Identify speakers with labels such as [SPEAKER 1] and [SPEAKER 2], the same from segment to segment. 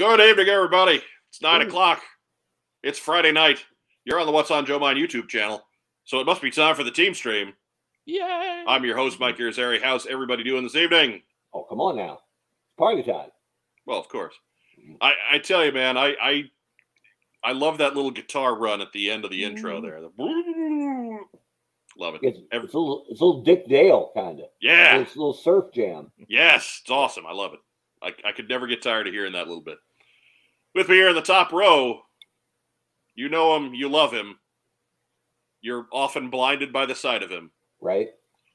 [SPEAKER 1] Good evening, everybody. It's nine o'clock. It's Friday night. You're on the What's on Joe Mind YouTube channel, so it must be time for the team stream.
[SPEAKER 2] Yay!
[SPEAKER 1] I'm your host, Mike Irizarry. How's everybody doing this evening?
[SPEAKER 3] Oh, come on now. It's party time.
[SPEAKER 1] Well, of course. Mm-hmm. I, I tell you, man, I, I I love that little guitar run at the end of the intro mm-hmm. there. The- love it.
[SPEAKER 3] It's,
[SPEAKER 1] Every-
[SPEAKER 3] it's, a little, it's a little Dick Dale kind of.
[SPEAKER 1] yeah.
[SPEAKER 3] It's a little surf jam.
[SPEAKER 1] Yes, it's awesome. I love it. I, I could never get tired of hearing that little bit. With me here in the top row, you know him, you love him. You're often blinded by the sight of him.
[SPEAKER 3] right?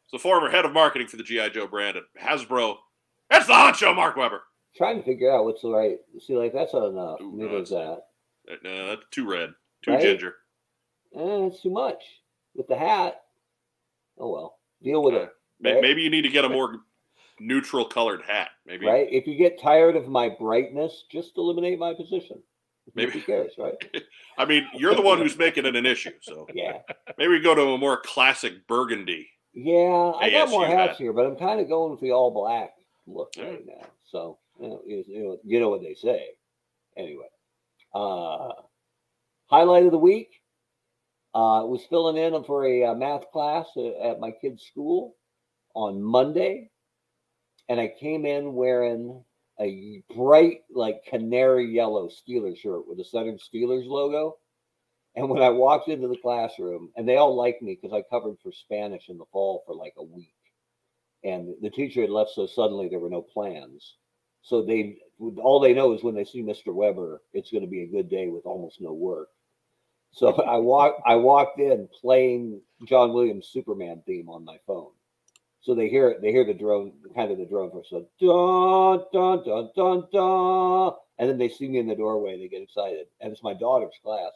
[SPEAKER 1] It's the former head of marketing for the GI Joe brand at Hasbro. That's the honcho, Mark Weber.
[SPEAKER 3] Trying to figure out what's the right. See, like that's not enough.
[SPEAKER 1] Ooh,
[SPEAKER 3] Neither
[SPEAKER 1] no,
[SPEAKER 3] is that.
[SPEAKER 1] Uh, No, that's too red, too
[SPEAKER 3] Right?
[SPEAKER 1] ginger.
[SPEAKER 3] Eh, it's too much with the hat. Oh well, deal with it. Right.
[SPEAKER 1] Maybe you need to get a more neutral colored hat. Maybe
[SPEAKER 3] Right? If you get tired of my brightness, just eliminate my position.
[SPEAKER 1] Maybe-
[SPEAKER 3] Who cares, right?
[SPEAKER 1] I mean, you're the one who's making it an issue, so
[SPEAKER 3] Yeah.
[SPEAKER 1] maybe we go to a more classic burgundy.
[SPEAKER 3] Yeah, I got more hats
[SPEAKER 1] hat.
[SPEAKER 3] here, but I'm kind of going with the all black look
[SPEAKER 1] Yeah.
[SPEAKER 3] right now. So you know, you, you know, you know what they say. Anyway, uh, highlight of the week uh, was filling in for a uh, math class at, at my kid's school on Monday, and I came in wearing a bright, like canary yellow Steelers shirt with a Southern Steelers logo. And when I walked into the classroom, and they all liked me because I covered for Spanish in the fall for like a week, and the teacher had left so suddenly there were no plans. So they all they know is when they see Mr. Weber, it's going to be a good day with almost no work. So I walk I walked in playing John Williams Superman theme on my phone. So they hear it, they hear the drone, kind of the drone first, so dun dun dun dun dun, and then they see me in the doorway, they get excited, and it's my daughter's class.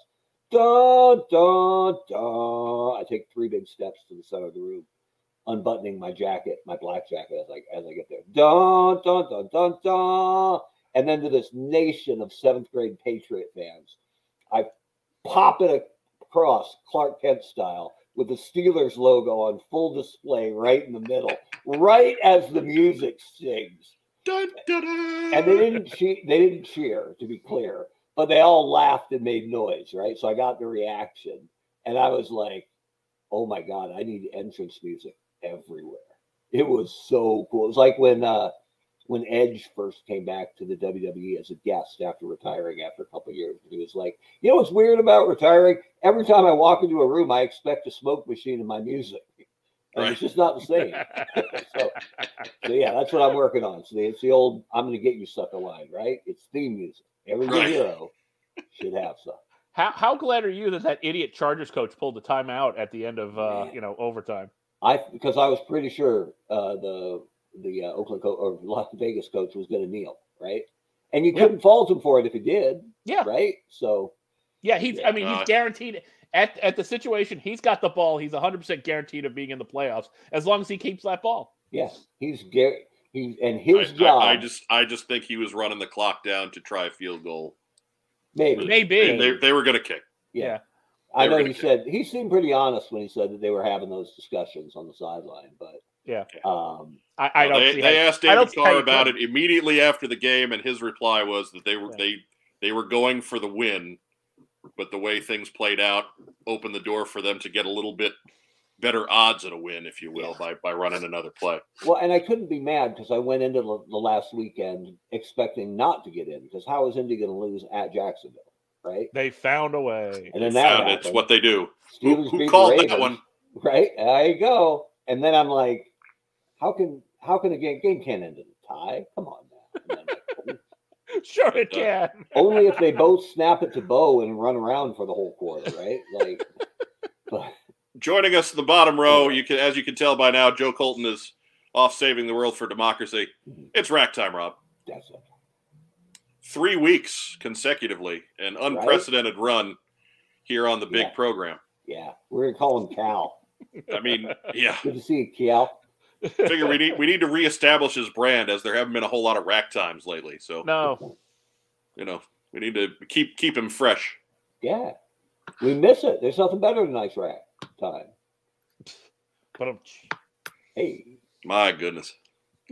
[SPEAKER 3] Dun dun dun. I take three big steps to the center of the room, unbuttoning my jacket, my black jacket, as I as I get there. Dun dun dun dun dun, and then to this nation of seventh grade Patriot fans, I pop it across Clark Kent style with the Steelers logo on full display right in the middle, right as the music sings.
[SPEAKER 1] Dun, dun, dun.
[SPEAKER 3] And they didn't cheer, they didn't cheer, to be clear, but they all laughed and made noise, right? So I got the reaction. And I was like, oh my God, I need entrance music everywhere. It was so cool. It was like when uh when Edge first came back to the WWE as a guest after retiring after a couple of years. He was like, you know what's weird about retiring? Every time I walk into a room, I expect a smoke machine in my music. And
[SPEAKER 1] Right.
[SPEAKER 3] it's just not the same. so, so yeah, that's what I'm working on. So it's the old I'm gonna get you sucker line, right? It's theme music. Every
[SPEAKER 1] Right.
[SPEAKER 3] hero should have some.
[SPEAKER 2] How how glad are you that that idiot Chargers coach pulled the timeout at the end of uh,
[SPEAKER 3] Man.
[SPEAKER 2] you know overtime?
[SPEAKER 3] I because I was pretty sure uh, the the uh, Oakland co- or Las Vegas coach was going to kneel, right? And you
[SPEAKER 2] Yeah.
[SPEAKER 3] couldn't fault him for it if he did,
[SPEAKER 2] Yeah,
[SPEAKER 3] right? So
[SPEAKER 2] yeah. He's I mean he's guaranteed at at the situation he's got the ball. He's 100 percent guaranteed of being in the playoffs as long as he keeps that ball.
[SPEAKER 3] Yes, he's Gar- He's and
[SPEAKER 1] I,
[SPEAKER 3] his
[SPEAKER 1] I-
[SPEAKER 3] job
[SPEAKER 1] I just I just think he was running the clock down to try a field goal.
[SPEAKER 3] maybe
[SPEAKER 2] Maybe.
[SPEAKER 1] And they, they were gonna kick.
[SPEAKER 3] yeah.
[SPEAKER 2] Yeah.
[SPEAKER 3] I
[SPEAKER 1] They were
[SPEAKER 3] know
[SPEAKER 1] gonna
[SPEAKER 3] he said he seemed pretty honest when he said that they were having those discussions on the sideline, but
[SPEAKER 2] Yeah.
[SPEAKER 3] um,
[SPEAKER 2] I, I don't
[SPEAKER 1] they
[SPEAKER 2] see
[SPEAKER 1] they
[SPEAKER 2] how-
[SPEAKER 1] asked
[SPEAKER 2] I
[SPEAKER 1] David Carr about it immediately after the game, and his reply was that they were
[SPEAKER 2] Yeah.
[SPEAKER 1] they they were going for the win, but the way things played out opened the door for them to get a little bit better odds at a win, if you will, by by running another play.
[SPEAKER 3] well, and I couldn't be mad because I went into the, the last weekend expecting not to get in because how is Indy going to lose at Jacksonville, right?
[SPEAKER 2] They found a way.
[SPEAKER 3] And then that
[SPEAKER 1] it's what they do. Who,
[SPEAKER 3] Steelers
[SPEAKER 1] who
[SPEAKER 3] beat the
[SPEAKER 1] called that one?
[SPEAKER 3] Right there you go. And then I'm like, how can how can a game game can't end in a tie? Come on now. Then
[SPEAKER 2] Sure it can.
[SPEAKER 3] only if they both snap it to Bo and run around for the whole quarter, right? Like, but
[SPEAKER 1] Joining us in the bottom row, you can as you can tell by now, Joe Colton is off saving the world for democracy.
[SPEAKER 3] Mhm.
[SPEAKER 1] It's rack time, Rob.
[SPEAKER 3] that's it.
[SPEAKER 1] three weeks consecutively, an unprecedented run here on the big
[SPEAKER 3] Yeah.
[SPEAKER 1] program.
[SPEAKER 3] Yeah, we're gonna call him Cal.
[SPEAKER 1] I mean, yeah,
[SPEAKER 3] Good to see you, Cal.
[SPEAKER 1] Figure we need we need to reestablish his brand as there haven't been a whole lot of rack times lately. So
[SPEAKER 2] No,
[SPEAKER 1] you know we need to keep keep him fresh.
[SPEAKER 3] Yeah, we miss it. There's nothing better than nice rack time.
[SPEAKER 2] but um,
[SPEAKER 3] Hey,
[SPEAKER 1] My goodness.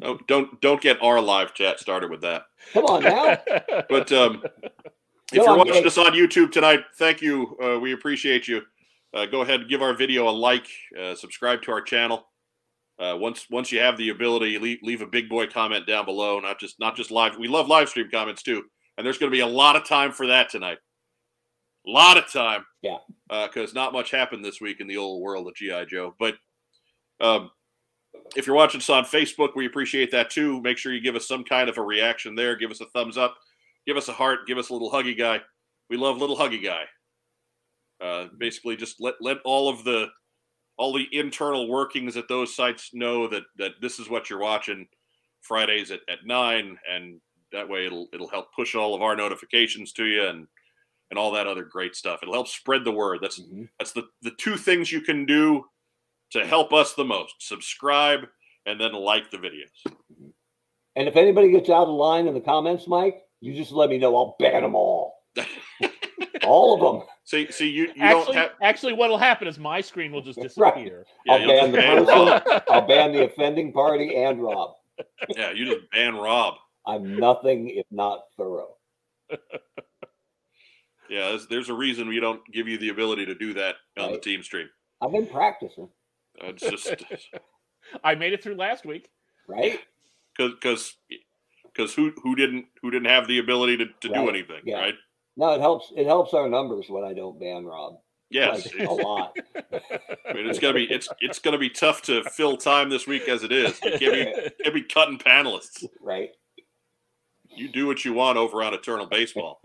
[SPEAKER 1] Oh, don't don't get our live chat started with that.
[SPEAKER 3] come on now.
[SPEAKER 1] But um, if
[SPEAKER 3] No,
[SPEAKER 1] you're
[SPEAKER 3] I'm-
[SPEAKER 1] watching us on YouTube tonight, thank you. Uh, we appreciate you. Uh, go ahead give our video a like. Uh, subscribe to our channel. Uh, once once you have the ability, leave, leave a big boy comment down below. Not just not just live. We love live stream comments too, and there's going to be a lot of time for that tonight. A lot of time.
[SPEAKER 3] Yeah.
[SPEAKER 1] Because not much happened this week in the old world of GI Joe. But um, if you're watching us on Facebook, we appreciate that too. Make sure you give us some kind of a reaction there. Give us a thumbs up. Give us a heart. Give us a little huggy guy. We love little huggy guy. Uh, basically, just let let all of the all the internal workings at those sites know that that this is what you're watching Fridays at, at nine, and that way it'll it'll help push all of our notifications to you and and all that other great stuff. It'll help spread the word. That's
[SPEAKER 3] Mhm.
[SPEAKER 1] that's the the two things you can do to help us the most: subscribe and then like the videos.
[SPEAKER 3] And if anybody gets out of line in the comments, Mike, you just let me know. I'll ban them all. all of them.
[SPEAKER 1] See, see, you you don't
[SPEAKER 2] actually,
[SPEAKER 1] have.
[SPEAKER 2] actually, what'll happen is my screen will just
[SPEAKER 3] Right.
[SPEAKER 2] disappear.
[SPEAKER 1] Yeah,
[SPEAKER 3] I'll ban the person. I'll ban the offending party and Rob.
[SPEAKER 1] Yeah, you just ban Rob.
[SPEAKER 3] I'm nothing if not thorough.
[SPEAKER 1] Yeah, there's, there's a reason we don't give you the ability to do that on the team stream.
[SPEAKER 3] I've been practicing,
[SPEAKER 1] Uh, It's just
[SPEAKER 2] I made it through last week.
[SPEAKER 3] right?
[SPEAKER 1] because because who who didn't who didn't have the ability to, to do anything,
[SPEAKER 3] Yeah.
[SPEAKER 1] right?
[SPEAKER 3] No, it helps. It helps our numbers when I don't ban Rob.
[SPEAKER 1] Yes,
[SPEAKER 3] like, a lot.
[SPEAKER 1] I mean it's gonna be it's it's gonna be tough to fill time this week as it is. You can't be, can't be cutting panelists.
[SPEAKER 3] Right?
[SPEAKER 1] You do what you want over on Eternal Baseball.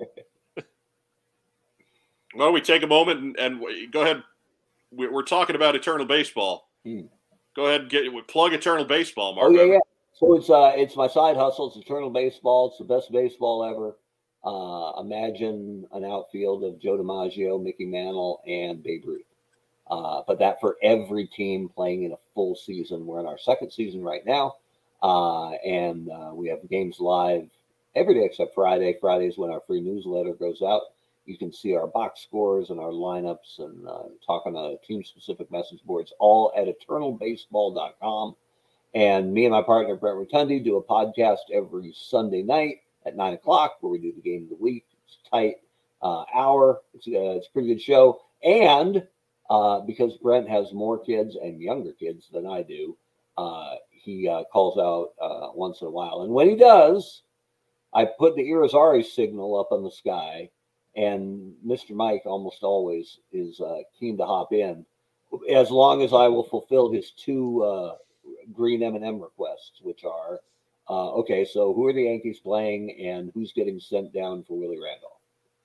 [SPEAKER 1] well, we take a moment and, and go ahead. We- We're talking about Eternal Baseball.
[SPEAKER 3] Hmm.
[SPEAKER 1] Go ahead and get plug Eternal Baseball, Mark.
[SPEAKER 3] Oh yeah, yeah. So it's uh, it's my side hustle. It's Eternal Baseball. It's the best baseball ever. Uh, imagine an outfield of Joe DiMaggio, Mickey Mantle, and Babe Ruth. Uh, but that for every team playing in a full season. We're in our second season right now, uh, and uh, we have games live every day except Friday. Friday is when our free newsletter goes out. You can see our box scores and our lineups and uh, talk on the team specific message boards all at eternalbaseball.com. And me and my partner Brent Rotundi do a podcast every Sunday night at nine o'clock where we do the game of the week. It's a tight uh, hour. It's, uh, it's a pretty good show. And uh, because Brent has more kids and younger kids than I do, uh, he uh, calls out uh, once in a while. And when he does, I put the Irizarry signal up in the sky, and Mr. Mike almost always is keen to hop in, as long as I will fulfill his two green M&M requests, which are, uh, okay, so who are the Yankees playing, and who's getting sent down for Willie Randolph?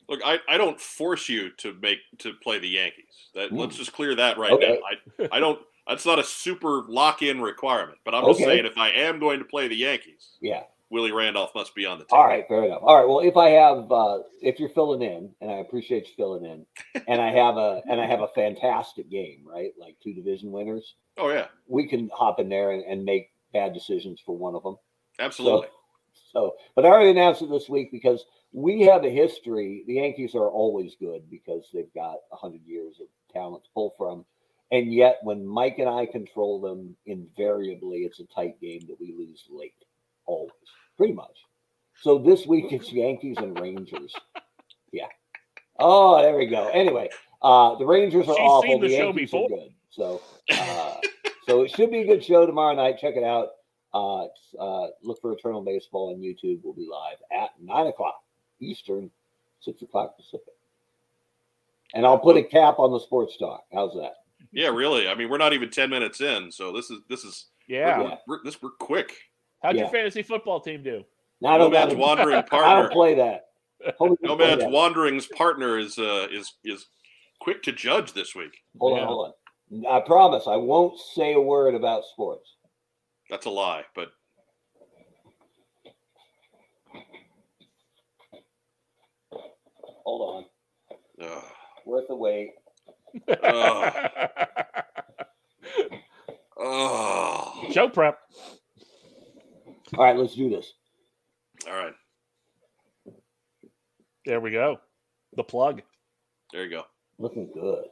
[SPEAKER 1] Look, I, I don't force you to make to play the Yankees. That
[SPEAKER 3] Hmm.
[SPEAKER 1] let's just clear that right
[SPEAKER 3] Okay.
[SPEAKER 1] now. I I don't. That's not a super lock in requirement. But I'm just saying, if I am going to play the Yankees,
[SPEAKER 3] Yeah.
[SPEAKER 1] Willie Randolph must be on the team.
[SPEAKER 3] All right, fair enough. All right. Well, if I have, uh, if you're filling in, and I appreciate you filling in, and I have a, and I have a fantastic game, right? Like two division winners,
[SPEAKER 1] Oh yeah,
[SPEAKER 3] we can hop in there and, and make bad decisions for one of them.
[SPEAKER 1] Absolutely.
[SPEAKER 3] So, but I already announced it this week because we have a history. The Yankees are always good because they've got hundred years of talent to pull from, and yet when Mike and I control them, invariably it's a tight game that we lose late, always, pretty much. So this week it's Yankees and Rangers. Yeah. Oh, there we go. Anyway, uh, the Rangers are
[SPEAKER 2] She's
[SPEAKER 3] awful.
[SPEAKER 2] seen the show
[SPEAKER 3] Yankees
[SPEAKER 2] before.
[SPEAKER 3] are good. So, uh, so it should be a good show tomorrow night. Check it out. Uh, uh, look for Eternal Baseball on YouTube. We'll be live at nine o'clock Eastern, six o'clock Pacific. And I'll put a cap on the sports talk. How's that?
[SPEAKER 1] Yeah, really. I mean, we're not even ten minutes in, so this is this is
[SPEAKER 2] Yeah.
[SPEAKER 1] we're, we're, this we're quick.
[SPEAKER 2] How'd
[SPEAKER 3] Yeah.
[SPEAKER 2] your fantasy football team do?
[SPEAKER 3] Now, I
[SPEAKER 1] No
[SPEAKER 3] don't,
[SPEAKER 1] man's
[SPEAKER 3] I
[SPEAKER 1] wandering
[SPEAKER 3] don't
[SPEAKER 1] partner.
[SPEAKER 3] play that. Hold
[SPEAKER 1] No man's
[SPEAKER 3] that.
[SPEAKER 1] wandering's partner is uh is is quick to judge this week.
[SPEAKER 3] Hold on, hold on. I promise I won't say a word about sports.
[SPEAKER 1] That's a lie, but
[SPEAKER 3] Hold on.
[SPEAKER 1] Ugh.
[SPEAKER 3] Worth the wait.
[SPEAKER 1] Oh.
[SPEAKER 2] Show prep.
[SPEAKER 3] All right, let's do this.
[SPEAKER 1] All right.
[SPEAKER 2] There we go. The plug.
[SPEAKER 1] There you go.
[SPEAKER 3] Looking good.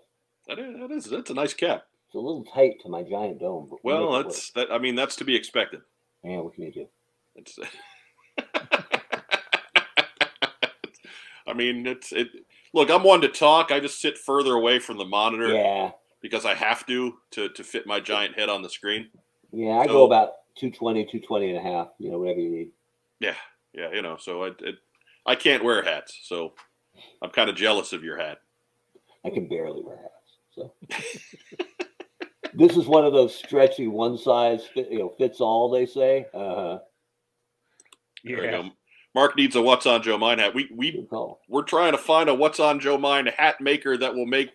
[SPEAKER 1] That is, that is that's a nice cap.
[SPEAKER 3] It's a little tight to my giant dome. But we'll
[SPEAKER 1] that's that. I mean, that's to be expected.
[SPEAKER 3] Yeah, what can you do?
[SPEAKER 1] It's. I mean, it's it. Look, I'm one to talk. I just sit further away from the monitor
[SPEAKER 3] Yeah,
[SPEAKER 1] because I have to to to fit my giant head on the screen.
[SPEAKER 3] yeah. I
[SPEAKER 1] So-
[SPEAKER 3] go about 220, 220 and a half. You know, whatever you need.
[SPEAKER 1] Yeah, yeah. You know, so I it, I can't wear hats, so I'm kind of jealous of your hat.
[SPEAKER 3] I can barely wear hats. So this is one of those stretchy one size fit, you know fits all. They say. Uh,
[SPEAKER 1] There you
[SPEAKER 2] Yeah.
[SPEAKER 1] go. Mark needs a "What's on Joe Mind" hat. We we we're trying to find a "What's on Joe Mind" hat maker that will make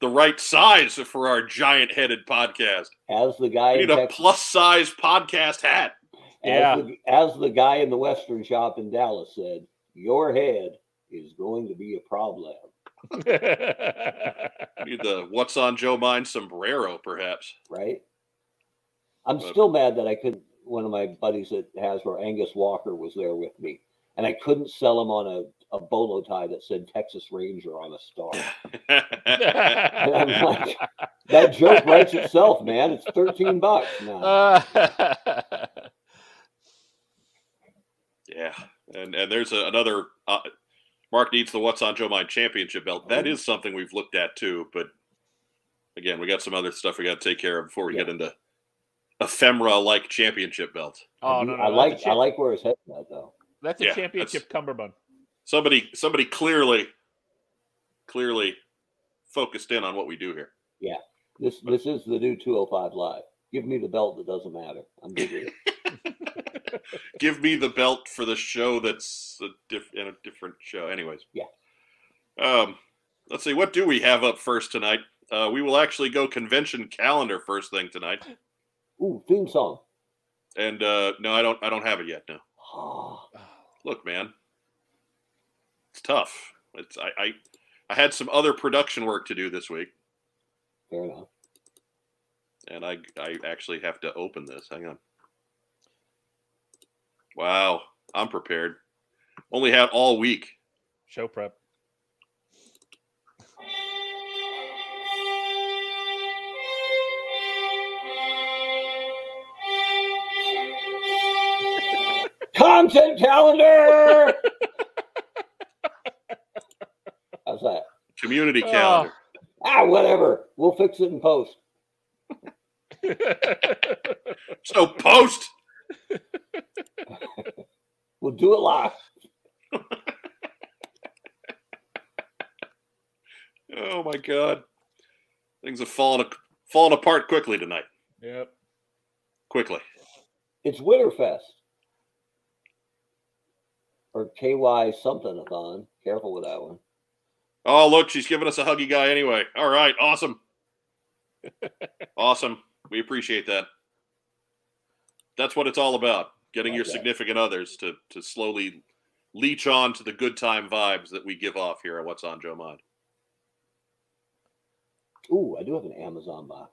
[SPEAKER 1] the right size for our giant-headed podcast.
[SPEAKER 3] As the guy
[SPEAKER 1] We
[SPEAKER 3] in
[SPEAKER 1] need a
[SPEAKER 3] Texas,
[SPEAKER 1] plus-size podcast hat.
[SPEAKER 2] Yeah.
[SPEAKER 3] the, as the guy in the Western shop in Dallas said, your head is going to be a problem.
[SPEAKER 1] We need the "What's on Joe Mind" sombrero, perhaps.
[SPEAKER 3] right? I'm
[SPEAKER 1] But-
[SPEAKER 3] still mad that I couldn't. One of my buddies that has where Angus Walker was there with me, and I couldn't sell him on a, a bolo tie that said Texas Ranger on a star. I'm like, that joke writes itself, man. It's 13 bucks now.
[SPEAKER 2] Uh,
[SPEAKER 1] yeah, and and there's a, another. Uh, Mark needs the "What's on Joe Mind" championship belt. That oh. is something we've looked at too, but again, we got some other stuff we got to take care of before we get into ephemera-like championship belts.
[SPEAKER 2] oh
[SPEAKER 3] I,
[SPEAKER 2] no, no,
[SPEAKER 3] I like
[SPEAKER 2] a
[SPEAKER 3] I
[SPEAKER 2] champ-
[SPEAKER 3] like where his head's at though.
[SPEAKER 2] that's a
[SPEAKER 1] Yeah,
[SPEAKER 2] championship cummerbund.
[SPEAKER 1] Somebody, somebody clearly, clearly focused in on what we do here. Yeah.
[SPEAKER 3] This this is the new 205 live. Give me the belt that doesn't matter. I'm good with it.
[SPEAKER 1] Give me the belt for the show that's a diff- in a different show. Anyways.
[SPEAKER 3] Yeah.
[SPEAKER 1] Um, let's see. What do we have up first tonight? Uh, we will actually go convention calendar first thing tonight.
[SPEAKER 3] Ooh, theme song.
[SPEAKER 1] And uh, no, I don't. I don't have it yet. No. Look, man, it's tough. It's I. I, I had some other production work to do this week,
[SPEAKER 3] fair enough.
[SPEAKER 1] and I. I actually have to open this. Hang on. Wow, I'm prepared. Only had all week.
[SPEAKER 2] Show prep.
[SPEAKER 3] Content calendar. How's that?
[SPEAKER 1] Community
[SPEAKER 2] Oh.
[SPEAKER 1] calendar.
[SPEAKER 3] Ah, whatever. We'll fix it in post.
[SPEAKER 1] So post.
[SPEAKER 3] We'll do it live.
[SPEAKER 1] Oh my god, things have fallen fallen apart quickly tonight.
[SPEAKER 2] yep.
[SPEAKER 1] Quickly.
[SPEAKER 3] It's Winterfest. Or KY something a thon. Careful with that one.
[SPEAKER 1] Oh look, she's giving us a huggy guy anyway. All right, awesome, awesome. We appreciate that. That's what it's all about: getting your significant others to to slowly leech on to the good time vibes that we give off here at What's on Joe Mind.
[SPEAKER 3] Ooh, I do have an Amazon box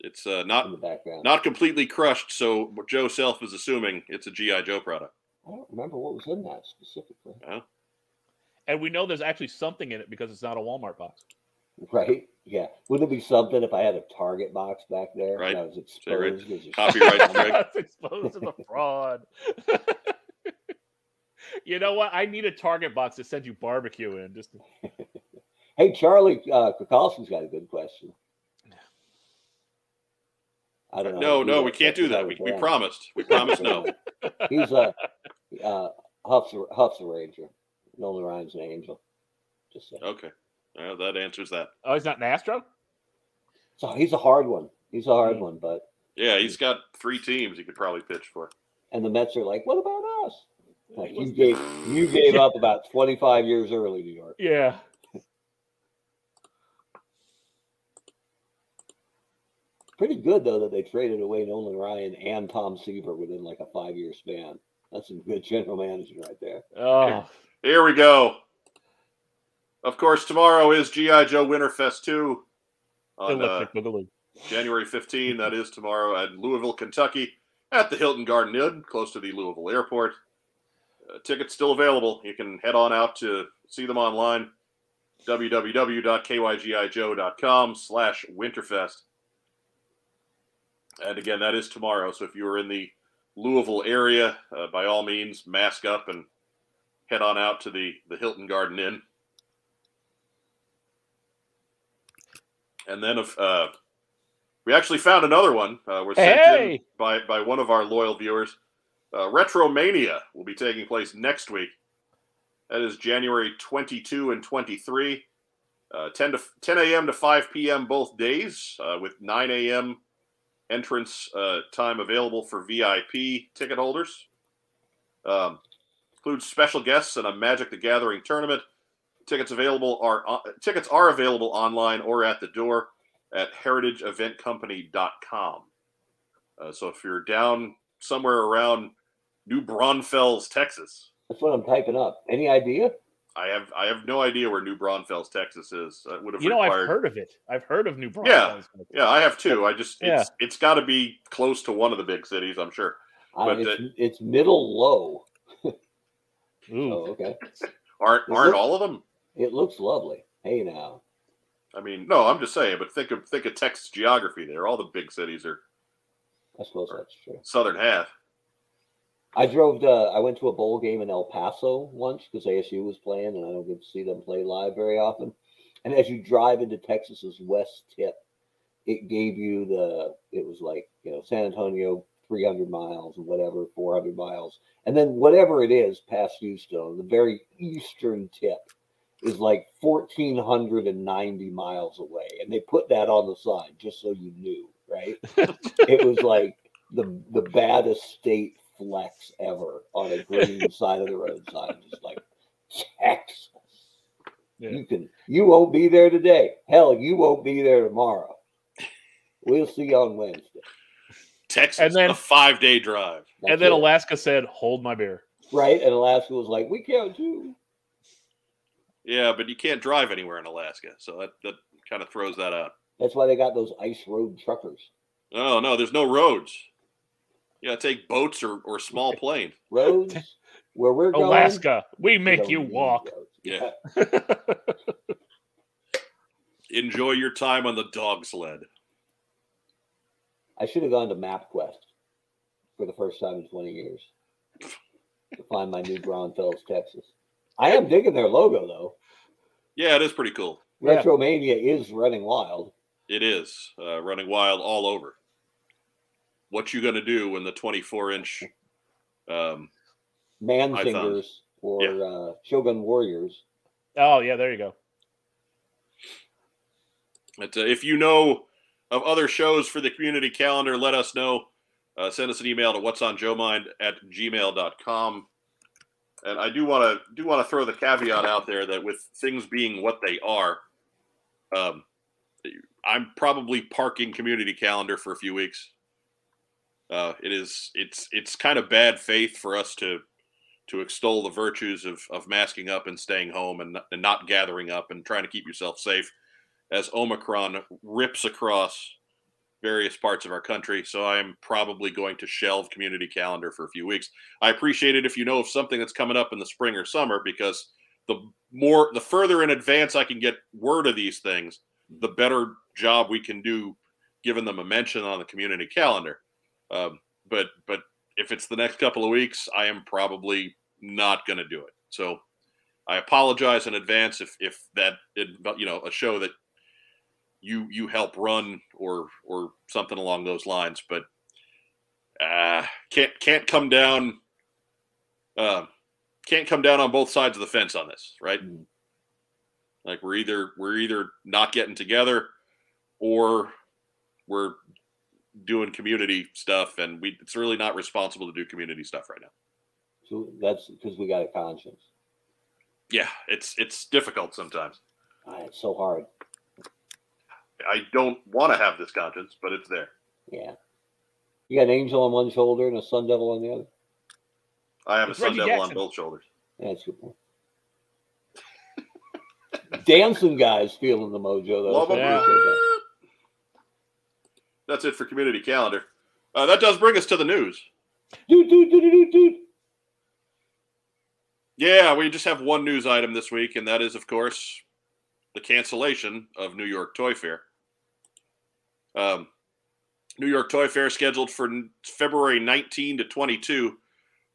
[SPEAKER 1] It's uh, not
[SPEAKER 3] in
[SPEAKER 1] not
[SPEAKER 3] the background.
[SPEAKER 1] not completely crushed, so Joe Self is assuming it's a GI Joe product.
[SPEAKER 3] I don't remember what was in that specifically. Yeah.
[SPEAKER 2] And we know there's actually something in it because it's not a Walmart box.
[SPEAKER 3] Right? Yeah. Wouldn't it be something if I had a Target box back there
[SPEAKER 1] Right.
[SPEAKER 3] and I was
[SPEAKER 1] So, right.
[SPEAKER 3] exposed as a
[SPEAKER 1] Copyright strike.
[SPEAKER 2] That's exposed as a fraud. you know what? I need a Target box to send you barbecue in. Just to-
[SPEAKER 3] Hey, Charlie uh, Kukalski's got a good question. I don't know.
[SPEAKER 1] No, no, we can't do that. We, we promised. We promised no.
[SPEAKER 3] He's a uh, Huff's a, Huff's a Ranger. Nolan Ryan's an angel. Just saying.
[SPEAKER 1] Okay. Well, that answers that.
[SPEAKER 2] oh, he's not an Astro?
[SPEAKER 3] So he's a hard one. He's a hard
[SPEAKER 2] Mm.
[SPEAKER 3] one, but
[SPEAKER 1] Yeah, he's got three teams he could probably pitch for.
[SPEAKER 3] and the Mets are like, what about us? Like, you gave you gave up about twenty five years early, New York.
[SPEAKER 2] Yeah.
[SPEAKER 3] Pretty good though that they traded away Nolan Ryan and Tom Seaver within like a five year span. That's some good general management right there.
[SPEAKER 2] Oh,
[SPEAKER 1] Here we go. Of course, tomorrow is GI Joe Winterfest two on uh, January 15. That is tomorrow at Louisville, Kentucky, at the Hilton Garden Inn, close to the Louisville Airport. Uh, tickets still available. You can head on out to see them online. www.kygijoe.com slash winterfest. And again, that is tomorrow. So if you are in the Louisville area, uh, by all means, mask up and head on out to the, the Hilton Garden Inn. And then if uh, we actually found another one, uh, we're sent in by by one of our loyal viewers. Uh, Retromania will be taking place next week. That is January 22 and 23, uh, 10 to 10 a.m. to 5 p.m. both days, uh, with 9 a.m. entrance uh, time available for VIP ticket holders. Um, includes special guests and a Magic the Gathering tournament. Tickets available are uh, tickets are available online or at the door at heritageeventcompany.com. Uh, so if you're down somewhere around New Braunfels, Texas,
[SPEAKER 3] That's what I'm typing up. Any idea?
[SPEAKER 1] I have I have no idea where New Braunfels, Texas is. That would have
[SPEAKER 2] You know,
[SPEAKER 1] required.
[SPEAKER 2] I've heard of it. I've heard of New
[SPEAKER 1] Yeah.
[SPEAKER 2] Braunfels.
[SPEAKER 1] Yeah, I have too. I just
[SPEAKER 2] Yeah.
[SPEAKER 1] it's it's got to be close to one of the big cities, I'm sure.
[SPEAKER 3] Uh,
[SPEAKER 1] But,
[SPEAKER 3] it's, it's middle low. Oh, okay.
[SPEAKER 1] Aren't
[SPEAKER 3] Is
[SPEAKER 1] aren't
[SPEAKER 3] it?
[SPEAKER 1] all of them?
[SPEAKER 3] It looks lovely. Hey now.
[SPEAKER 1] I mean, no, I'm just saying. But think of think of Texas geography. There, all the big cities are
[SPEAKER 3] I suppose that's true.
[SPEAKER 1] southern half.
[SPEAKER 3] I drove to, I went to a bowl game in El Paso once because ASU was playing and I don't get to see them play live very often. And as you drive into Texas's west tip, it gave you the, it was like, you know, San Antonio, 300 miles or whatever, 400 miles. And then whatever it is past Houston, the very eastern tip is like 1,490 miles away. And they put that on the sign just so you knew, right? it was like the the baddest state flex ever on a green side of the road sign, just like Texas.
[SPEAKER 2] Yeah.
[SPEAKER 3] You can you won't be there today. Hell, you won't be there tomorrow. We'll see you on Wednesday.
[SPEAKER 1] Texas,
[SPEAKER 2] And then-
[SPEAKER 1] a five day drive.
[SPEAKER 2] And then
[SPEAKER 3] it.
[SPEAKER 2] Alaska said, "Hold my beer."
[SPEAKER 3] right, and Alaska was like, "We can't do."
[SPEAKER 1] Yeah, but you can't drive anywhere in Alaska, so that that kind of throws that out.
[SPEAKER 3] That's why they got those ice road truckers.
[SPEAKER 1] Oh no, there's no roads. You gotta take boats or, or small planes.
[SPEAKER 3] Roads where we're going.
[SPEAKER 2] Alaska, we
[SPEAKER 3] we
[SPEAKER 2] make you walk.
[SPEAKER 1] Yeah. Enjoy your time on the dog sled.
[SPEAKER 3] I should have gone to MapQuest for the first time in 20 years to find my new Braunfels, Texas. I am digging their logo though.
[SPEAKER 1] Yeah, it is pretty cool.
[SPEAKER 2] Yeah.
[SPEAKER 3] Retromania is running wild.
[SPEAKER 1] It is uh, running wild all over. What you gonna do when the 24 inch? Um,
[SPEAKER 3] Man fingers or
[SPEAKER 1] yeah.
[SPEAKER 3] uh, Shogun Warriors.
[SPEAKER 2] Oh yeah, there you go.
[SPEAKER 1] but, uh, if you know of other shows for the community calendar, let us know. Uh, send us an email to what's on Joe Mind at gmail.com. And I do want to do want to throw the caveat out there that with things being what they are, um, I'm probably parking community calendar for a few weeks. Uh, it is it's it's kind of bad faith for us to to extol the virtues of of masking up and staying home and, and not gathering up and trying to keep yourself safe as Omicron rips across various parts of our country. So I'm probably going to shelve community calendar for a few weeks. I appreciate it if you know of something that's coming up in the spring or summer because the more the further in advance I can get word of these things, the better job we can do giving them a mention on the community calendar. Um, but but if it's the next couple of weeks, I am probably not going to do it. So I apologize in advance if if that you know a show that you you help run or or something along those lines, but uh, can't can't come down uh, can't come down on both sides of the fence on this, right?
[SPEAKER 3] Mm.
[SPEAKER 1] Like we're either we're either not getting together or we're doing community stuff and we it's really not responsible to do community stuff right now.
[SPEAKER 3] So that's because we got a conscience.
[SPEAKER 1] Yeah, it's it's difficult sometimes.
[SPEAKER 3] Ah, it's so hard.
[SPEAKER 1] I don't want to have this conscience, but it's there.
[SPEAKER 3] Yeah. You got an angel on one shoulder and a sun devil on the other.
[SPEAKER 1] I have a sun
[SPEAKER 2] Reggie
[SPEAKER 1] devil on both shoulders.
[SPEAKER 3] Yeah, that's a good point. Dancing guys feeling the mojo though.
[SPEAKER 1] Love
[SPEAKER 3] so I
[SPEAKER 1] 'em.
[SPEAKER 2] Yeah.
[SPEAKER 3] that.
[SPEAKER 1] That's it for community calendar. Uh, that does bring us to the news.
[SPEAKER 3] Dude, dude, dude, dude, dude.
[SPEAKER 1] Yeah, we just have one news item this week, and that is, of course, the cancellation of New York Toy Fair. Um, New York Toy Fair, scheduled for February 19 to 22,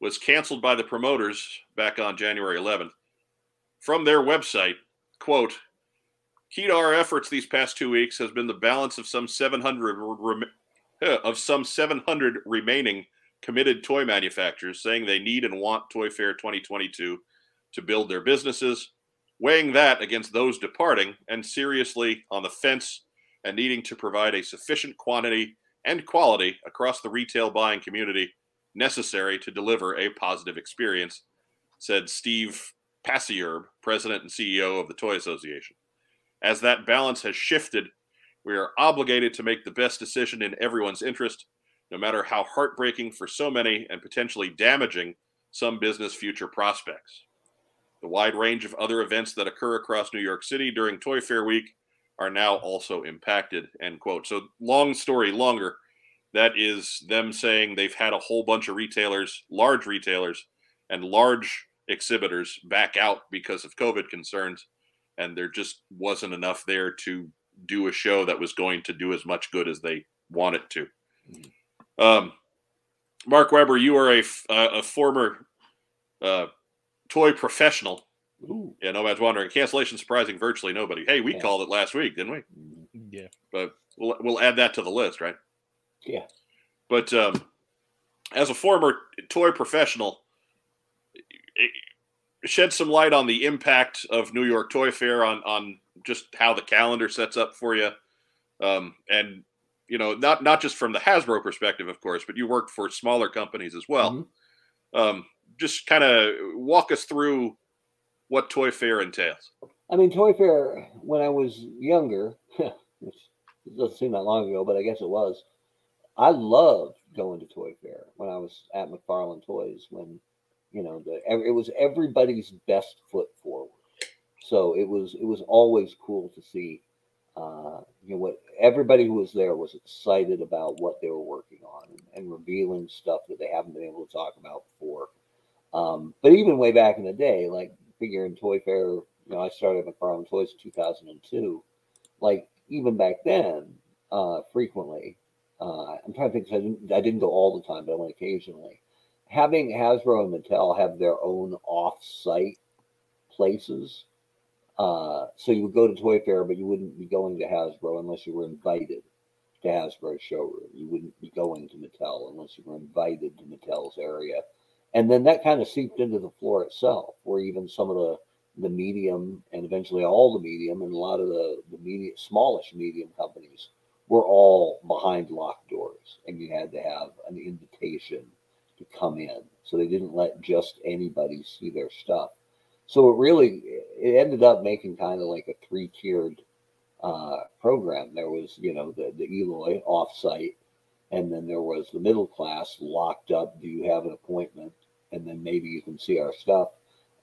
[SPEAKER 1] was canceled by the promoters back on January 11th. From their website, quote, key to our efforts these past two weeks has been the balance of some 700 rem- of some 700 remaining committed toy manufacturers saying they need and want Toy Fair 2022 to build their businesses, weighing that against those departing and seriously on the fence and needing to provide a sufficient quantity and quality across the retail buying community necessary to deliver a positive experience, said Steve Pasierb, president and CEO of the Toy Association. As that balance has shifted, we are obligated to make the best decision in everyone's interest no matter how heartbreaking for so many and potentially damaging some business future prospects. The wide range of other events that occur across New York City during Toy Fair Week are now also impacted. End quote. So, long story longer, that is them saying they've had a whole bunch of retailers, large retailers, and large exhibitors back out because of COVID concerns. And there just wasn't enough there to do a show that was going to do as much good as they want it to. Um, Mark Weber, you are a, uh, a former uh, toy professional.
[SPEAKER 3] Ooh.
[SPEAKER 1] Yeah, nobody's wondering. Cancellation surprising virtually nobody. Hey, we
[SPEAKER 3] Yeah.
[SPEAKER 1] called it last week, didn't we?
[SPEAKER 2] Yeah.
[SPEAKER 1] But we'll, we'll add that to the list, right?
[SPEAKER 3] Yeah.
[SPEAKER 1] But um, as a former toy professional, it- shed some light on the impact of New York Toy Fair on on just how the calendar sets up for you, um, and you know not not just from the Hasbro perspective, of course, but you worked for smaller companies as well.
[SPEAKER 3] Mhm.
[SPEAKER 1] Um, just kind of walk us through what Toy Fair entails.
[SPEAKER 3] I mean, Toy Fair, when I was younger, which doesn't seem that long ago, but I guess it was, I loved going to Toy Fair when I was at McFarlane Toys when, you know, the, it was everybody's best foot forward. So it was it was always cool to see, uh, you know, what everybody who was there was excited about what they were working on and, and revealing stuff that they haven't been able to talk about before. Um, but even way back in the day, like figure in Toy Fair, you know, I started McFarlane Toys in 2002. Like even back then, uh, frequently, uh, I'm trying to think. 'cause I didn't, I didn't go all the time, but I went occasionally. Having Hasbro and Mattel have their own off-site places, uh, so you would go to Toy Fair, but you wouldn't be going to Hasbro unless you were invited to Hasbro's showroom. You wouldn't be going to Mattel unless you were invited to Mattel's area and then that kind of seeped into the floor itself, where even some of the the medium and eventually all the medium and a lot of the the media smallish medium companies were all behind locked doors, and you had to have an invitation to come in. So they didn't let just anybody see their stuff. So it really it ended up making kind of like a three tiered uh, program. There was you know the the Eloi offsite and then there was the middle class locked up. Do you have an appointment? And then maybe you can see our stuff.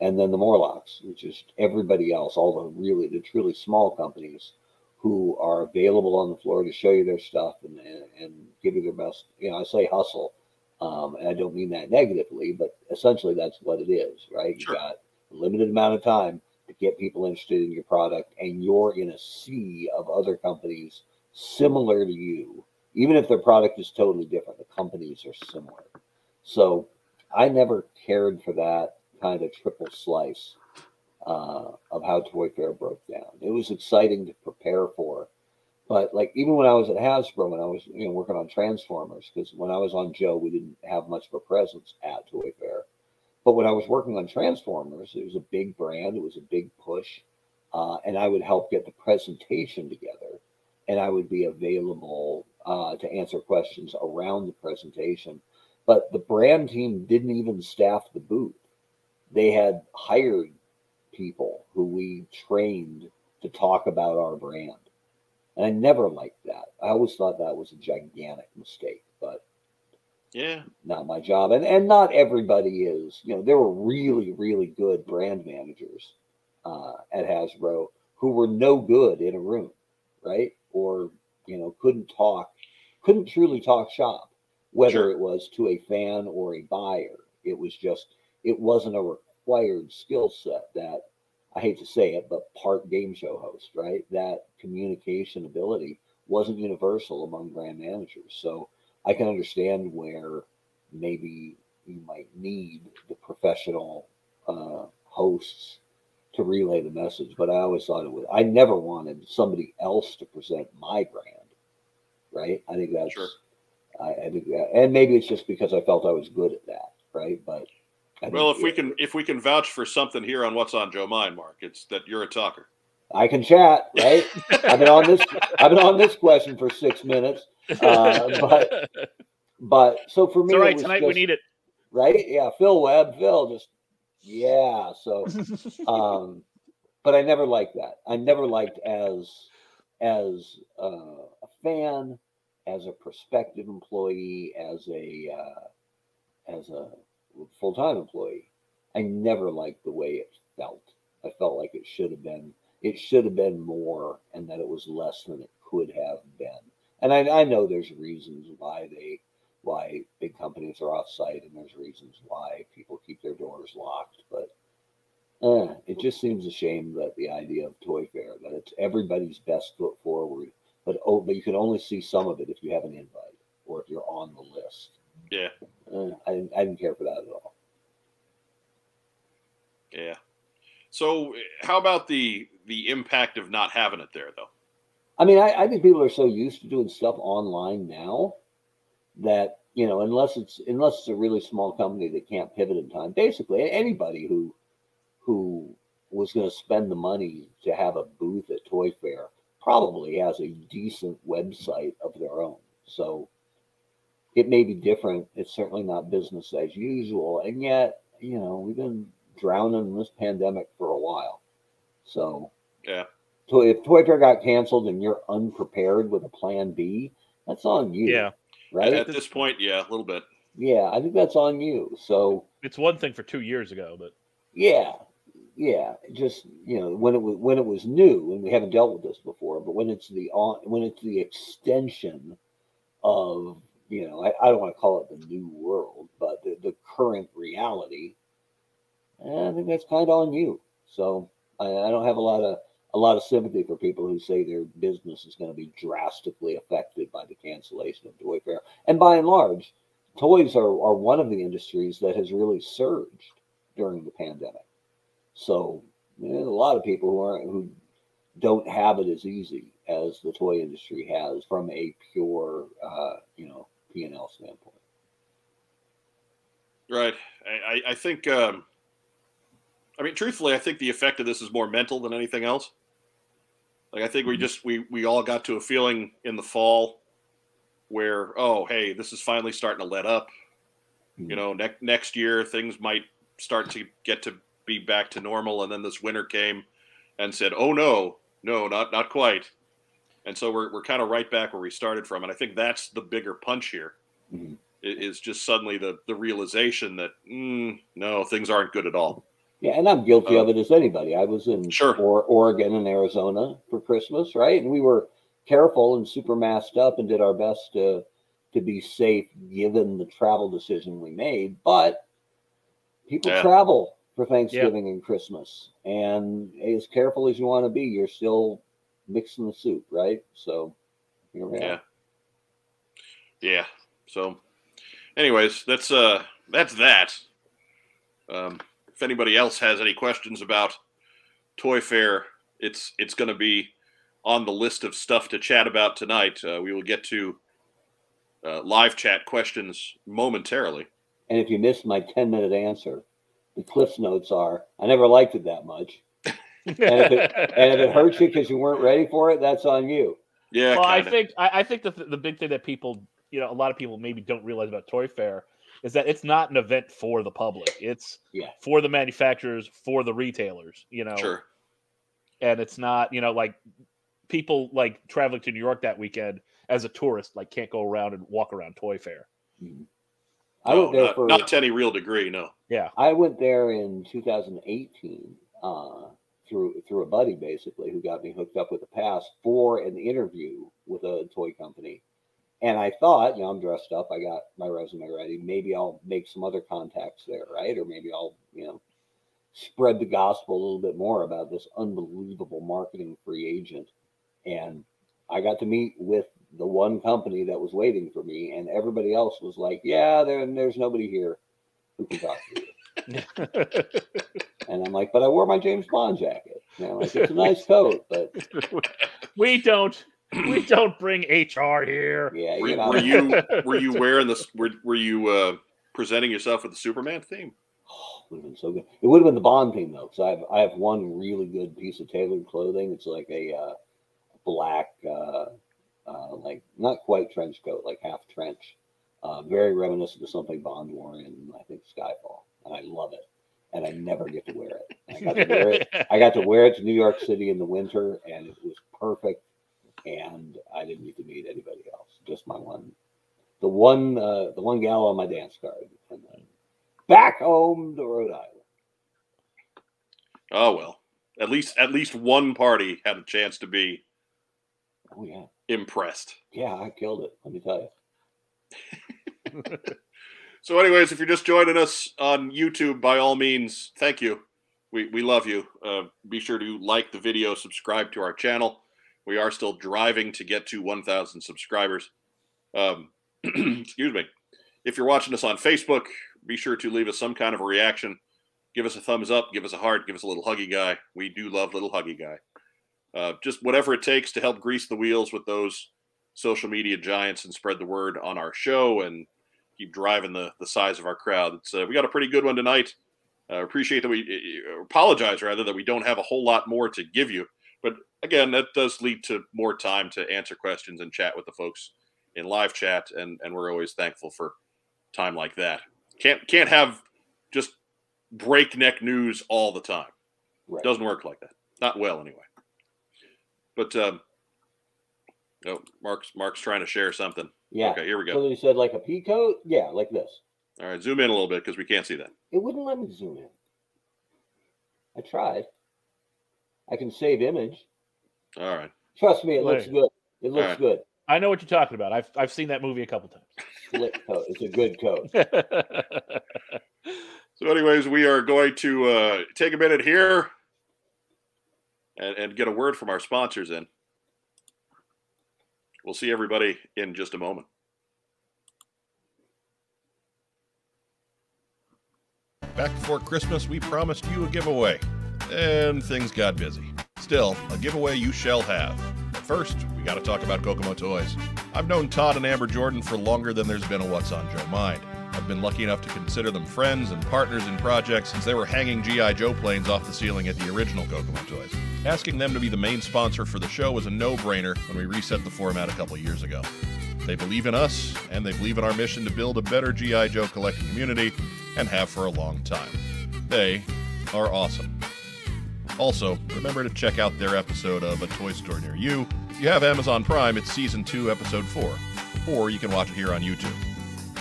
[SPEAKER 3] And then the Morlocks, which is everybody else, all the really the truly small companies who are available on the floor to show you their stuff and and, and give you their best. You know, I say hustle, um, and I don't mean that negatively, but essentially that's what it is, right?
[SPEAKER 1] Sure.
[SPEAKER 3] You got a limited amount of time to get people interested in your product, and you're in a sea of other companies similar to you even if their product is totally different, the companies are similar. So I never cared for that kind of triple slice uh, of how Toy Fair broke down. It was exciting to prepare for, but like even when I was at Hasbro, when I was you know working on Transformers, because when I was on Joe, we didn't have much of a presence at Toy Fair. But when I was working on Transformers, it was a big brand, it was a big push, uh, and I would help get the presentation together, and I would be available uh, to answer questions around the presentation. But the brand team didn't even staff the booth. They had hired people who we trained to talk about our brand. And I never liked that. I always thought that was a gigantic mistake, but
[SPEAKER 1] Yeah,
[SPEAKER 3] not my job. And and not everybody is. You know, there were really, really good brand managers uh, at Hasbro who were no good in a room, right? Or you know couldn't talk, couldn't truly talk shop, whether
[SPEAKER 1] Sure.
[SPEAKER 3] it was to a fan or a buyer. It was just it wasn't a required skill set that I hate to say it, but part game show host, right? That communication ability wasn't universal among brand managers. So I can understand where maybe you might need the professional uh, hosts to relay the message. But I always thought it was, I never wanted somebody else to present my brand, right? I think that's,
[SPEAKER 1] Sure.
[SPEAKER 3] I, I think and maybe it's just because I felt I was good at that, right? But I
[SPEAKER 1] Well,
[SPEAKER 3] think
[SPEAKER 1] if we can if we can vouch for something here on what's on Joe Mind, Mark, it's that you're a talker.
[SPEAKER 3] I can chat, right? I've been on this. I've been on this question for six minutes. Uh, but But so for me,
[SPEAKER 2] it's all
[SPEAKER 3] it
[SPEAKER 2] right.
[SPEAKER 3] was
[SPEAKER 2] Tonight we need it.
[SPEAKER 3] right? Yeah, Phil Webb, Phil, just yeah. So, um, but I never liked that. I never liked as as uh, a fan, as a prospective employee, as a uh, as a full time employee. I never liked the way it felt. I felt like it should have been it should have been more, and that it was less than it could have been. And I, I know there's reasons why they why big companies are off site and there's reasons why people keep their doors locked but uh, it just seems a shame that the idea of toy fair that it's everybody's best foot forward but oh but you can only see some of it if you have an invite or if you're on the list
[SPEAKER 1] Yeah.
[SPEAKER 3] uh, I, didn't, I didn't care for that at all
[SPEAKER 1] Yeah. So how about the the impact of not having it there though?
[SPEAKER 3] I mean, I, I think people are so used to doing stuff online now that you know, unless it's unless it's a really small company that can't pivot in time. Basically, anybody who who was going to spend the money to have a booth at Toy Fair probably has a decent website of their own. So it may be different. It's certainly not business as usual, and yet you know we've been drowning in this pandemic for a while. So
[SPEAKER 1] Yeah.
[SPEAKER 3] so if Toy Fair got canceled and you're unprepared with a plan B, that's on you.
[SPEAKER 2] yeah,
[SPEAKER 3] Right?
[SPEAKER 1] At this point, yeah, a little bit.
[SPEAKER 3] yeah, I think that's on you. So
[SPEAKER 2] it's one thing for two years ago, but
[SPEAKER 3] yeah, yeah. Just you know, when it was when it was new, and we haven't dealt with this before, but when it's the on when it's the extension of you know, I, I don't want to call it the new world, but the, the current reality, eh, I think that's kind of on you. So I, I don't have a lot of a lot of sympathy for people who say their business is going to be drastically affected by the cancellation of Toy Fair. And by and large, toys are, are one of the industries that has really surged during the pandemic. So there's a lot of people who aren't who don't have it as easy as the toy industry has from a pure, uh, you know, P and L standpoint.
[SPEAKER 1] Right. I, I, think um I mean truthfully, I think the effect of this is more mental than anything else. Like I think we
[SPEAKER 3] Mhm.
[SPEAKER 1] just we we all got to a feeling in the fall where, oh hey, this is finally starting to let up. You
[SPEAKER 3] Mhm.
[SPEAKER 1] know, next next year things might start to get to be back to normal and then this winter came and said, "Oh no, no, not not quite." And so we're we're kind of right back where we started from and I think that's the bigger punch here.
[SPEAKER 3] Mhm.
[SPEAKER 1] is just suddenly the the realization that mm, no things aren't good at all
[SPEAKER 3] Yeah, and I'm guilty
[SPEAKER 1] Uh,
[SPEAKER 3] of it as anybody. I was in
[SPEAKER 1] Sure.
[SPEAKER 3] or, Oregon and Arizona for Christmas, right? And we were careful and super masked up and did our best to to be safe given the travel decision we made. But people
[SPEAKER 1] Yeah.
[SPEAKER 3] travel for Thanksgiving and Christmas, and as careful as you want to be, you're still mixing the soup, right? So here we are.
[SPEAKER 1] Yeah. yeah so anyways that's uh that's that um if anybody else has any questions about toy fair it's it's going to be on the list of stuff to chat about tonight uh, we will get to uh, live chat questions momentarily
[SPEAKER 3] And if you missed my 10 minute answer, the Cliff's notes are I never liked it that much. if it- And if it hurts you because you weren't ready for it, that's on you.
[SPEAKER 1] yeah
[SPEAKER 2] well, I
[SPEAKER 1] kinda.
[SPEAKER 2] think I, I think the the big thing that people, you know, a lot of people maybe don't realize about Toy Fair is that it's not an event for the public. It's
[SPEAKER 3] Yeah.
[SPEAKER 2] for the manufacturers, for the retailers, you know.
[SPEAKER 1] sure
[SPEAKER 2] And it's not, you know, like people like traveling to New York that weekend as a tourist, like can't go around and walk around Toy Fair. Mm-hmm.
[SPEAKER 3] I
[SPEAKER 1] No,
[SPEAKER 3] went there
[SPEAKER 1] not,
[SPEAKER 3] for
[SPEAKER 1] not to any real degree no
[SPEAKER 2] Yeah.
[SPEAKER 3] I went there in 2018 uh, through through a buddy basically who got me hooked up with a pass for an interview with a toy company. And I thought, you know, I'm dressed up, I got my resume ready. Maybe I'll make some other contacts there, right? Or maybe I'll, you know, spread the gospel a little bit more about this unbelievable marketing free agent. And I got to meet with the one company that was waiting for me, and everybody else was like, "Yeah, there, there's nobody here who can talk to you." and I'm like, "But I wore my James Bond jacket. And I'm like, it's a nice coat, but
[SPEAKER 2] we don't we don't bring HR here.
[SPEAKER 3] yeah,
[SPEAKER 4] Were,
[SPEAKER 3] you know."
[SPEAKER 4] were you were you wearing this? Were, were you uh, presenting yourself with the Superman theme?
[SPEAKER 3] Oh, would have been so good. It would have been the Bond theme though, because I have I have one really good piece of tailored clothing. It's like a uh, black, uh, like not quite trench coat, like half trench, uh, very reminiscent of something Bond wore in I think Skyfall, and I love it. And I never get to wear it. I got to wear it. I got to wear it to New York City in the winter, and it was perfect. And I didn't need to meet anybody else. Just my one, the one, uh, the one gal on my dance card, and then back home to Rhode Island.
[SPEAKER 4] Oh well, at least at least one party had a chance to be
[SPEAKER 3] Oh yeah,
[SPEAKER 4] impressed.
[SPEAKER 3] yeah, I killed it. Let me tell you.
[SPEAKER 4] So, anyways, if you're just joining us on YouTube, by all means, thank you. We we love you. Uh, be sure to like the video, subscribe to our channel. We are still driving to get to 1,000 subscribers. Um, excuse me. If you're watching us on Facebook, be sure to leave us some kind of a reaction. Give us a thumbs up, give us a heart, give us a little huggy guy. We do love little huggy guy. Uh, just whatever it takes to help grease the wheels with those social media giants and spread the word on our show and keep driving the the size of our crowd. It's uh, we got a pretty good one tonight. Uh, appreciate that we uh, apologize rather that we don't have a whole lot more to give you, but again, that does lead to more time to answer questions and chat with the folks in live chat, and and we're always thankful for time like that. Can't can't have just breakneck news all the time.
[SPEAKER 3] Right.
[SPEAKER 4] Doesn't work like that. Not well, anyway. But um, oh, Mark's Mark's trying to share something.
[SPEAKER 3] Yeah.
[SPEAKER 4] Okay, here we go.
[SPEAKER 3] So you said like a pea coat? Yeah, like this.
[SPEAKER 4] All right, zoom in a little bit because we can't see that.
[SPEAKER 3] It wouldn't let me zoom in. I tried. I can save image.
[SPEAKER 4] All right.
[SPEAKER 3] Trust me, it looks good. It looks
[SPEAKER 4] right.
[SPEAKER 3] good.
[SPEAKER 2] I know what you're talking about. I've I've seen that movie a couple times.
[SPEAKER 3] Slick coat. It's a good coat.
[SPEAKER 4] So, anyways, we are going to uh, take a minute here and, and get a word from our sponsors in. We'll see everybody in just a moment.
[SPEAKER 1] Back before Christmas, we promised you a giveaway, and things got busy. Still, a giveaway you shall have. But first, we gotta talk about Kokomo Toys. I've known Todd and Amber Jordan for longer than there's been a What's on Joe mind. I've been lucky enough to consider them friends and partners in projects since they were hanging G.I. Joe planes off the ceiling at the original Kokomo Toys. Asking them to be the main sponsor for the show was a no brainer when we reset the format a couple years ago. They believe in us, and they believe in our mission to build a better G.I. Joe collecting community, and have for a long time. They are awesome. Also, remember to check out their episode of A Toy Store Near You. If you have Amazon Prime, it's Season 2, Episode 4, or you can watch it here on YouTube.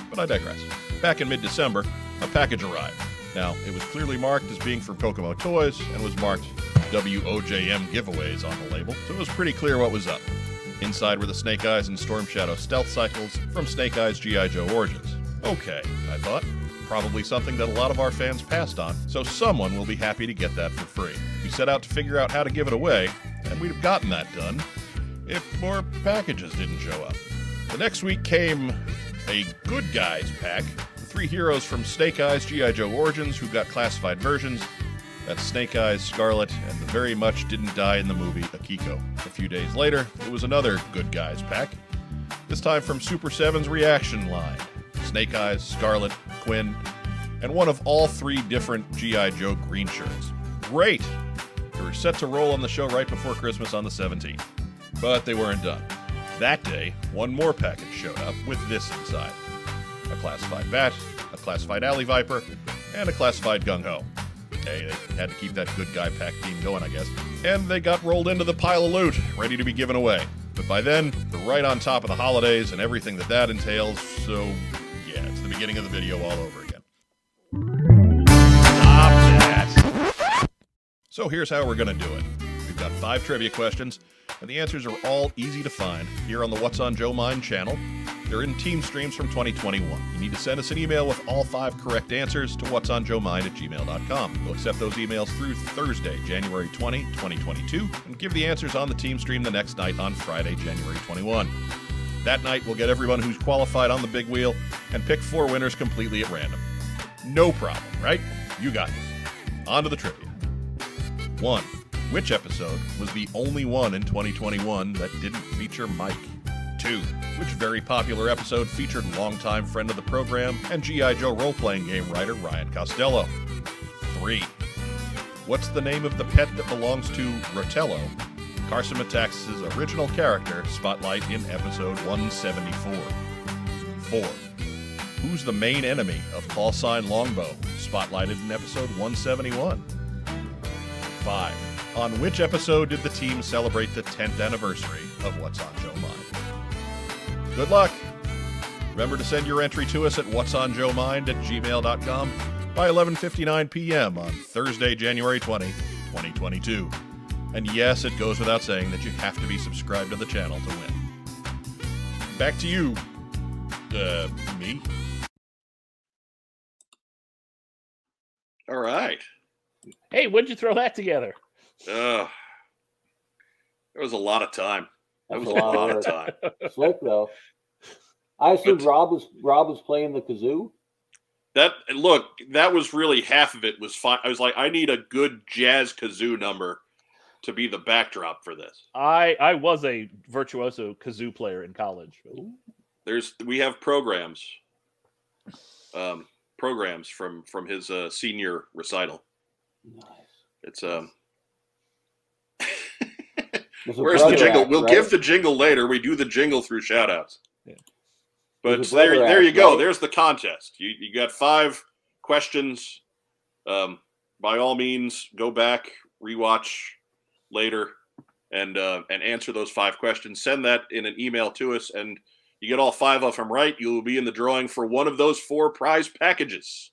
[SPEAKER 1] But I digress. Back in mid December, a package arrived. Now, it was clearly marked as being from Kokomo Toys and was marked WOJM giveaways on the label, so it was pretty clear what was up. Inside were the Snake Eyes and Storm Shadow stealth cycles from Snake Eyes G.I. Joe Origins. Okay, I thought. Probably something that a lot of our fans passed on, so someone will be happy to get that for free. We set out to figure out how to give it away, and we'd have gotten that done if more packages didn't show up. The next week came a Good Guys pack. The Three heroes from Snake Eyes G.I. Joe Origins who got classified versions. That's Snake Eyes, Scarlett, and the very much didn't die in the movie Akiko. A few days later, it was another Good Guys pack. This time from Super 7's reaction line Snake Eyes, Scarlett, Quinn, and one of all three different G.I. Joe green shirts. Great! They were set to roll on the show right before Christmas on the 17th. But they weren't done. That day, one more package showed up with this inside a classified Bat, a classified Alley Viper, and a classified Gung Ho. Hey, they had to keep that good guy pack theme going, I guess. And they got rolled into the pile of loot, ready to be given away. But by then, we're right on top of the holidays and everything that that entails, so yeah, it's the beginning of the video all over again. Stop that.
[SPEAKER 5] So here's how we're to do it. We've got five trivia questions, and the answers are all easy to find here on the What's on Joe Mind channel. They're in team streams from 2021. You need to send us an email with all five correct answers to what's on Joe Mind at gmail.com. We'll accept those emails through Thursday, January 20, 2022, and give the answers on the team stream the next night on Friday, January 21. That night, we'll get everyone who's qualified on the big wheel and pick four winners completely at random. No problem, right? You got this. On to the trivia. One. Which episode was the only one in 2021 that didn't feature Mike? 2. Which very popular episode featured longtime friend of the program and G.I. Joe role playing game writer Ryan Costello? 3. What's the name of the pet that belongs to Rotello, Carson Metaxas' original character, spotlight in episode 174? 4. Who's the main enemy of call sign Longbow, spotlighted in episode 171? 5. On which episode did the team celebrate the 10th anniversary of What's on Joe Mind? Good luck! Remember to send your entry to us at whatsonjoemind at gmail.com by 11.59 p.m. on Thursday, January 20, 2022. And yes, it goes without saying that you have to be subscribed to the channel to win. Back to you, uh, me.
[SPEAKER 1] All right.
[SPEAKER 2] Hey, when'd you throw that together?
[SPEAKER 1] Uh, there was a lot of time. That was
[SPEAKER 3] a
[SPEAKER 1] a
[SPEAKER 3] lot
[SPEAKER 1] lot
[SPEAKER 3] of
[SPEAKER 1] of time.
[SPEAKER 3] Slick though. I assume
[SPEAKER 1] But-
[SPEAKER 3] Rob was Rob was playing the kazoo.
[SPEAKER 1] That look, that was really half of it was fine. I was like, I need a good jazz kazoo number to be the backdrop for this.
[SPEAKER 2] I I was a virtuoso kazoo player in college.
[SPEAKER 1] There's we have programs, um, programs from from his uh, senior recital.
[SPEAKER 3] Nice.
[SPEAKER 1] It's um.
[SPEAKER 3] There's a
[SPEAKER 1] Where's the jingle?
[SPEAKER 3] act,
[SPEAKER 1] we'll
[SPEAKER 3] right?
[SPEAKER 1] give the jingle later. We do the jingle through shoutouts.
[SPEAKER 2] Yeah.
[SPEAKER 1] But
[SPEAKER 3] There's
[SPEAKER 1] there,
[SPEAKER 3] brother
[SPEAKER 1] there you go.
[SPEAKER 3] right?
[SPEAKER 1] There's the contest. You you got five questions. Um, by all means, go back, rewatch later, and uh, and answer those five questions. Send that in an email to us, and you get all five of them right. You will be in the drawing for one of those four prize packages,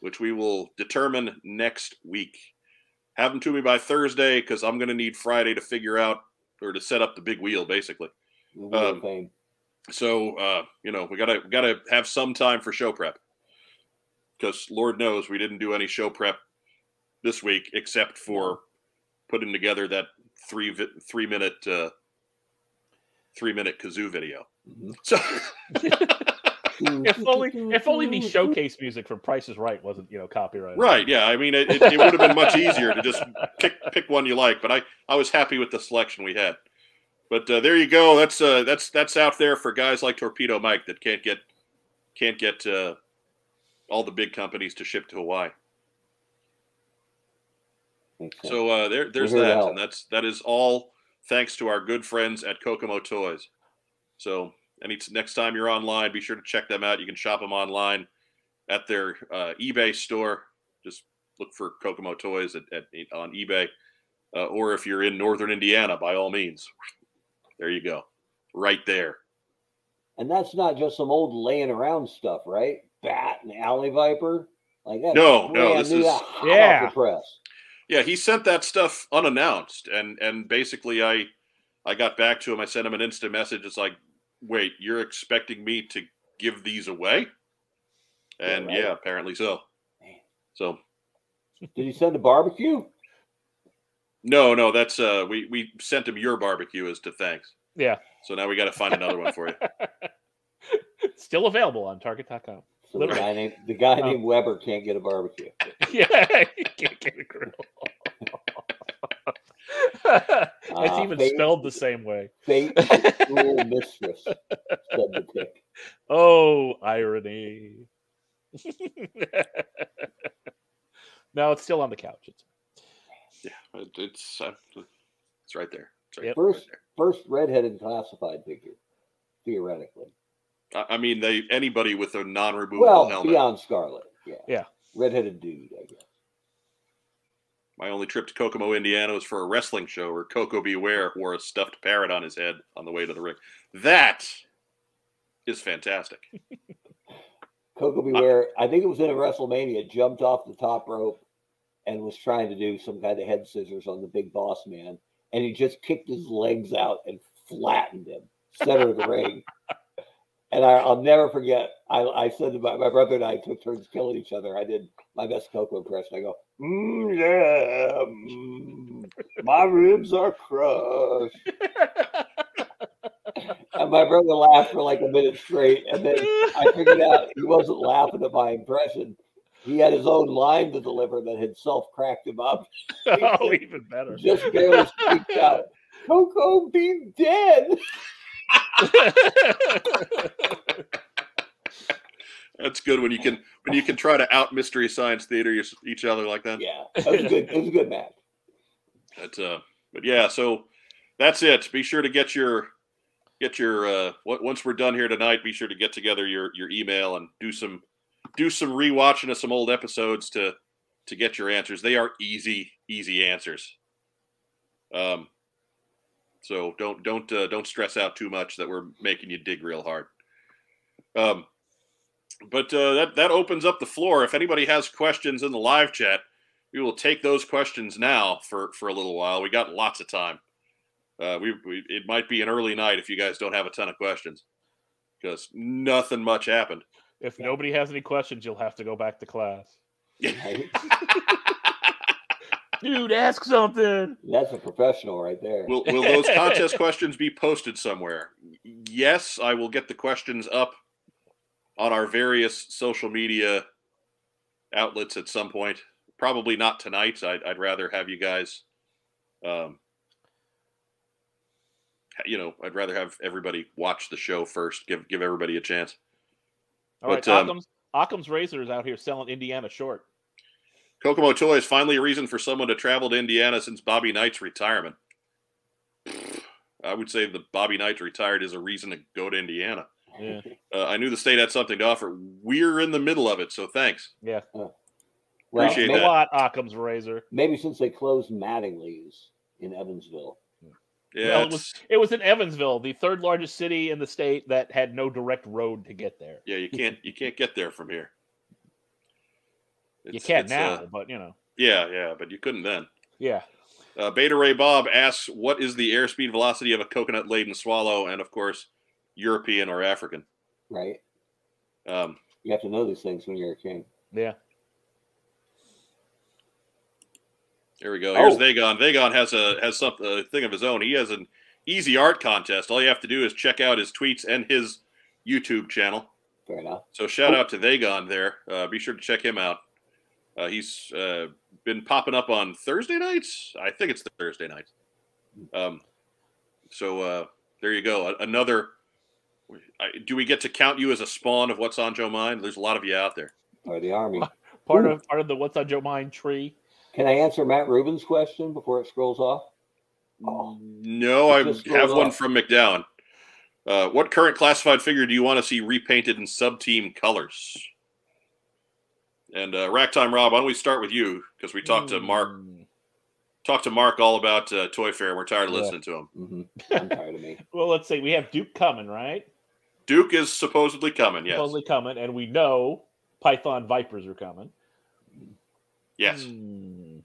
[SPEAKER 1] which we will determine next week. Have them to me by Thursday because I'm going to need Friday to figure out or to set up the big wheel, basically.
[SPEAKER 3] The Wheel of
[SPEAKER 1] um. So uh, you know we gotta we gotta have some time for show prep because Lord knows we didn't do any show prep this week except for putting together that three vi- three minute uh, three minute kazoo video.
[SPEAKER 3] Mhm.
[SPEAKER 1] So
[SPEAKER 2] If only if only the showcase music from Price is Right wasn't you know copyrighted.
[SPEAKER 1] right, yeah, I mean it, it, it would have been much easier to just pick pick one you like, but I I was happy with the selection we had. But uh, there you go. That's uh, that's that's out there for guys like Torpedo Mike that can't get can't get uh, all the big companies to ship to Hawaii.
[SPEAKER 3] Makes sense.
[SPEAKER 1] So uh, there, there's that,
[SPEAKER 3] help.
[SPEAKER 1] and that's that is all thanks to our good friends at Kokomo Toys. So any next time you're online, be sure to check them out. You can shop them online at their uh, eBay store. Just look for Kokomo Toys at, at on eBay, uh, or if you're in Northern Indiana, by all means, there you go, right there.
[SPEAKER 3] and that's not just some old laying around stuff, right? Bat and alley viper, like that.
[SPEAKER 1] No, no, this is-
[SPEAKER 2] Yeah.
[SPEAKER 3] off the press.
[SPEAKER 1] Yeah, he sent that stuff unannounced, and and basically, I I got back to him. I sent him an instant message. It's like, wait, you're expecting me to give these away? And
[SPEAKER 3] right.
[SPEAKER 1] yeah, apparently so.
[SPEAKER 3] Man.
[SPEAKER 1] So
[SPEAKER 3] Did he send a barbecue?
[SPEAKER 1] no, no, that's uh, we we sent him your barbecue as to thanks.
[SPEAKER 2] Yeah.
[SPEAKER 1] So now we got to find another one for you.
[SPEAKER 2] Still available on Target.com.
[SPEAKER 3] So the guy named the guy
[SPEAKER 2] Oh.
[SPEAKER 3] named Weber can't get a barbecue.
[SPEAKER 2] yeah, you can't get a grill. it's
[SPEAKER 3] Ah,
[SPEAKER 2] even
[SPEAKER 3] fate.
[SPEAKER 2] spelled the same way.
[SPEAKER 3] Fate rule mistress, said the tick.
[SPEAKER 2] Oh, irony. no, it's still on the couch. It's,
[SPEAKER 1] Yeah, it, it's uh, it's right there. It's right,
[SPEAKER 2] Yep.
[SPEAKER 1] right
[SPEAKER 3] First, first redheaded classified figure, theoretically.
[SPEAKER 1] I, I mean, they anybody with a non-removable
[SPEAKER 3] Well,
[SPEAKER 1] helmet.
[SPEAKER 3] beyond Scarlett, yeah,
[SPEAKER 2] Yeah.
[SPEAKER 3] redheaded dude, I guess.
[SPEAKER 1] My only trip to Kokomo, Indiana was for a wrestling show where Koko B. Ware wore a stuffed parrot on his head on the way to the ring. That is fantastic.
[SPEAKER 3] Koko B. Ware, I think it was in a WrestleMania, jumped off the top rope and was trying to do some kind of head scissors on the big boss man, and he just kicked his legs out and flattened him center of the ring. And I, will never forget. I, I said to my, my brother and I took turns killing each other. I did my best Koko impression. I go, mm, yeah, mm, my ribs are crushed. and my brother laughed for like a minute straight, and then I figured out he wasn't laughing at my impression. He had his own line to deliver that had self cracked him up.
[SPEAKER 2] oh, even better.
[SPEAKER 3] Just barely squeaked out, Koko be dead.
[SPEAKER 1] That's good when you can when you can try to out mystery science theater each other like that.
[SPEAKER 3] Yeah, that was a good. It was a good match.
[SPEAKER 1] But uh, but yeah, so that's it. Be sure to get your get your uh, once we're done here tonight. Be sure to get together your your email and do some do some rewatching of some old episodes to to get your answers. They are easy easy answers. Um, so don't don't uh, don't stress out too much that we're making you dig real hard. Um, but uh, that that opens up the floor. If anybody has questions in the live chat, we will take those questions now for for a little while. We got lots of time. Uh, we, we it might be an early night if you guys don't have a ton of questions because nothing much happened.
[SPEAKER 2] If nobody has any questions, you'll have to go back to class. Dude, ask something.
[SPEAKER 3] That's a professional right there.
[SPEAKER 1] Will, will those contest questions be posted somewhere? Yes, I will get the questions up on our various social media outlets at some point. Probably not tonight. I'd, I'd rather have you guys, um, you know, I'd rather have everybody watch the show first. Give give everybody a chance.
[SPEAKER 2] All but, right, um, Occam's, Occam's Razor is out here selling Indiana short.
[SPEAKER 1] Kokomo Toy is finally a reason for someone to travel to Indiana since Bobby Knight's retirement. I would say the Bobby Knight retired is a reason to go to Indiana.
[SPEAKER 2] Yeah.
[SPEAKER 1] Uh, I knew the state had something to offer. We're in the middle of it, so thanks.
[SPEAKER 2] Yeah.
[SPEAKER 3] Well,
[SPEAKER 1] Appreciate
[SPEAKER 2] a
[SPEAKER 1] that.
[SPEAKER 2] lot, Occam's Razor.
[SPEAKER 3] Maybe since they closed Mattingly's in Evansville.
[SPEAKER 1] Yeah,
[SPEAKER 2] Well, it was it was in Evansville, the third largest city in the state that had no direct road to get there.
[SPEAKER 1] yeah. You can't you can't get there from here.
[SPEAKER 2] you can
[SPEAKER 1] it's,
[SPEAKER 2] now,
[SPEAKER 1] uh,
[SPEAKER 2] but you know,
[SPEAKER 1] yeah, yeah, but you couldn't then.
[SPEAKER 2] yeah.
[SPEAKER 1] Uh, Beta Ray Bob asks, "What is the airspeed velocity of a coconut-laden swallow?" And of course, European or African.
[SPEAKER 3] Right?
[SPEAKER 1] Um,
[SPEAKER 3] You have to know these things when you're a king.
[SPEAKER 2] Yeah.
[SPEAKER 1] There we go. Here's
[SPEAKER 3] Oh.
[SPEAKER 1] Vagon. Vagon has a has something a thing of his own. He has an easy art contest. All you have to do is check out his tweets and his YouTube channel.
[SPEAKER 3] Fair enough.
[SPEAKER 1] So shout
[SPEAKER 3] Oh.
[SPEAKER 1] out to Vagon there. Uh, be sure to check him out. Uh, he's uh, been popping up on Thursday nights. I think it's Thursday nights. Um, so uh, there you go. A- another. I, do we get to count you as a spawn of what's on Joe Mind? There's a lot of you out there.
[SPEAKER 3] Or the army.
[SPEAKER 2] Part
[SPEAKER 3] Ooh.
[SPEAKER 2] of part of the what's on Joe Mind tree.
[SPEAKER 3] Can I answer Matt Rubin's question before it scrolls off? Oh.
[SPEAKER 1] No, I have
[SPEAKER 3] scrolled
[SPEAKER 1] one
[SPEAKER 3] off.
[SPEAKER 1] from McDowell. Uh, what current classified figure do you want to see repainted in sub team colors? And uh, Rack Time Rob, why don't we start with you because we talked to Mark
[SPEAKER 2] Mm.
[SPEAKER 1] talked to Mark all about uh, Toy Fair. We're tired of
[SPEAKER 2] Yeah.
[SPEAKER 1] listening to him.
[SPEAKER 3] hmm I'm tired of me.
[SPEAKER 2] Well, let's see. We have Duke coming, right?
[SPEAKER 1] Duke is supposedly coming. Yes.
[SPEAKER 2] Supposedly coming, and we know Python Vipers are coming.
[SPEAKER 1] Yes.
[SPEAKER 2] Hmm.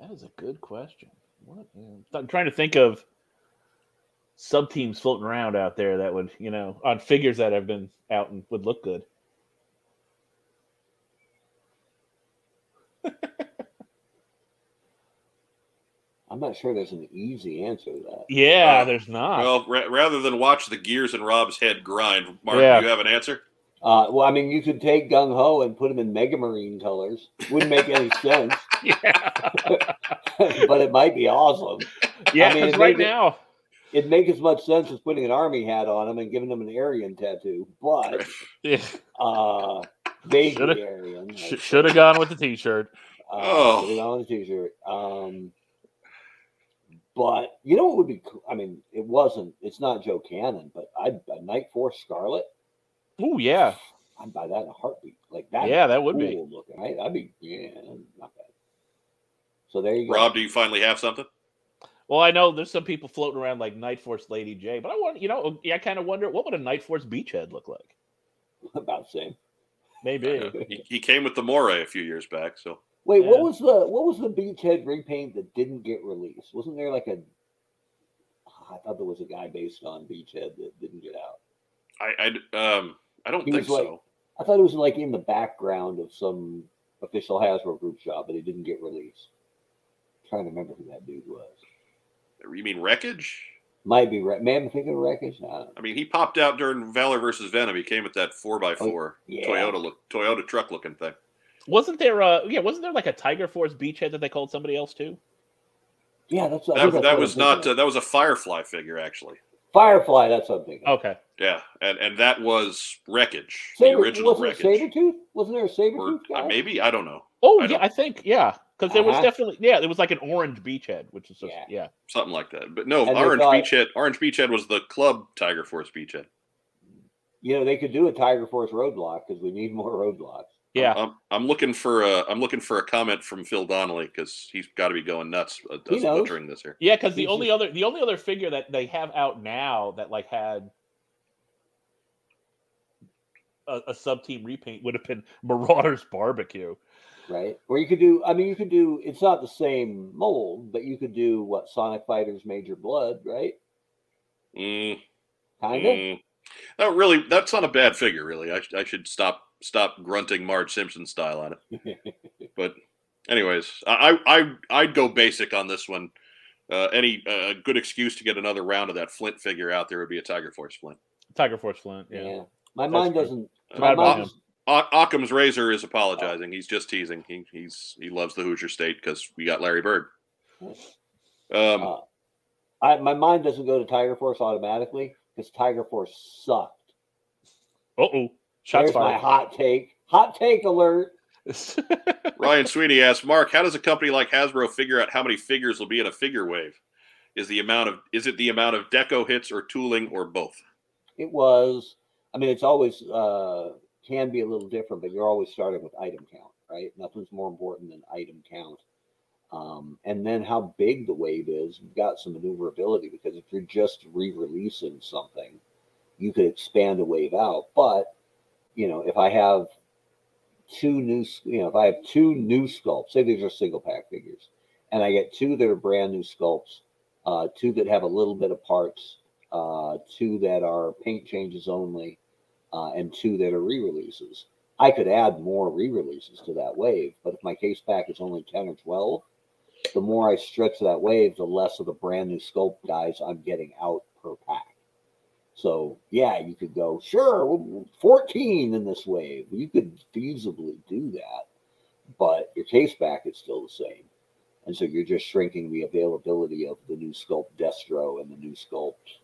[SPEAKER 2] That is a good question. What? I'm trying to think of sub teams floating around out there that would, you know, on figures that have been out and would look good.
[SPEAKER 3] I'm not sure there's an easy answer to that.
[SPEAKER 2] Yeah,
[SPEAKER 1] Uh,
[SPEAKER 2] there's not.
[SPEAKER 1] Well, ra- rather than watch the gears in Rob's head grind, Mark,
[SPEAKER 2] Yeah.
[SPEAKER 1] do you have an answer?
[SPEAKER 3] Uh, well, I mean, you could take Gung Ho and put him in Mega Marine colors. Wouldn't make any sense,
[SPEAKER 2] yeah,
[SPEAKER 3] but it might be awesome.
[SPEAKER 2] yeah.
[SPEAKER 3] mean,
[SPEAKER 2] 'cause
[SPEAKER 3] it
[SPEAKER 2] right
[SPEAKER 3] made it-
[SPEAKER 2] now,
[SPEAKER 3] It'd make as much sense as putting an army hat on him and giving him an Aryan tattoo, but
[SPEAKER 2] yeah,
[SPEAKER 3] uh, vaguely
[SPEAKER 2] Shoulda-
[SPEAKER 3] Aryan.
[SPEAKER 2] should have gone with the T-shirt.
[SPEAKER 3] Uh,
[SPEAKER 1] Oh.
[SPEAKER 3] put it on the t-shirt. Um, but you know what would be? cool? I mean, it wasn't. It's not Joe canon, but I'd a Night Force Scarlett.
[SPEAKER 2] Oh yeah,
[SPEAKER 3] I'd buy that in a heartbeat. Like that.
[SPEAKER 2] yeah, that would be.
[SPEAKER 3] cool looking. Right? I'd be yeah, not bad. So there you go.
[SPEAKER 1] Rob, do you finally have something?
[SPEAKER 2] Well, I know there's some people floating around like Night Force Lady J, but I want you know, yeah, I kind of wonder what would a Night Force beachhead look like.
[SPEAKER 3] About the same.
[SPEAKER 2] Maybe.
[SPEAKER 1] He, he came with the Moray a few years back, so
[SPEAKER 3] Wait, what was the what was the beachhead repaint that didn't get released? Wasn't there like a? I thought there was a guy based on beachhead that didn't get out.
[SPEAKER 1] I I um I don't
[SPEAKER 3] He
[SPEAKER 1] think
[SPEAKER 3] like-
[SPEAKER 1] so.
[SPEAKER 3] I thought it was like in the background of some official Hasbro group shop, but it didn't get released. trying to remember who that dude was.
[SPEAKER 1] You mean wreckage?
[SPEAKER 3] Might be right. Man, I'm thinking of wreckage. I.
[SPEAKER 1] I mean, he popped out during Valor versus Venom. He came with that four x four. Toyota look Toyota truck looking thing.
[SPEAKER 2] Wasn't there uh yeah, wasn't there like a Tiger Force beachhead that they called somebody else too?
[SPEAKER 3] Yeah, that's. I
[SPEAKER 1] That,
[SPEAKER 3] that's
[SPEAKER 1] that was not uh, that was a Firefly figure actually.
[SPEAKER 3] Firefly. That's something.
[SPEAKER 2] Okay.
[SPEAKER 1] Yeah, and and that was wreckage,
[SPEAKER 3] Saber,
[SPEAKER 1] the original
[SPEAKER 3] wasn't it
[SPEAKER 1] wreckage.
[SPEAKER 3] Sabretooth? Wasn't there a Sabretooth
[SPEAKER 1] Or
[SPEAKER 3] guy?
[SPEAKER 1] uh, maybe I don't know
[SPEAKER 2] Oh
[SPEAKER 1] I
[SPEAKER 2] yeah,
[SPEAKER 1] don't-
[SPEAKER 2] I think yeah. Because there was
[SPEAKER 3] Uh-huh.
[SPEAKER 2] definitely yeah, there was like an orange beachhead, which is just
[SPEAKER 3] Yeah.
[SPEAKER 2] yeah.
[SPEAKER 1] something like that. But no,
[SPEAKER 3] And
[SPEAKER 1] Orange
[SPEAKER 3] thought-
[SPEAKER 1] Beachhead. Orange Beachhead was the club Tiger Force Beachhead.
[SPEAKER 3] You know, they could do a Tiger Force roadblock because we need more roadblocks.
[SPEAKER 2] Yeah.
[SPEAKER 1] I'm, I'm looking for a I'm looking for a comment from Phil Donnelly because he's got to be going nuts uh,
[SPEAKER 3] He
[SPEAKER 1] butchering this here.
[SPEAKER 2] Yeah, because the
[SPEAKER 3] He's
[SPEAKER 2] only other the only other figure that they have out now that like had a, a sub team repaint would have been Marauders Barbecue.
[SPEAKER 3] right? Or you could do, I mean, you could do, it's not the same mold, but you could do what Sonic Fighters Major Blood, right?
[SPEAKER 1] Mm,
[SPEAKER 3] Kind of.
[SPEAKER 1] mm. No, really, that's not a bad figure. Really, I, sh- I should stop stop grunting Marge Simpson style on it. But anyways, I I I'd- I'd go basic on this one. Uh, any uh, good excuse to get another round of that Flint figure out there would be a Tiger Force Flint.
[SPEAKER 2] Tiger Force Flint.
[SPEAKER 3] yeah.
[SPEAKER 2] Yeah.
[SPEAKER 3] My
[SPEAKER 2] That's
[SPEAKER 3] mind
[SPEAKER 2] true.
[SPEAKER 3] doesn't, my
[SPEAKER 2] Bad about
[SPEAKER 3] mind's-
[SPEAKER 1] Oc- Occam's razor is apologizing. He's just teasing. He, he's he loves the Hoosier State because we got Larry Bird. Um,
[SPEAKER 3] uh, I, my mind doesn't go to Tiger Force automatically because Tiger Force sucked.
[SPEAKER 2] Uh oh. Shots
[SPEAKER 3] There's my hot take. Hot take alert.
[SPEAKER 1] Ryan Sweeney asks Mark, how does a company like Hasbro figure out how many figures will be in a figure wave? Is the amount of is it the amount of deco hits or tooling or both?
[SPEAKER 3] It was, I mean, it's always, uh, can be a little different, but you're always starting with item count, right? Nothing's more important than item count. Um, and then how big the wave is, you've got some maneuverability because if you're just re-releasing something, you could expand a wave out. But you know, if I have two new, you know, if I have two new sculpts, say these are single pack figures, and I get two that are brand new sculpts, uh, two that have a little bit of parts, uh, two that are paint changes only, uh, and two that are re-releases. I could add more re-releases to that wave, but if my case pack is only 10 or 12, the more I stretch that wave, the less of the brand new sculpt guys I'm getting out per pack. So yeah, you could go, sure, 14 in this wave. You could feasibly do that, but your case back is still the same. And so you're just shrinking the availability of the new sculpt Destro and the new sculpt,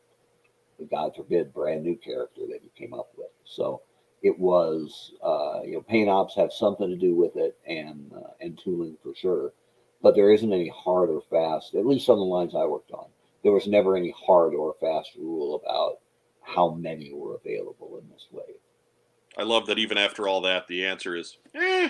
[SPEAKER 3] the God forbid, brand new character that you came up with. So it was, uh, you know, paint ops have something to do with it and, uh, and tooling for sure. But there isn't any hard or fast, at least on the lines I worked on. There was never any hard or fast rule about how many were available in this wave.
[SPEAKER 1] I love that even after all that, the answer is eh.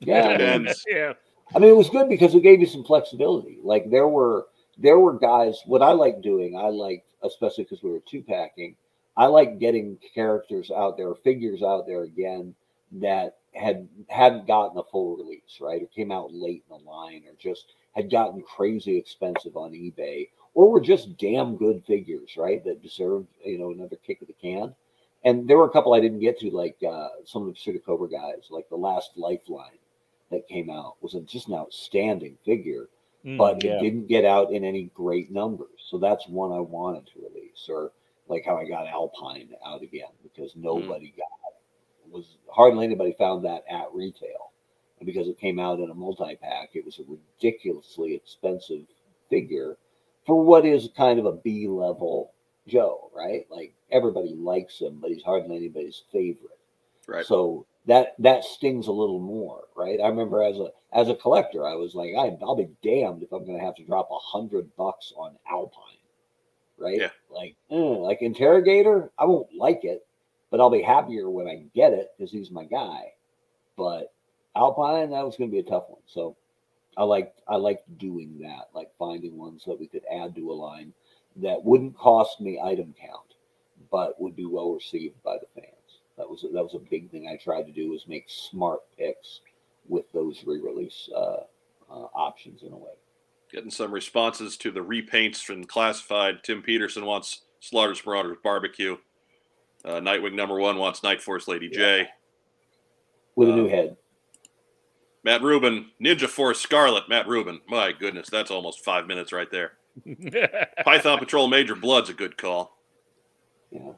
[SPEAKER 3] Yeah, I mean,
[SPEAKER 1] Depends.
[SPEAKER 2] yeah.
[SPEAKER 3] I mean, it was good because it gave you some flexibility. Like there were there were guys. What I like doing, I like especially because we were two packing. I like getting characters out there, figures out there again that had hadn't gotten a full release, right, or came out late in the line, or just had gotten crazy expensive on eBay, or were just damn good figures, right, that deserved you know another kick of the can. And there were a couple I didn't get to, like uh, some of the Pseudo Cobra guys, like the last Lifeline that came out was a, just an outstanding figure,
[SPEAKER 2] Mm,
[SPEAKER 3] but
[SPEAKER 2] yeah.
[SPEAKER 3] it didn't get out in any great numbers. So that's one I wanted to release, or like how I got Alpine out again because nobody got it. was hardly anybody found that at retail, and because it came out in a multi pack, it was a ridiculously expensive figure for what is kind of a B level Joe, right? Like everybody likes him, but he's hardly anybody's favorite.
[SPEAKER 1] Right.
[SPEAKER 3] So that that stings a little more, right? I remember as a as a collector, I was like, I, I'll be damned if I'm going to have to drop a hundred bucks on Alpine, right?
[SPEAKER 1] Yeah.
[SPEAKER 3] Like, eh, like Interrogator, I won't like it, but I'll be happier when I get it because he's my guy. But Alpine, that was going to be a tough one. So I like I like doing that, like finding ones that we could add to a line that wouldn't cost me item count, but would be well received by the fans. That was that was a big thing I tried to do was make smart picks with those re-release uh, uh, options in a way.
[SPEAKER 1] Getting some responses to the repaints from classified. Tim Peterson wants Slaughter's Marauders Barbecue. Uh, Nightwing number one wants Night Force Lady J.
[SPEAKER 3] With a new
[SPEAKER 1] Uh,
[SPEAKER 3] head.
[SPEAKER 1] Matt Rubin, Ninja Force Scarlett. Matt Rubin. My goodness, that's almost five minutes right there. Python Patrol Major Blood's a good call.
[SPEAKER 3] Yeah.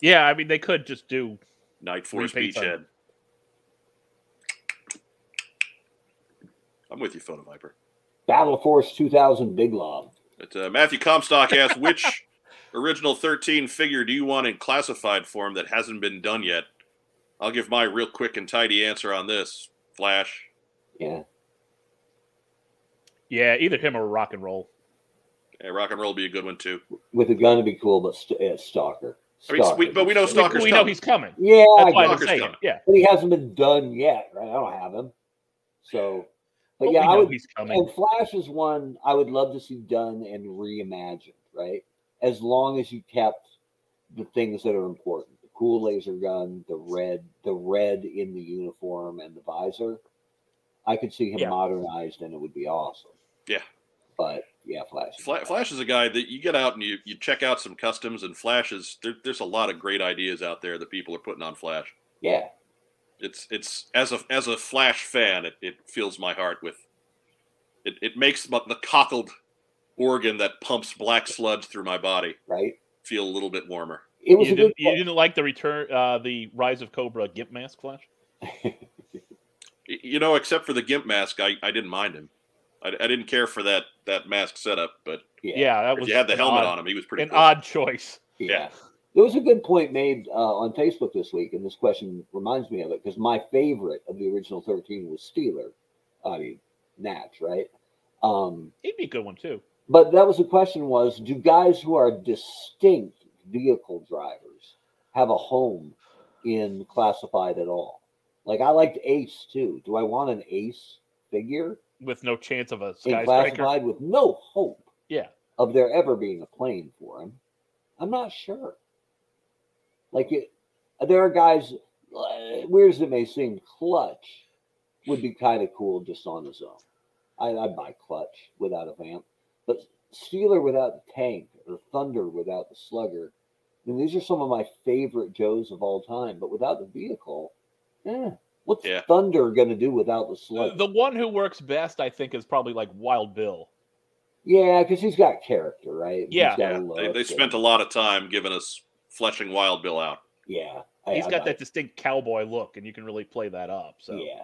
[SPEAKER 2] yeah, I mean they could just do
[SPEAKER 1] Night Force
[SPEAKER 2] Repaints on-
[SPEAKER 1] Beachhead. I'm with you, Photo Viper.
[SPEAKER 3] Battle Force 2000 Big Lob.
[SPEAKER 1] But uh, Matthew Comstock asks, which original 13 figure do you want in classified form that hasn't been done yet? I'll give my real quick and tidy answer on this. Flash.
[SPEAKER 3] Yeah.
[SPEAKER 2] yeah, either him or rock and roll.
[SPEAKER 1] Yeah, rock and roll would be a good one too.
[SPEAKER 3] With a gun to be cool, but st- uh, Stalker.
[SPEAKER 1] I mean, we- but we know
[SPEAKER 2] We,
[SPEAKER 1] Stalker's
[SPEAKER 2] we know he's coming.
[SPEAKER 3] Yeah, I
[SPEAKER 2] That's why I'm saying,
[SPEAKER 1] coming.
[SPEAKER 2] yeah.
[SPEAKER 3] but he hasn't been done yet, right? I don't have him. So, but,
[SPEAKER 2] But
[SPEAKER 3] yeah,
[SPEAKER 2] we
[SPEAKER 3] I would.
[SPEAKER 2] he's coming.
[SPEAKER 3] And Flash is one I would love to see done and reimagined, right? As long as you kept the things that are important: the cool laser gun, the red, the red in the uniform and the visor. I could see him
[SPEAKER 2] Yeah.
[SPEAKER 3] modernized, and it would be awesome.
[SPEAKER 1] Yeah.
[SPEAKER 3] But yeah, Flash. is
[SPEAKER 1] Fla- Flash is a guy that you get out and you, you check out some customs and Flashes. There, there's a lot of great ideas out there that people are putting on Flash.
[SPEAKER 3] Yeah,
[SPEAKER 1] It's it's as a as a Flash fan, it, it fills my heart with. It, it makes the the cockled organ that pumps black sludge through my body
[SPEAKER 3] right.
[SPEAKER 1] feel a little bit warmer.
[SPEAKER 3] It was
[SPEAKER 2] You
[SPEAKER 3] a
[SPEAKER 2] didn't, you didn't like the return, uh, the Rise of Cobra Gimp Mask Flash?
[SPEAKER 1] Y- You know, except for the gimp mask, I, I didn't mind him. I, I didn't care for that that mask setup, but
[SPEAKER 3] yeah.
[SPEAKER 2] Yeah, that was
[SPEAKER 1] you had the helmet
[SPEAKER 2] odd-
[SPEAKER 1] on him, he was pretty.
[SPEAKER 2] An
[SPEAKER 1] cool.
[SPEAKER 2] odd choice.
[SPEAKER 3] Yeah. There was a good point made uh, on Facebook this week, and this question reminds me of it because my favorite of the original 13 was Steeler. I mean, Natch, right? Um,
[SPEAKER 2] He'd be a good one too.
[SPEAKER 3] but that was the question was do guys who are distinct vehicle drivers have a home in classified at all? Like, I liked Ace too. Do I want an Ace figure
[SPEAKER 2] with no chance of a skyscraper.
[SPEAKER 3] classified with no hope
[SPEAKER 2] Yeah.
[SPEAKER 3] of there ever being a plane for him. I'm not sure. Like it, there are guys, weird as it may seem, Clutch would be kind of cool just on his own. I, I'd buy Clutch without a vamp, but Steeler without the tank or Thunder without the Slugger. I mean, these are some of my favorite Joes of all time, but without the vehicle, eh, what's
[SPEAKER 1] Yeah.
[SPEAKER 3] Thunder going to do without the
[SPEAKER 2] The, the one who works best, I think, is probably like Wild Bill.
[SPEAKER 3] yeah, because he's got character, right? He's
[SPEAKER 2] Yeah.
[SPEAKER 3] got
[SPEAKER 1] Yeah, they, they spent a lot of time giving us fleshing Wild Bill out.
[SPEAKER 3] Yeah, I-
[SPEAKER 2] He's
[SPEAKER 3] I
[SPEAKER 2] got
[SPEAKER 3] buy
[SPEAKER 2] that distinct cowboy look, and you can really play that up. So
[SPEAKER 3] Yeah.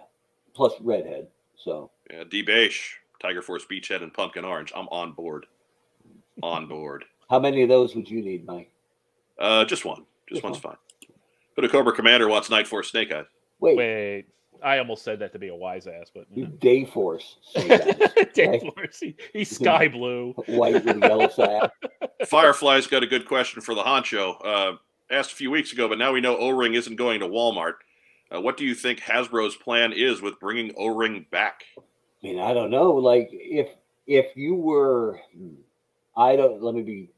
[SPEAKER 3] Plus redhead. So
[SPEAKER 1] Yeah, D Beige, Tiger Force Beachhead, and Pumpkin Orange. I'm on board. On board.
[SPEAKER 3] how many of those would you need, Mike?
[SPEAKER 1] Uh, just one. Just
[SPEAKER 3] Just
[SPEAKER 1] one's fine. But a Cobra Commander wants Night Force Snake Eyes.
[SPEAKER 3] Wait,
[SPEAKER 2] wait, I almost said that to be a wise ass, but
[SPEAKER 3] you Day Force. Snake okay?
[SPEAKER 2] Morris, he- he's sky blue.
[SPEAKER 3] White with a yellow sack.
[SPEAKER 1] Firefly's got a good question for the honcho. Uh, asked a few weeks ago, but now we know O Ring isn't going to Walmart. Uh, what do you think Hasbro's plan is with bringing O Ring back?
[SPEAKER 3] I mean, I don't know. Like if if you were, hmm, I don't. Let me be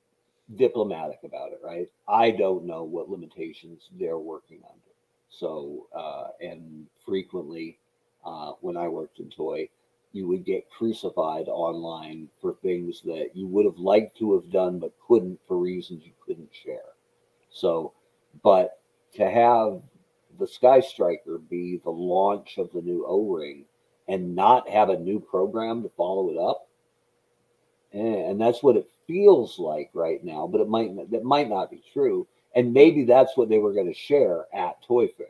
[SPEAKER 3] diplomatic about it, right? I don't know what limitations they're working under. So, uh, and frequently, uh, when I worked in toy, you would get crucified online for things that you would have liked to have done but couldn't for reasons you couldn't share. So, but to have the Sky Striker be the launch of the new O Ring and not have a new program to follow it up. Eh, And that's what it feels like right now, but it might that might not be true. And maybe that's what they were going to share at Toy Fair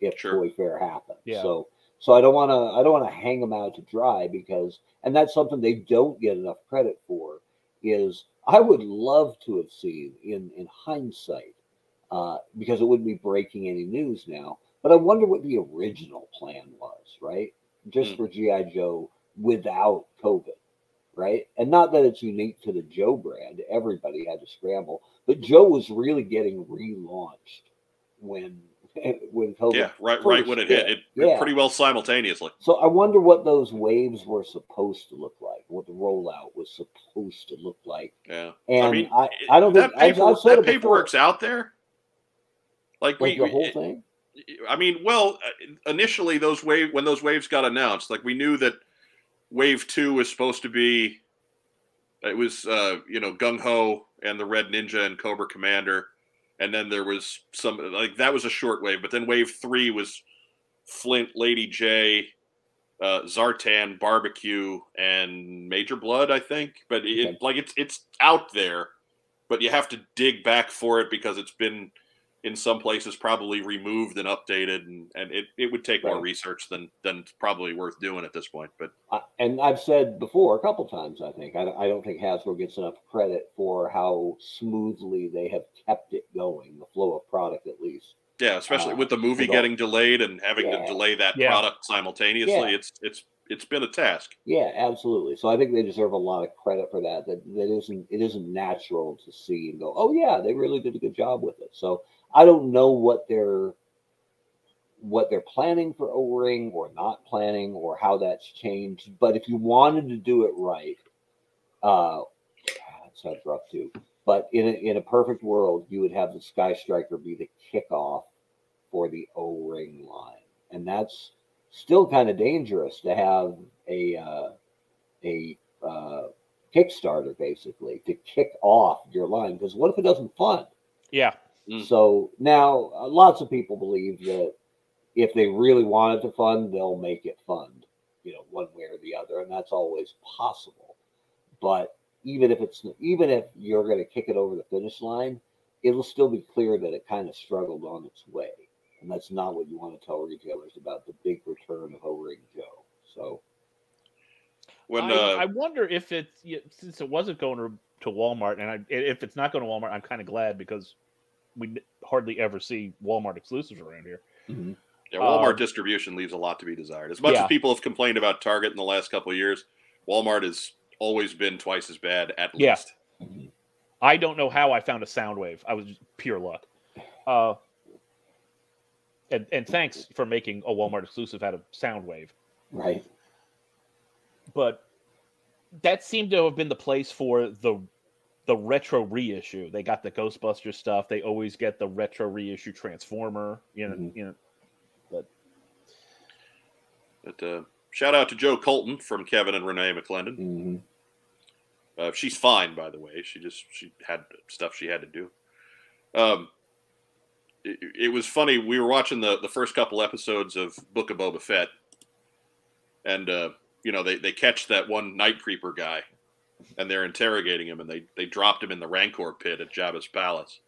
[SPEAKER 3] if
[SPEAKER 1] Sure.
[SPEAKER 3] Toy Fair happened.
[SPEAKER 2] Yeah.
[SPEAKER 3] So so I don't want to I don't want to hang them out to dry because and that's something they don't get enough credit for is I would love to have seen in in hindsight uh, because it wouldn't be breaking any news now. But I wonder what the original plan was, right? Just
[SPEAKER 1] Hmm.
[SPEAKER 3] for GI Joe without COVID, right? And not that it's unique to the Joe brand. Everybody had to scramble, but Joe was really getting relaunched when when COVID.
[SPEAKER 1] Yeah, right, right when it hit, it
[SPEAKER 3] Yeah.
[SPEAKER 1] pretty well simultaneously.
[SPEAKER 3] So I wonder what those waves were supposed to look like, what the rollout was supposed to look like.
[SPEAKER 1] Yeah,
[SPEAKER 3] And I,
[SPEAKER 1] mean,
[SPEAKER 3] I, I don't
[SPEAKER 1] that
[SPEAKER 3] think
[SPEAKER 1] paper, that
[SPEAKER 3] it before,
[SPEAKER 1] paperwork's out there. Like,
[SPEAKER 3] like
[SPEAKER 1] we,
[SPEAKER 3] the whole
[SPEAKER 1] we-
[SPEAKER 3] thing.
[SPEAKER 1] I mean, well, uh, initially those wave when those waves got announced, like we knew that wave two was supposed to be. It was uh, you know Gung Ho and the Red Ninja and Cobra Commander, and then there was some like that was a short wave, but then wave three was Flint, Lady J, uh, Zartan, Barbecue, and Major Blood, I think. But it,
[SPEAKER 3] Okay.
[SPEAKER 1] like it's it's out there, but you have to dig back for it because it's been in some places probably removed and updated, and, and it, it would take more research than than probably worth doing at this point. But
[SPEAKER 3] I, and I've said before a couple times, I think I, don't- I don't think Hasbro gets enough credit for how smoothly they have kept it going, the flow of product at least.
[SPEAKER 1] yeah, especially
[SPEAKER 3] Uh,
[SPEAKER 1] with the movie
[SPEAKER 3] with
[SPEAKER 1] getting delayed and having
[SPEAKER 3] Yeah.
[SPEAKER 1] to delay that
[SPEAKER 2] Yeah.
[SPEAKER 1] product simultaneously,
[SPEAKER 3] Yeah.
[SPEAKER 1] it's it's it's been a task.
[SPEAKER 3] Yeah, absolutely. So I think they deserve a lot of credit for that. That that isn't it isn't natural to see and go, oh yeah, they really did a good job with it. So I don't know what they're what they're planning for O-ring or not planning or how that's changed. But if you wanted to do it right, uh, that sounds rough too. But in a, in a perfect world, you would have the Sky Striker be the kickoff for the O-ring line, and that's still kind of dangerous to have a uh, a uh, Kickstarter basically to kick off your line because what if it doesn't fund?
[SPEAKER 2] Yeah.
[SPEAKER 1] Mm.
[SPEAKER 3] So now uh, lots of people believe that if they really wanted to fund, they'll make it fund, you know, one way or the other, and that's always possible. But even if it's even if you're going to kick it over the finish line, it'll still be clear that it kind of struggled on its way, and that's not what you want to tell retailers about the big return of O-Ring Joe. So
[SPEAKER 1] When
[SPEAKER 2] I,
[SPEAKER 1] uh,
[SPEAKER 2] I wonder if it's since it wasn't going to, to Walmart, and I, if it's not going to Walmart, I'm kind of glad because we hardly ever see Walmart exclusives around here.
[SPEAKER 1] Yeah, Walmart
[SPEAKER 2] Um,
[SPEAKER 1] distribution leaves a lot to be desired. As much
[SPEAKER 2] Yeah.
[SPEAKER 1] as people have complained about Target in the last couple of years, Walmart has always been twice as bad at
[SPEAKER 2] Yeah.
[SPEAKER 1] least.
[SPEAKER 2] I don't know how I found a Soundwave. I was just pure luck. Uh, and and thanks for making a Walmart exclusive out of Soundwave.
[SPEAKER 3] right,
[SPEAKER 2] But that seemed to have been the place for the the retro reissue. They got the Ghostbuster stuff. They always get the retro reissue Transformer. You know,
[SPEAKER 3] Mhm.
[SPEAKER 2] you know.
[SPEAKER 1] But uh, shout out to Joe Colton from Kevin and Renee McClendon.
[SPEAKER 3] hmm
[SPEAKER 1] Uh, she's fine, by the way. She just she had stuff she had to do. Um, it, it was funny. We were watching the the first couple episodes of Book of Boba Fett, and uh, you know they they catch that one Night Creeper guy, and they're interrogating him, and they they dropped him in the Rancor pit at Jabba's palace,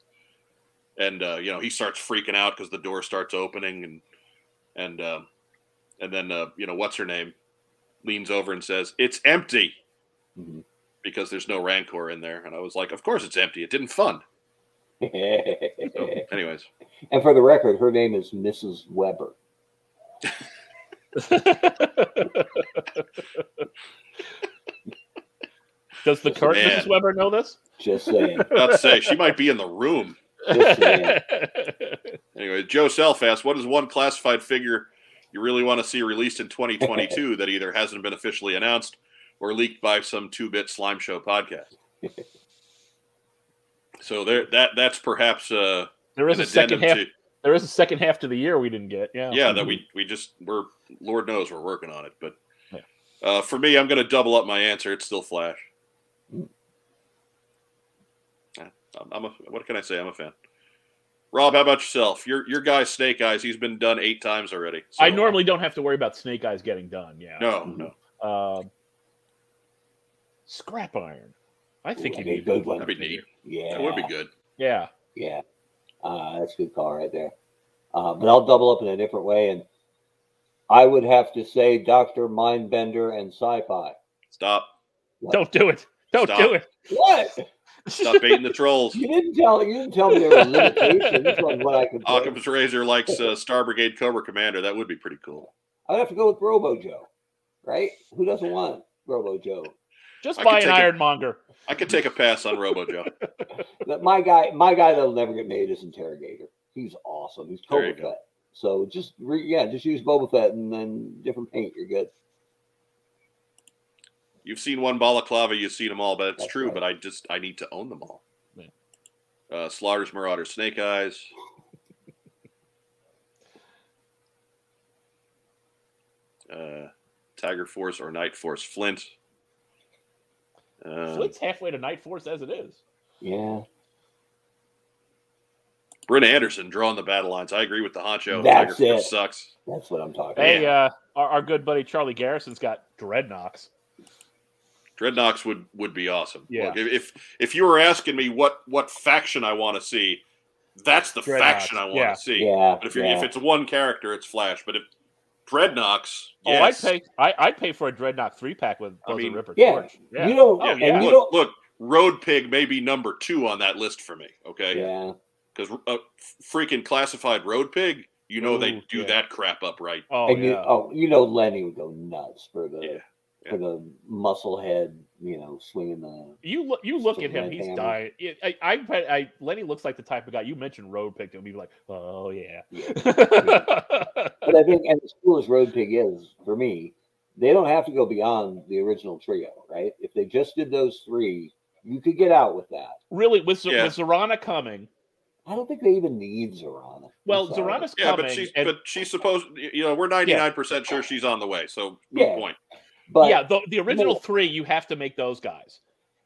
[SPEAKER 1] and uh, you know he starts freaking out because the door starts opening, and and uh, and then uh, you know what's her name leans over and says it's empty!
[SPEAKER 3] Hmm
[SPEAKER 1] because there's no rancor in there. And i was like of course it's empty. It didn't fund. So anyways.
[SPEAKER 3] And for the record, her name is Mrs. Weber.
[SPEAKER 2] Does the current
[SPEAKER 1] Man.
[SPEAKER 2] Mrs. Weber know this?
[SPEAKER 3] Just saying.
[SPEAKER 1] about to say she might be in the room
[SPEAKER 3] Just saying.
[SPEAKER 1] anyway joe self asks, what is one classified figure you really want to see released in 2022 that either hasn't been officially announced or leaked by some two-bit slime show podcast so there that that's perhaps uh
[SPEAKER 2] there is
[SPEAKER 1] an
[SPEAKER 2] a second half.
[SPEAKER 1] to-
[SPEAKER 2] There is a second half to the year we didn't get. Yeah.
[SPEAKER 1] yeah that we we just we're lord knows we're working on it but
[SPEAKER 2] Yeah.
[SPEAKER 1] uh, for me i'm going to double up my answer it's still flash. Yeah, I'm, I'm a what can i say i'm a fan rob how about yourself your your guy snake eyes he's been done eight times already
[SPEAKER 2] I normally don't have to worry about Snake Eyes getting done. Yeah.
[SPEAKER 1] no no
[SPEAKER 2] Um, scrap iron. I think
[SPEAKER 3] Ooh,
[SPEAKER 2] you
[SPEAKER 3] that'd be
[SPEAKER 2] need
[SPEAKER 3] a good
[SPEAKER 2] one.
[SPEAKER 3] one.
[SPEAKER 1] that'd be neat
[SPEAKER 3] Yeah.
[SPEAKER 1] that would be good
[SPEAKER 2] Yeah.
[SPEAKER 3] Yeah. Uh, that's a good call right there. Uh, but I'll double up in a different way. And I would have to say Dr. Mindbender and sci fi.
[SPEAKER 1] stop
[SPEAKER 2] Don't do it. Don't
[SPEAKER 1] Stop.
[SPEAKER 2] do it.
[SPEAKER 3] What?
[SPEAKER 1] stop baiting the trolls
[SPEAKER 3] You didn't tell you didn't tell me there were limitations on what I could play.
[SPEAKER 1] Occam's razor likes uh, star brigade cobra commander that would be pretty cool
[SPEAKER 3] I'd have to go with Robo Joe. Right? Who doesn't want Robo Joe?
[SPEAKER 2] Just
[SPEAKER 1] I
[SPEAKER 2] buy an ironmonger.
[SPEAKER 1] i could take a pass on robo joe
[SPEAKER 3] But my guy, my guy that'll never get made is Interrogator. He's awesome. He's
[SPEAKER 1] There you
[SPEAKER 3] Boba
[SPEAKER 1] go.
[SPEAKER 3] Fett. So just re, yeah, just use Boba Fett and then different paint. You're good.
[SPEAKER 1] You've seen one balaclava, you've seen them all, but it's
[SPEAKER 3] That's
[SPEAKER 1] true.
[SPEAKER 3] right.
[SPEAKER 1] But I just I need to own them all.
[SPEAKER 2] Yeah.
[SPEAKER 1] Uh, Slaughters, Marauder, Snake Eyes. uh, Tiger Force or Night Force Flint. Um,
[SPEAKER 2] Flint's halfway to Night Force as it is.
[SPEAKER 3] Yeah.
[SPEAKER 1] Bryn Anderson drawing the battle lines. I agree with the honcho.
[SPEAKER 3] That's
[SPEAKER 1] Tiger Force
[SPEAKER 3] it.
[SPEAKER 1] sucks.
[SPEAKER 3] That's what I'm talking
[SPEAKER 2] Hey,
[SPEAKER 3] about.
[SPEAKER 2] uh, our, our good buddy Charlie Garrison's got Dreadnoks.
[SPEAKER 1] Dreadnoks would would be awesome.
[SPEAKER 2] Yeah.
[SPEAKER 1] Look, if if you were asking me what what faction I want to see, that's the
[SPEAKER 2] Dreadnoks,
[SPEAKER 1] faction I want
[SPEAKER 2] yeah.
[SPEAKER 1] to see.
[SPEAKER 3] Yeah.
[SPEAKER 1] But if you're
[SPEAKER 3] yeah.
[SPEAKER 1] if it's one character, it's Flash. But if Dreadnoks,
[SPEAKER 2] Oh,
[SPEAKER 1] yes.
[SPEAKER 2] I'd pay. I, I'd pay for a Dreadnok three pack with
[SPEAKER 1] I
[SPEAKER 2] Buzzer
[SPEAKER 1] mean,
[SPEAKER 2] Ripper
[SPEAKER 3] yeah,
[SPEAKER 2] Torch. Yeah.
[SPEAKER 3] You don't,
[SPEAKER 2] Oh,
[SPEAKER 3] and
[SPEAKER 2] yeah.
[SPEAKER 3] you
[SPEAKER 1] look,
[SPEAKER 3] don't,
[SPEAKER 1] look, Road Pig may be number two on that list for me. Okay,
[SPEAKER 3] yeah.
[SPEAKER 1] because uh, freaking classified Road Pig, you know they do
[SPEAKER 2] yeah.
[SPEAKER 1] that crap up right.
[SPEAKER 2] oh
[SPEAKER 3] and you,
[SPEAKER 2] yeah.
[SPEAKER 3] oh, you know, Lenny would go nuts for the
[SPEAKER 1] Yeah, yeah.
[SPEAKER 3] for the muscle head, you know, swinging the.
[SPEAKER 2] You look. You look at him. He's
[SPEAKER 3] hammer.
[SPEAKER 2] dying. It- I, I, I, I, Lenny looks like the type of guy you mentioned. Road picked him. He'd be like, oh yeah.
[SPEAKER 3] Yeah. But I think, and as cool as Road Pig is for me, they don't have to go beyond the original trio, right? If they just did those three, you could get out with that.
[SPEAKER 2] really, with, Z-
[SPEAKER 1] Yeah.
[SPEAKER 2] with Zarana coming.
[SPEAKER 3] I don't think they even need Zarana.
[SPEAKER 2] Well,
[SPEAKER 3] sorry.
[SPEAKER 2] Zarana's
[SPEAKER 1] Yeah,
[SPEAKER 2] coming.
[SPEAKER 1] but she's
[SPEAKER 2] and-
[SPEAKER 1] but she's supposed. You know, we're ninety nine percent sure she's on the way. So good
[SPEAKER 3] Yeah.
[SPEAKER 1] point.
[SPEAKER 3] But
[SPEAKER 2] yeah, the, the original three, you have to make those guys.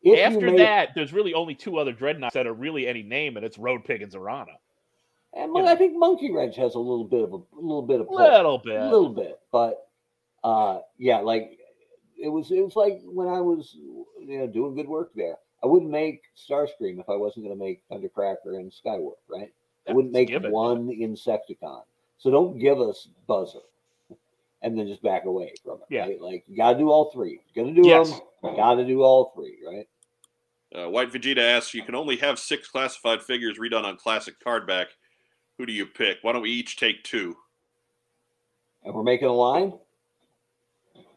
[SPEAKER 2] After
[SPEAKER 3] made-
[SPEAKER 2] that, there's really only two other Dreadnoks that are really any name, and it's Road Pig and Zarana.
[SPEAKER 3] and
[SPEAKER 2] you
[SPEAKER 3] I think Monkey Wrench has a little bit of a, little bit of.
[SPEAKER 2] Little bit.
[SPEAKER 3] a little bit, but uh, yeah, like it was. It was like when I was, you know, doing good work there. I wouldn't make Starscream if I wasn't going to make Thundercracker and Skywarp, right? I wouldn't make one Insecticon. So don't give us Buzzer and then just back away from it,
[SPEAKER 2] Yeah.
[SPEAKER 3] right? Like you got to do all three. You're gonna do
[SPEAKER 2] Yes.
[SPEAKER 3] them. Got to do all three, right?
[SPEAKER 1] Uh, White Vegeta asks, "You can only have six classified figures redone on classic cardback. Who do you pick? Why don't we each take two?
[SPEAKER 3] And we're making a line.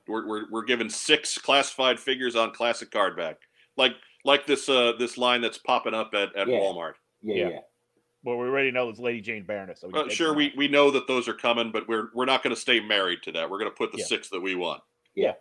[SPEAKER 1] We're we're, we're given six classified figures on classic cardback, like like this uh this line that's popping up at, at
[SPEAKER 3] Yeah.
[SPEAKER 1] Walmart.
[SPEAKER 3] Yeah,
[SPEAKER 2] Yeah.
[SPEAKER 3] yeah.
[SPEAKER 2] Well, we already know it's Lady Jaye Baroness. So we
[SPEAKER 1] Uh, sure, we, we know that those are coming, but we're we're not going to stay married to that. We're going to put the
[SPEAKER 2] Yeah.
[SPEAKER 1] six that we want.
[SPEAKER 3] Yeah.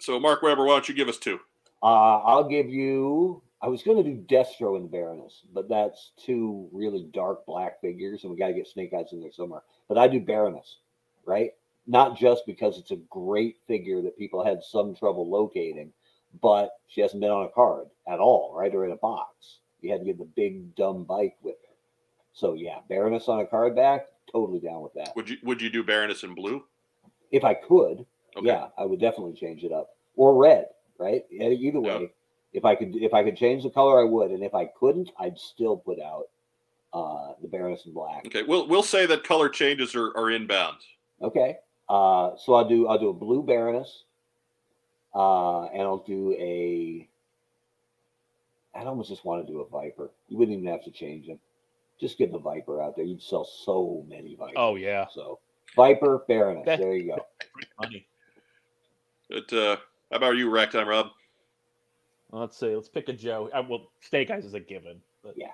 [SPEAKER 1] So, Mark Weber, why don't you give us two?
[SPEAKER 3] Uh, I'll give you. I was going to do Destro and Baroness, but that's two really dark black figures, and we got to get Snake Eyes in there somewhere. But I do Baroness, right? Not just because it's a great figure that people had some trouble locating, but she hasn't been on a card at all, right? Or in a box. You had to get the big dumb bike with her. So yeah, Baroness on a card back, totally down with that.
[SPEAKER 1] Would you would you do Baroness in blue?
[SPEAKER 3] If I could,
[SPEAKER 1] Okay.
[SPEAKER 3] yeah, I would definitely change it up or red, right? Either way, if I could, if I could change the color, I would, and if I couldn't, I'd still put out uh the Baroness in black.
[SPEAKER 1] Okay. We'll we'll say that color changes are, are inbound.
[SPEAKER 3] Okay, uh, so I'll do I'll do a blue Baroness, uh, and I'll do a. I'd almost just want to do a Viper. You wouldn't even have to change them. Just get the Viper out there. You'd sell so many Vipers.
[SPEAKER 2] Oh yeah.
[SPEAKER 3] So Viper Baroness.
[SPEAKER 2] That-
[SPEAKER 3] there you go.
[SPEAKER 2] Funny.
[SPEAKER 1] But uh, how about you, Ragtime Rob?
[SPEAKER 2] Let's see. Let's pick a Joe. I, well, Snake Eyes is a given. But
[SPEAKER 3] Yeah.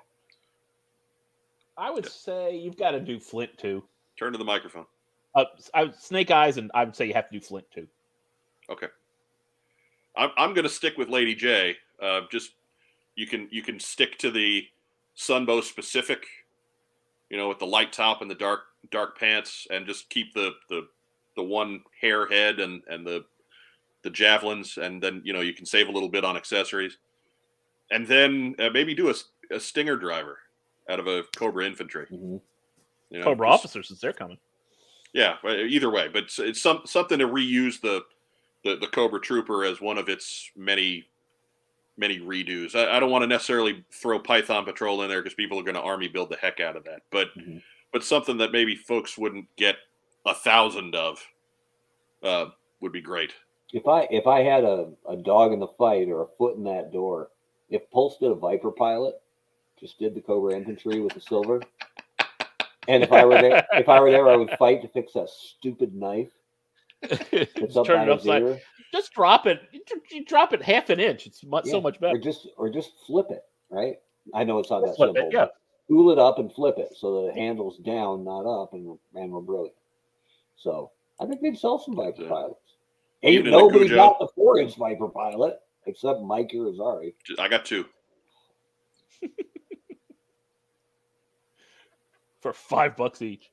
[SPEAKER 2] I would say you've got to do Flint too.
[SPEAKER 1] Turn to the microphone.
[SPEAKER 2] Uh, I, Snake Eyes, and I would say you have to do Flint too.
[SPEAKER 1] Okay. I'm I'm going to stick with Lady Jaye. Uh, just you can you can stick to the Sunbow specific, you know, with the light top and the dark dark pants, and just keep the the the one hair head and and the the javelins, and then you know you can save a little bit on accessories, and then uh, maybe do a, a stinger driver out of a Cobra infantry.
[SPEAKER 3] Mhm.
[SPEAKER 1] You know,
[SPEAKER 2] Cobra
[SPEAKER 1] just-
[SPEAKER 2] officers, since they're coming.
[SPEAKER 1] yeah, either way, but it's, it's some something to reuse the, the the Cobra Trooper as one of its many many redos. I, I don't want to necessarily throw Python Patrol in there because people are going to army build the heck out of that, but
[SPEAKER 3] Mhm.
[SPEAKER 1] but something that maybe folks wouldn't get a thousand of uh, would be great.
[SPEAKER 3] If I if I had a, a dog in the fight or a foot in that door, if Pulse did a Viper pilot, just did the Cobra infantry with the silver, and if I were there, if I were there, I would fight to fix that stupid knife that's
[SPEAKER 2] Just
[SPEAKER 3] up
[SPEAKER 2] turn it upside.
[SPEAKER 3] ear,
[SPEAKER 2] Just drop it. You drop it half an inch. It's much, so
[SPEAKER 3] Yeah,
[SPEAKER 2] much
[SPEAKER 3] or
[SPEAKER 2] better.
[SPEAKER 3] just or just flip it, right? I know it's not that
[SPEAKER 2] Flip it,
[SPEAKER 3] simple.
[SPEAKER 2] yeah.
[SPEAKER 3] but Spool it up and flip it so that it handles down, not up, and and we're brilliant. So I think they'd sell some Viper
[SPEAKER 1] Yeah.
[SPEAKER 3] pilots. Ain't
[SPEAKER 1] in the
[SPEAKER 3] nobody
[SPEAKER 1] Cujo.
[SPEAKER 3] got the four inch Viper pilot except Mike Irizarry.
[SPEAKER 1] I got two.
[SPEAKER 2] for five bucks each.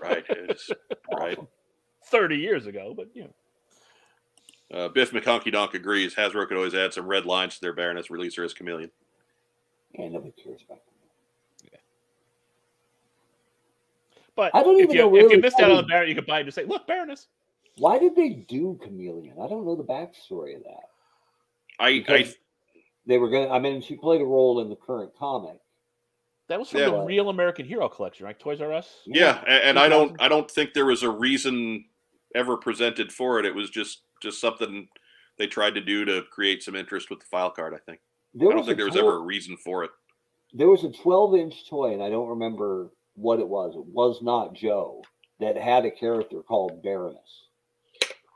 [SPEAKER 1] Right, it's, right.
[SPEAKER 2] 30 years ago, but you know.
[SPEAKER 1] Uh, Biff McConkie Donk agrees. Hasbro could always add some red lines to their Baroness releaser as Chameleon.
[SPEAKER 3] And nobody cares about them. Yeah.
[SPEAKER 2] But
[SPEAKER 3] I don't
[SPEAKER 2] if
[SPEAKER 3] even
[SPEAKER 2] you,
[SPEAKER 3] know
[SPEAKER 2] if you missed out on the Baron, you could buy it and just say, look, Baroness.
[SPEAKER 3] Why did they do Chameleon? I don't know the backstory of that.
[SPEAKER 1] I, I
[SPEAKER 3] they were gonna. I mean, she played a role in the current comic.
[SPEAKER 2] That was from
[SPEAKER 1] Yeah.
[SPEAKER 2] the Real American Hero collection, right? Toys R Us.
[SPEAKER 1] yeah, and, and I don't I don't think there was a reason ever presented for it. It was just just something they tried to do to create some interest with the file card. I think.
[SPEAKER 3] There
[SPEAKER 1] I don't think there was
[SPEAKER 3] 12
[SPEAKER 1] ever a reason for it.
[SPEAKER 3] there was a 12 inch toy, and I don't remember what it was. It was not Joe that had a character called Baroness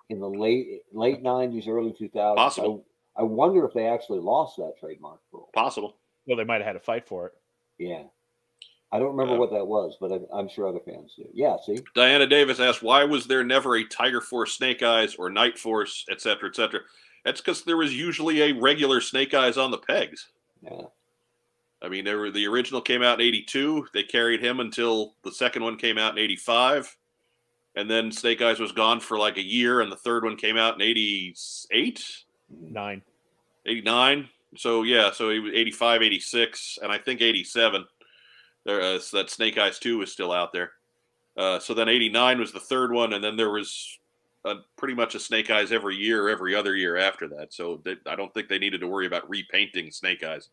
[SPEAKER 3] in the late late 90s, early 2000s.
[SPEAKER 1] Possible.
[SPEAKER 3] I, I wonder if they actually lost that trademark rule.
[SPEAKER 1] Possible.
[SPEAKER 2] Well, they might have had a fight for it.
[SPEAKER 3] Yeah. I don't remember
[SPEAKER 1] Uh,
[SPEAKER 3] what that was, but I, I'm sure other fans do. Yeah, see?
[SPEAKER 1] Diana Davis asked, "Why was there never a Tiger Force Snake Eyes or Night Force, et cetera, et cetera?" That's because there was usually a regular Snake Eyes on the pegs.
[SPEAKER 3] Yeah.
[SPEAKER 1] I mean, there were, the original came out in '82. They carried him until the second one came out in '85, and then Snake Eyes was gone for like a year, and the third one came out in '88,
[SPEAKER 2] Nine.
[SPEAKER 1] '89. So yeah, so it was '85, '86, and I think '87. There, uh, so that Snake Eyes two was still out there. Uh, so then '89 was the third one, and then there was uh pretty much a Snake Eyes every year, every other year after that. So they, I don't think they needed to worry about repainting Snake Eyes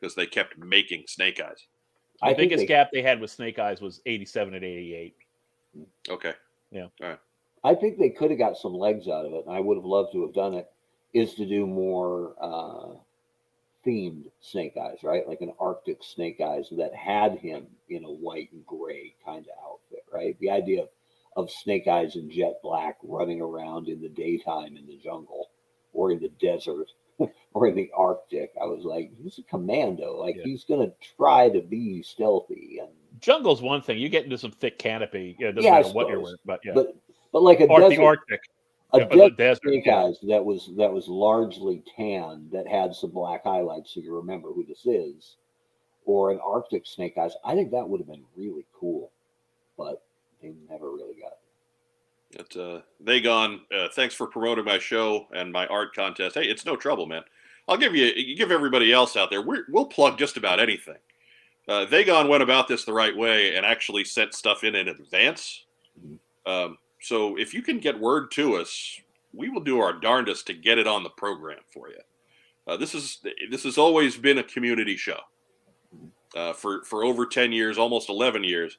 [SPEAKER 1] because they kept making Snake Eyes.
[SPEAKER 2] The
[SPEAKER 3] I think
[SPEAKER 2] biggest
[SPEAKER 3] they-
[SPEAKER 2] gap they had with Snake Eyes was 87 and 88.
[SPEAKER 1] Okay. Yeah. All right.
[SPEAKER 3] I think they could have got some legs out of it, and I would have loved to have done it. Is to do more uh, themed Snake Eyes, right? Like an Arctic Snake Eyes that had him in a white and gray kind of outfit, right? The idea of, of Snake Eyes in jet black running around in the daytime in the jungle or in the desert or in the Arctic. I was like, he's a commando. Like
[SPEAKER 2] Yeah.
[SPEAKER 3] he's gonna try to be stealthy and
[SPEAKER 2] Jungle's one thing. You get into some thick canopy. Yeah, it doesn't
[SPEAKER 3] Yeah,
[SPEAKER 2] matter what you're wearing. But yeah.
[SPEAKER 3] but but like a
[SPEAKER 2] or
[SPEAKER 3] desert
[SPEAKER 2] the Arctic.
[SPEAKER 3] A
[SPEAKER 2] Yeah, or the
[SPEAKER 3] desert
[SPEAKER 2] desert,
[SPEAKER 3] snake
[SPEAKER 2] yeah.
[SPEAKER 3] eyes that was that was largely tan that had some black highlights so you remember who this is or an arctic snake eyes i think that would have been really cool but they never really got it
[SPEAKER 1] It, uh, they gone. Uh, thanks for promoting my show and my art contest. Hey, it's no trouble, man. I'll give you, you give everybody else out there. We're, we'll plug just about anything. Uh, they gone went about this the right way and actually sent stuff in in advance. Um, so if you can get word to us, we will do our darndest to get it on the program for you. Uh, this is this has always been a community show. Uh, for for over ten years, almost eleven years,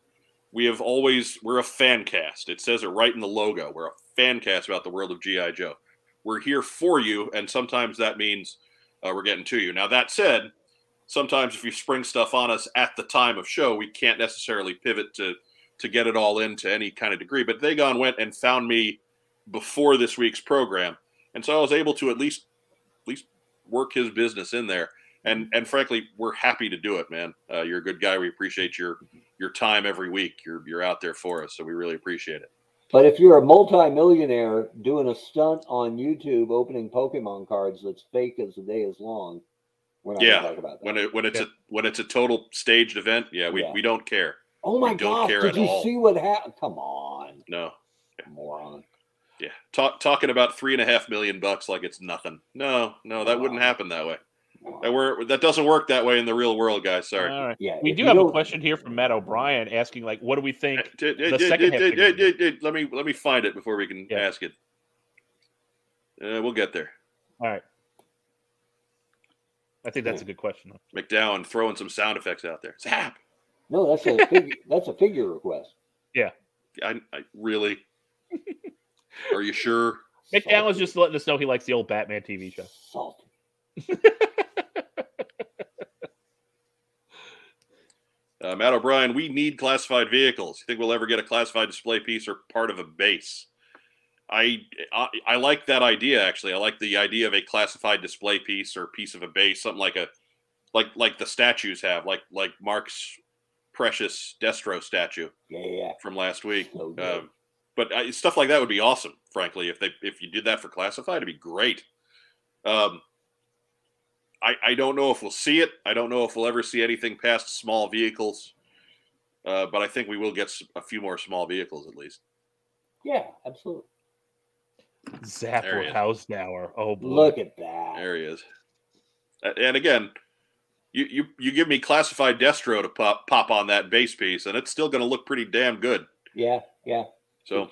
[SPEAKER 1] we have always we're a fan cast. It says it right in the logo. We're a fan cast about the world of GI Joe. We're here for you, and sometimes that means uh, we're getting to you. Now that said, sometimes if you spring stuff on us at the time of show, we can't necessarily pivot to to get it all in to any kind of degree. But they gone went and found me before this week's program, and so I was able to at least at least work his business in there. And and frankly, we're happy to do it, man. Uh, you're a good guy. We appreciate your your time every week. You're you're out there for us, so we really appreciate it.
[SPEAKER 3] but if you're a multi-millionaire doing a stunt on youtube opening pokemon cards that's fake as the day is long we're not
[SPEAKER 1] Yeah,
[SPEAKER 3] gonna talk about that
[SPEAKER 1] When it when it's
[SPEAKER 2] Yeah.
[SPEAKER 1] a when it's a total staged event, yeah, we,
[SPEAKER 3] Yeah.
[SPEAKER 1] we don't care.
[SPEAKER 3] Oh my
[SPEAKER 1] we don't
[SPEAKER 3] gosh
[SPEAKER 1] care
[SPEAKER 3] did
[SPEAKER 1] at
[SPEAKER 3] you
[SPEAKER 1] all.
[SPEAKER 3] see what happened come on
[SPEAKER 1] No,
[SPEAKER 3] moron
[SPEAKER 1] yeah, talk, talking about three and a half million bucks like it's nothing. No, no, that wouldn't happen that way. That wor- that doesn't work that way in the real world, guys. Sorry.
[SPEAKER 2] All right.
[SPEAKER 3] yeah
[SPEAKER 2] We do have a question here from Matt O'Brien asking, like, what do we think?
[SPEAKER 1] Uh, d- d-
[SPEAKER 2] the
[SPEAKER 1] d-
[SPEAKER 2] second
[SPEAKER 1] d-
[SPEAKER 2] half
[SPEAKER 1] d-
[SPEAKER 2] of the
[SPEAKER 1] d- d- Let me let me find it before we can
[SPEAKER 2] Yeah.
[SPEAKER 1] ask it. Uh, we'll get there.
[SPEAKER 2] All right. I think that's a good question. Though.
[SPEAKER 1] McDowell throwing some sound effects out there. Zap.
[SPEAKER 3] No that's a figure, that's a figure request Yeah.
[SPEAKER 1] I, I really. Are you sure?
[SPEAKER 2] McDowell's
[SPEAKER 3] Salty.
[SPEAKER 2] just letting us know he likes the old Batman TV show.
[SPEAKER 3] salty
[SPEAKER 1] Uh, Matt O'Brien, we need classified vehicles. You think we'll ever get a classified display piece or part of a base? I, I I like that idea actually. I like the idea of a classified display piece or piece of a base, something like a like like the statues have, like like Mark's precious Destro statue
[SPEAKER 3] yeah yeah
[SPEAKER 1] from last week.
[SPEAKER 3] So.
[SPEAKER 1] Um, but uh, stuff like that would be awesome, frankly. If they if you did that for classified, it'd be great. Um, I I don't know if we'll see it. I don't know if we'll ever see anything past small vehicles. Uh, but I think we will get a few more small vehicles at least.
[SPEAKER 3] Yeah, absolutely.
[SPEAKER 1] There he
[SPEAKER 2] Zapper
[SPEAKER 1] is.
[SPEAKER 2] Hausdauer. Oh boy.
[SPEAKER 3] Look at that.
[SPEAKER 1] There he is. And again, you you you give me classified Destro to pop pop on that base piece, and it's still going to look pretty damn good.
[SPEAKER 3] Yeah, yeah.
[SPEAKER 1] So,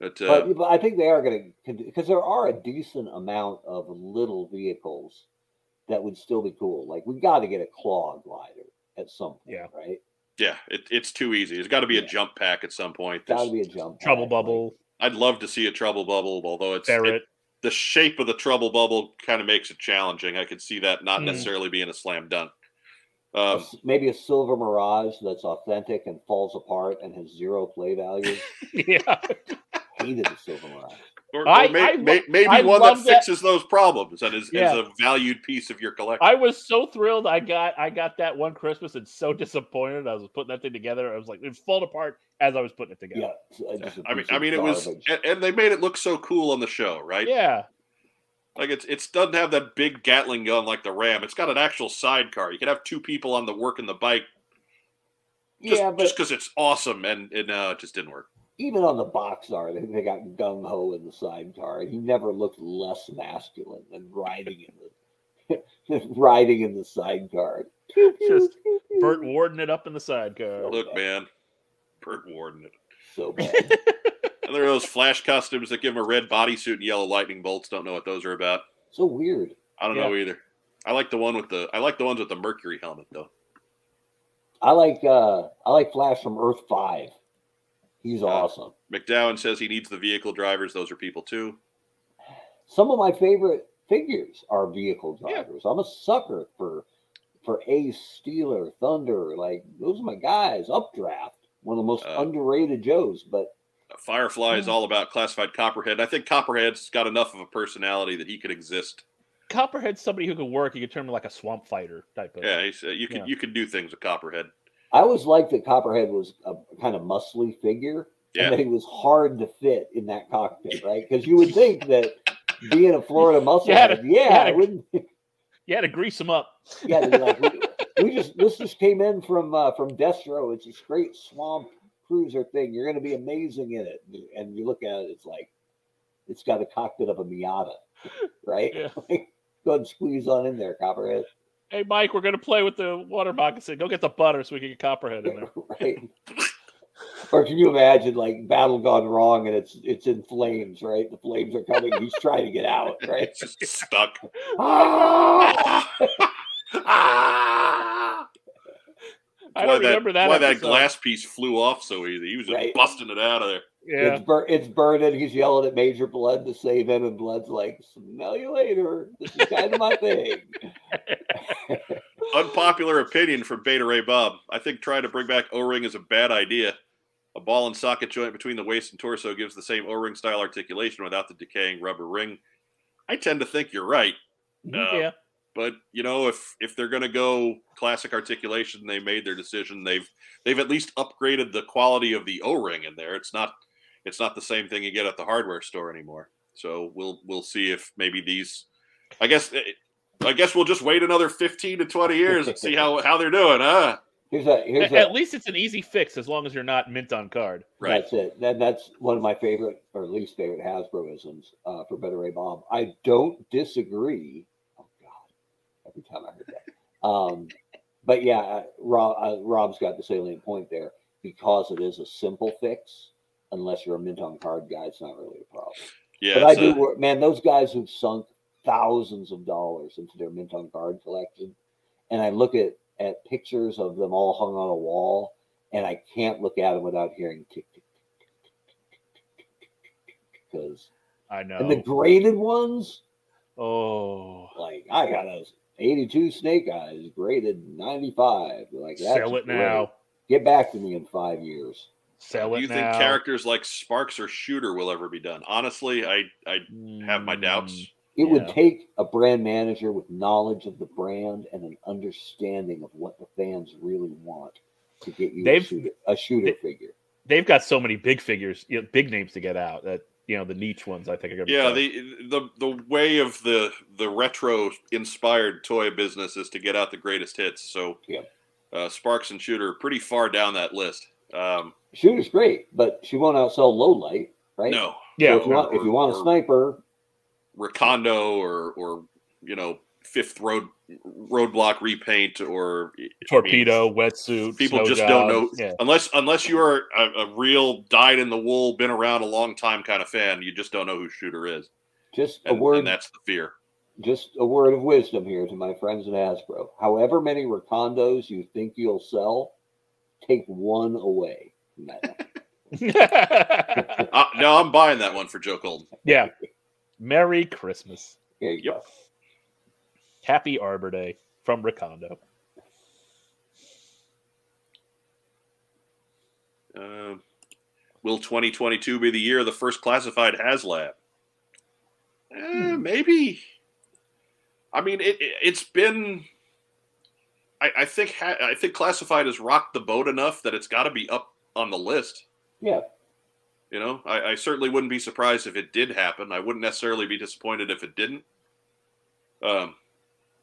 [SPEAKER 1] but, uh,
[SPEAKER 3] But, but I think they are going to because there are a decent amount of little vehicles that would still be cool. Like we've got to get a claw glider at some point,
[SPEAKER 2] Yeah.
[SPEAKER 3] right?
[SPEAKER 1] yeah, it, it's too easy. There's got to be a
[SPEAKER 3] Yeah.
[SPEAKER 1] jump pack at some point.
[SPEAKER 3] Got to be a jump.
[SPEAKER 2] Trouble
[SPEAKER 3] pack,
[SPEAKER 2] bubble.
[SPEAKER 1] I'd love to see a trouble bubble, although it's
[SPEAKER 2] Barrett.
[SPEAKER 1] it, the shape of the trouble bubble kind of makes it challenging. I could see that not
[SPEAKER 2] Mm.
[SPEAKER 1] necessarily being a slam dunk. Um,
[SPEAKER 3] maybe a silver mirage that's authentic and falls apart and has zero play value.
[SPEAKER 2] yeah.
[SPEAKER 3] Hated the silver mirage.
[SPEAKER 1] Or, or
[SPEAKER 2] I-
[SPEAKER 1] may-
[SPEAKER 2] I
[SPEAKER 1] may- maybe
[SPEAKER 2] I
[SPEAKER 1] one that
[SPEAKER 2] love that-
[SPEAKER 1] fixes those problems and is,
[SPEAKER 2] Yeah.
[SPEAKER 1] is a valued piece of your collection.
[SPEAKER 2] I was so thrilled. I got I got that one Christmas and so disappointed. I was putting that thing together. I was like, it was falling apart as I was putting it together.
[SPEAKER 3] Yeah, it's, uh, just a
[SPEAKER 1] I mean, I mean, it was and, and they made it look so cool on the show, right?
[SPEAKER 2] Yeah.
[SPEAKER 1] Like it's it's doesn't have that big Gatling gun like the Ram. It's got an actual sidecar. You could have two people on the working the bike just
[SPEAKER 3] yeah, but
[SPEAKER 1] just because it's awesome, and it uh, just didn't work.
[SPEAKER 3] Even on the box art, they, they got gung ho in the sidecar, and he never looked less masculine than riding in the riding in the sidecar.
[SPEAKER 2] Just Burt Warden it up in the sidecar.
[SPEAKER 1] Look, man, Burt Warden. It.
[SPEAKER 3] So bad.
[SPEAKER 1] And there are those flash costumes that give him a red bodysuit and yellow lightning bolts. Don't know what those are about.
[SPEAKER 3] so weird.
[SPEAKER 1] I don't know either. I like the one with the I like the ones with the Mercury helmet though.
[SPEAKER 3] I like uh I like Flash from Earth Five. He's
[SPEAKER 1] Uh,
[SPEAKER 3] awesome.
[SPEAKER 1] McDowell says he needs the vehicle drivers. Those are people too.
[SPEAKER 3] Some of my favorite figures are vehicle
[SPEAKER 2] Yeah.
[SPEAKER 3] drivers. I'm a sucker for for Ace, Steeler, Thunder. Like those are my guys. Updraft, one of the most
[SPEAKER 1] Uh,
[SPEAKER 3] underrated Joes. But
[SPEAKER 1] Firefly is all about classified Copperhead. I think Copperhead's got enough of a personality that he could exist.
[SPEAKER 2] Copperhead's somebody who could work. You could turn him like a swamp fighter type of.
[SPEAKER 1] Yeah, he's, uh, you could
[SPEAKER 2] Yeah.
[SPEAKER 1] you could do things with Copperhead.
[SPEAKER 3] I always liked that Copperhead was a kind of muscly figure,
[SPEAKER 1] Yeah.
[SPEAKER 3] and that he was hard to fit in that cockpit, right? Because you would think that being a Florida muscle,
[SPEAKER 2] You had
[SPEAKER 3] head,
[SPEAKER 2] to- you
[SPEAKER 3] yeah,
[SPEAKER 2] had
[SPEAKER 3] I wouldn't.
[SPEAKER 2] You had to grease him up.
[SPEAKER 3] Yeah, like we, we just this just came in from uh, from Destro. It's a great swamp cruiser thing. You're going to be amazing in it. And you look at it, it's like it's got a cockpit of a Miata, right?
[SPEAKER 2] Yeah.
[SPEAKER 3] Go ahead and squeeze on in there, Copperhead.
[SPEAKER 2] Hey, Mike, we're gonna play with the water moccasin. Go get the butter so we can get Copperhead in there.
[SPEAKER 3] right? Or can you imagine like battle gone wrong and it's it's in flames, right? The flames are coming. He's trying to get out, right?
[SPEAKER 1] It's just stuck.
[SPEAKER 3] Ah!
[SPEAKER 1] Ah!
[SPEAKER 2] I
[SPEAKER 1] why
[SPEAKER 2] don't remember that.
[SPEAKER 1] Why that glass piece flew off so easy. He was just
[SPEAKER 3] Right.
[SPEAKER 1] busting it out of there.
[SPEAKER 2] Yeah.
[SPEAKER 3] It's, bur- it's burning. He's yelling at Major Blood to save him, and Blood's like, "Smell you later." This is kind of my thing.
[SPEAKER 1] Unpopular opinion from Beta Ray Bob. I think trying to bring back O-ring is a bad idea. A ball and socket joint between the waist and torso gives the same O-ring style articulation without the decaying rubber ring. I tend to think you're right. Uh,
[SPEAKER 2] yeah.
[SPEAKER 1] but you know if if they're going to go classic articulation they made their decision they've they've at least upgraded the quality of the o-ring in there it's not it's not the same thing you get at the hardware store anymore so we'll we'll see if maybe these i guess eh, i guess we'll just wait another 15 to 20 years and see how how they're doing huh
[SPEAKER 3] Here's a here's
[SPEAKER 2] At
[SPEAKER 3] a
[SPEAKER 2] least it's an easy fix as long as you're not mint on card.
[SPEAKER 1] right
[SPEAKER 3] That's it. That, that's one of my favorite, or least favorite Hasbroisms uh, for Beta Ray Bob. I don't disagree. Oh God! Every time I heard that. Um, but yeah, uh, Rob, uh, Rob's got the salient point there because it is a simple fix. Unless you're a mint on card guy, it's not really a problem.
[SPEAKER 1] yeah
[SPEAKER 3] but I do,
[SPEAKER 1] a-
[SPEAKER 3] wor- man. Those guys who've sunk thousands of dollars into their mint on card collection, and I look at at pictures of them all hung on a wall, and I can't look at them without hearing tick tick because
[SPEAKER 2] I know.
[SPEAKER 3] and the graded ones,
[SPEAKER 2] oh,
[SPEAKER 3] like I got a 82 Snake Eyes graded 95. Like that's
[SPEAKER 2] sell it
[SPEAKER 3] great.
[SPEAKER 2] now.
[SPEAKER 3] Get back to me in five years.
[SPEAKER 2] Sell
[SPEAKER 1] do
[SPEAKER 2] it
[SPEAKER 1] you
[SPEAKER 2] now.
[SPEAKER 1] think characters like sparks or shooter will ever be done honestly i i have my doubts
[SPEAKER 2] Mm,
[SPEAKER 3] It would take a brand manager with knowledge of the brand and an understanding of what the fans really want to get you a
[SPEAKER 2] They've-
[SPEAKER 3] shooter, a shooter
[SPEAKER 2] they-
[SPEAKER 3] figure.
[SPEAKER 2] They've got so many big figures, you know, big names to get out. That you know, the niche ones. I think are gonna. Be
[SPEAKER 1] Yeah,
[SPEAKER 2] tough.
[SPEAKER 1] the the the way of the the retro inspired toy business is to get out the greatest hits. So,
[SPEAKER 3] Yeah.
[SPEAKER 1] uh, Sparks and Shooter are pretty far down that list. Um,
[SPEAKER 3] Shooter's great, but she won't outsell low light, right?
[SPEAKER 1] No,
[SPEAKER 3] So
[SPEAKER 2] Yeah,
[SPEAKER 3] if you want, if you want a sniper,
[SPEAKER 1] Recondo or or you know fifth road roadblock repaint or I mean,
[SPEAKER 2] torpedo, wetsuit.
[SPEAKER 1] people just
[SPEAKER 2] job.
[SPEAKER 1] don't know
[SPEAKER 2] Yeah.
[SPEAKER 1] unless unless you are a, a real dyed in the wool, been around a long time kind of fan. You just don't know who Shooter is,
[SPEAKER 3] just a word,
[SPEAKER 1] and that's the fear.
[SPEAKER 3] just a word of wisdom here to my friends at Hasbro. However many Recondos you think you'll sell, take one away.
[SPEAKER 1] Uh, no, I'm buying that one for Joe Colton.
[SPEAKER 2] yeah. Merry Christmas.
[SPEAKER 3] There you
[SPEAKER 1] Yep.
[SPEAKER 3] go.
[SPEAKER 2] Happy Arbor Day from Recondo.
[SPEAKER 1] Uh, will 2022 be the year of the first classified HasLab? Eh, maybe. I mean, it, it, it's been. I, I think ha- I think classified has rocked the boat enough that it's got to be up on the list.
[SPEAKER 3] Yeah,
[SPEAKER 1] You know, I, I certainly wouldn't be surprised if it did happen. I wouldn't necessarily be disappointed if it didn't. Um,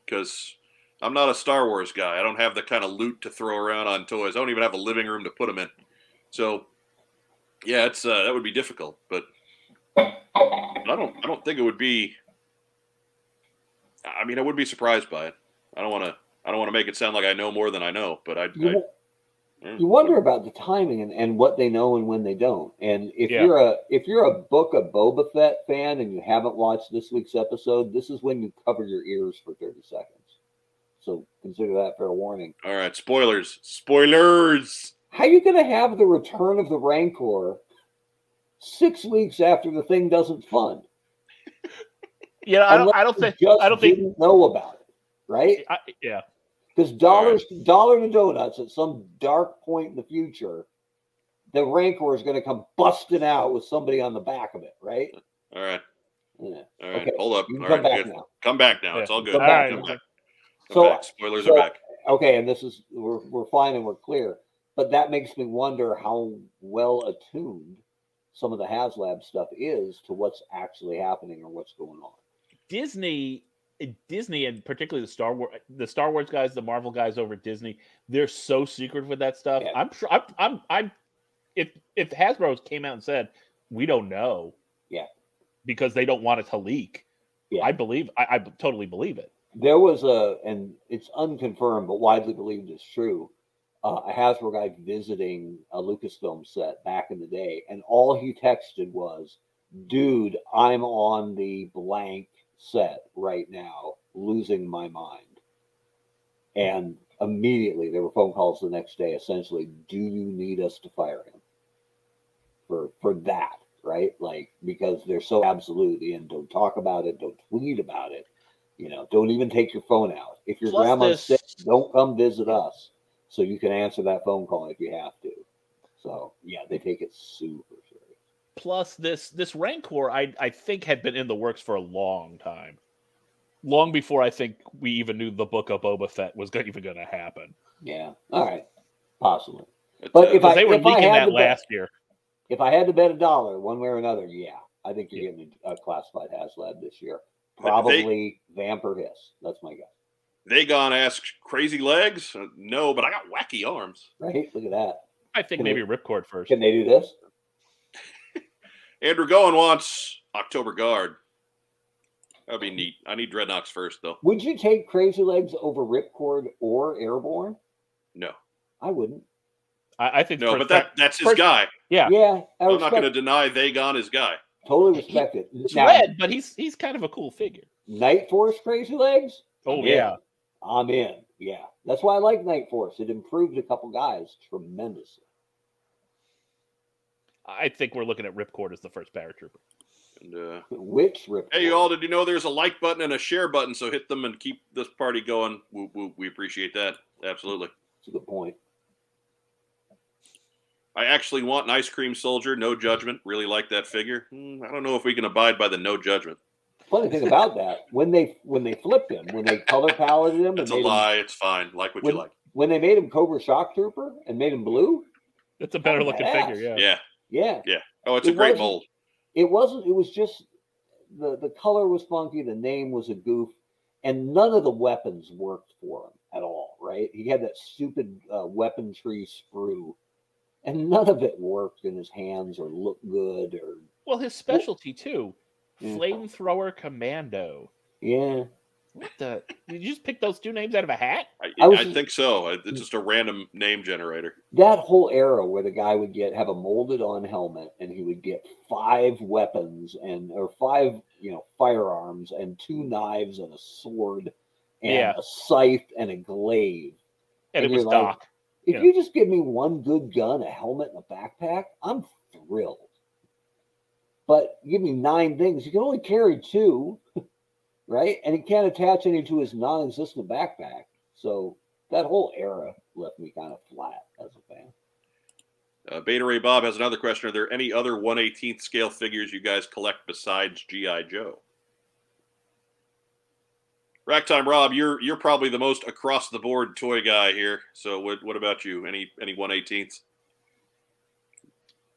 [SPEAKER 1] because I'm not a Star Wars guy. I don't have the kind of loot to throw around on toys. I don't even have a living room to put them in. So, yeah, it's uh, that would be difficult. But I don't. I don't think it would be. I mean, I would be surprised by it. I don't want to. I don't want to make it sound like I know more than I know. But I.
[SPEAKER 3] You,
[SPEAKER 1] mm.
[SPEAKER 3] you wonder about the timing and, and what they know and when they don't. And if
[SPEAKER 2] Yeah.
[SPEAKER 3] you're a if you're a Book of Boba Fett fan and you haven't watched this week's episode, this is when you cover your ears for 30 seconds. So consider that fair warning.
[SPEAKER 1] All right. Spoilers. Spoilers.
[SPEAKER 3] How are you going to have the return of the Rancor six weeks after the thing doesn't fund?
[SPEAKER 2] Yeah, I don't. I don't think.
[SPEAKER 3] just
[SPEAKER 2] I don't think.
[SPEAKER 3] didn't know about it, right?
[SPEAKER 2] I, yeah,
[SPEAKER 3] Because dollars, dollar to donuts at some dark point in the future, the Rancor is going to come busting out with somebody on the back of it, right?
[SPEAKER 1] All right.
[SPEAKER 3] Yeah.
[SPEAKER 1] All right.
[SPEAKER 3] Okay,
[SPEAKER 1] Hold up. All
[SPEAKER 3] come
[SPEAKER 1] right.
[SPEAKER 3] back now.
[SPEAKER 1] Come back now.
[SPEAKER 2] Yeah.
[SPEAKER 1] It's all good.
[SPEAKER 3] Come
[SPEAKER 2] All
[SPEAKER 3] back
[SPEAKER 2] right.
[SPEAKER 3] now.
[SPEAKER 1] Come
[SPEAKER 3] So-
[SPEAKER 1] back. Spoilers
[SPEAKER 3] so-
[SPEAKER 1] are back.
[SPEAKER 3] Okay, and this is we're we're fine and we're clear, but that makes me wonder how well attuned some of the HasLab stuff is to what's actually happening or what's going on.
[SPEAKER 2] Disney, Disney, and particularly the Star Wars, the Star Wars guys, the Marvel guys over at Disney, they're so secret with that stuff.
[SPEAKER 3] Yeah.
[SPEAKER 2] I'm sure. I'm. I'm. I'm if if Hasbro came out and said we don't know,
[SPEAKER 3] Yeah.
[SPEAKER 2] because they don't want it to leak,
[SPEAKER 3] Yeah.
[SPEAKER 2] I believe. I, I totally believe it.
[SPEAKER 3] There was a, and it's unconfirmed but widely believed it's true, uh, a Hasbro guy visiting a Lucasfilm set back in the day, and all he texted was, "Dude, I'm on the blank set right now, losing my mind." And immediately there were phone calls the next day, essentially, "Do you need us to fire him for for that?" Right, like because they're so absolute and don't talk about it, don't tweet about it. You know, don't even take your phone out. If your
[SPEAKER 2] Plus
[SPEAKER 3] grandma's
[SPEAKER 2] this-
[SPEAKER 3] sick, don't come visit us so you can answer that phone call if you have to. So yeah, they take it super.
[SPEAKER 2] Plus, this this Rancor, I I think had been in the works for a long time, long before I think we even knew the book of Boba Fett was gonna, even going to happen.
[SPEAKER 3] Yeah. All right. Possibly. But
[SPEAKER 1] uh,
[SPEAKER 3] if I-
[SPEAKER 2] they were
[SPEAKER 3] if I
[SPEAKER 2] leaking
[SPEAKER 3] had
[SPEAKER 2] that
[SPEAKER 3] to bet-
[SPEAKER 2] last year.
[SPEAKER 3] If I had to bet a dollar one way or another, yeah, I think you're
[SPEAKER 2] Yeah.
[SPEAKER 3] getting a, a classified HasLab this year.
[SPEAKER 1] They-
[SPEAKER 3] Probably Vamp or Hiss. That's my guess.
[SPEAKER 1] they gone ask crazy legs? Uh, no, but I got wacky arms.
[SPEAKER 3] Right? Look at that.
[SPEAKER 2] I think
[SPEAKER 3] Can
[SPEAKER 2] maybe
[SPEAKER 3] they-
[SPEAKER 2] Ripcord first.
[SPEAKER 3] Can they do this?
[SPEAKER 1] Andrew Goen wants October Guard. That'd be neat. I need Dreadnoks first, though.
[SPEAKER 3] Would you take Crazy Legs over Ripcord or Airborne?
[SPEAKER 1] No,
[SPEAKER 3] I wouldn't.
[SPEAKER 2] I, I think
[SPEAKER 1] no, but that that's his
[SPEAKER 2] first-
[SPEAKER 1] guy.
[SPEAKER 2] yeah,
[SPEAKER 3] Yeah, I
[SPEAKER 1] I'm not going to deny they gone his guy.
[SPEAKER 3] totally respect it.
[SPEAKER 2] it's
[SPEAKER 3] Now,
[SPEAKER 2] red, but he's he's kind of a cool figure.
[SPEAKER 3] Night Force Crazy Legs?
[SPEAKER 2] Oh
[SPEAKER 3] I'm
[SPEAKER 2] yeah,
[SPEAKER 3] in. I'm in. Yeah. That's why I like Night Force. It improved a couple guys tremendously.
[SPEAKER 2] I think we're looking at Ripcord as the first paratrooper.
[SPEAKER 1] And, uh,
[SPEAKER 3] Which Rip?
[SPEAKER 1] hey, you all, did you know there's a like button and a share button? So hit them and keep this party going. Whoop, whoop, we appreciate that. Absolutely.
[SPEAKER 3] That's a good point.
[SPEAKER 1] I actually want an ice cream soldier. No judgment. Really like that figure. Hmm, I don't know if we can abide by the no judgment.
[SPEAKER 3] Funny thing about that, when they when they flipped him, when they color paleted him, and
[SPEAKER 1] It's a
[SPEAKER 3] made him,
[SPEAKER 1] lie. It's fine. Like what
[SPEAKER 3] When-
[SPEAKER 1] you like.
[SPEAKER 3] when they made him Cobra Shock Trooper and made him blue,
[SPEAKER 2] It's a better
[SPEAKER 3] Oh,
[SPEAKER 2] looking
[SPEAKER 3] badass.
[SPEAKER 2] figure. Yeah.
[SPEAKER 1] Yeah.
[SPEAKER 3] Yeah, Yeah.
[SPEAKER 1] Oh, it's a great mold.
[SPEAKER 3] it wasn't. It was just the the color was funky, the name was a goof, and none of the weapons worked for him at all. Right? He had that stupid uh, weapon tree sprue and none of it worked in his hands or looked good or
[SPEAKER 2] Well, his specialty too,
[SPEAKER 3] Yeah.
[SPEAKER 2] flamethrower commando.
[SPEAKER 3] yeah.
[SPEAKER 2] What the? Did you just pick those two names out of a hat?
[SPEAKER 1] I,
[SPEAKER 3] I was
[SPEAKER 1] I think so. It's just a random name generator.
[SPEAKER 3] That whole era where the guy would get have a molded on helmet and he would get five weapons and or five you know firearms and two knives and a sword and
[SPEAKER 2] Yeah.
[SPEAKER 3] a scythe and a glaive.
[SPEAKER 2] And,
[SPEAKER 3] And
[SPEAKER 2] it was
[SPEAKER 3] you're like,
[SPEAKER 2] Doc.
[SPEAKER 3] If
[SPEAKER 2] Yeah.
[SPEAKER 3] you just give me one good gun, a helmet, and a backpack, I'm thrilled. But give me nine things. You can only carry two, right? And he can't attach any to his non-existent backpack. So that whole era left me kind of flat as a fan.
[SPEAKER 1] Uh, Beta Ray Bob has another question. Are there any other 118th scale figures you guys collect besides G.I. Joe? Racktime Rob, you're you're probably the most across the board toy guy here. So what what about you? Any any 118ths?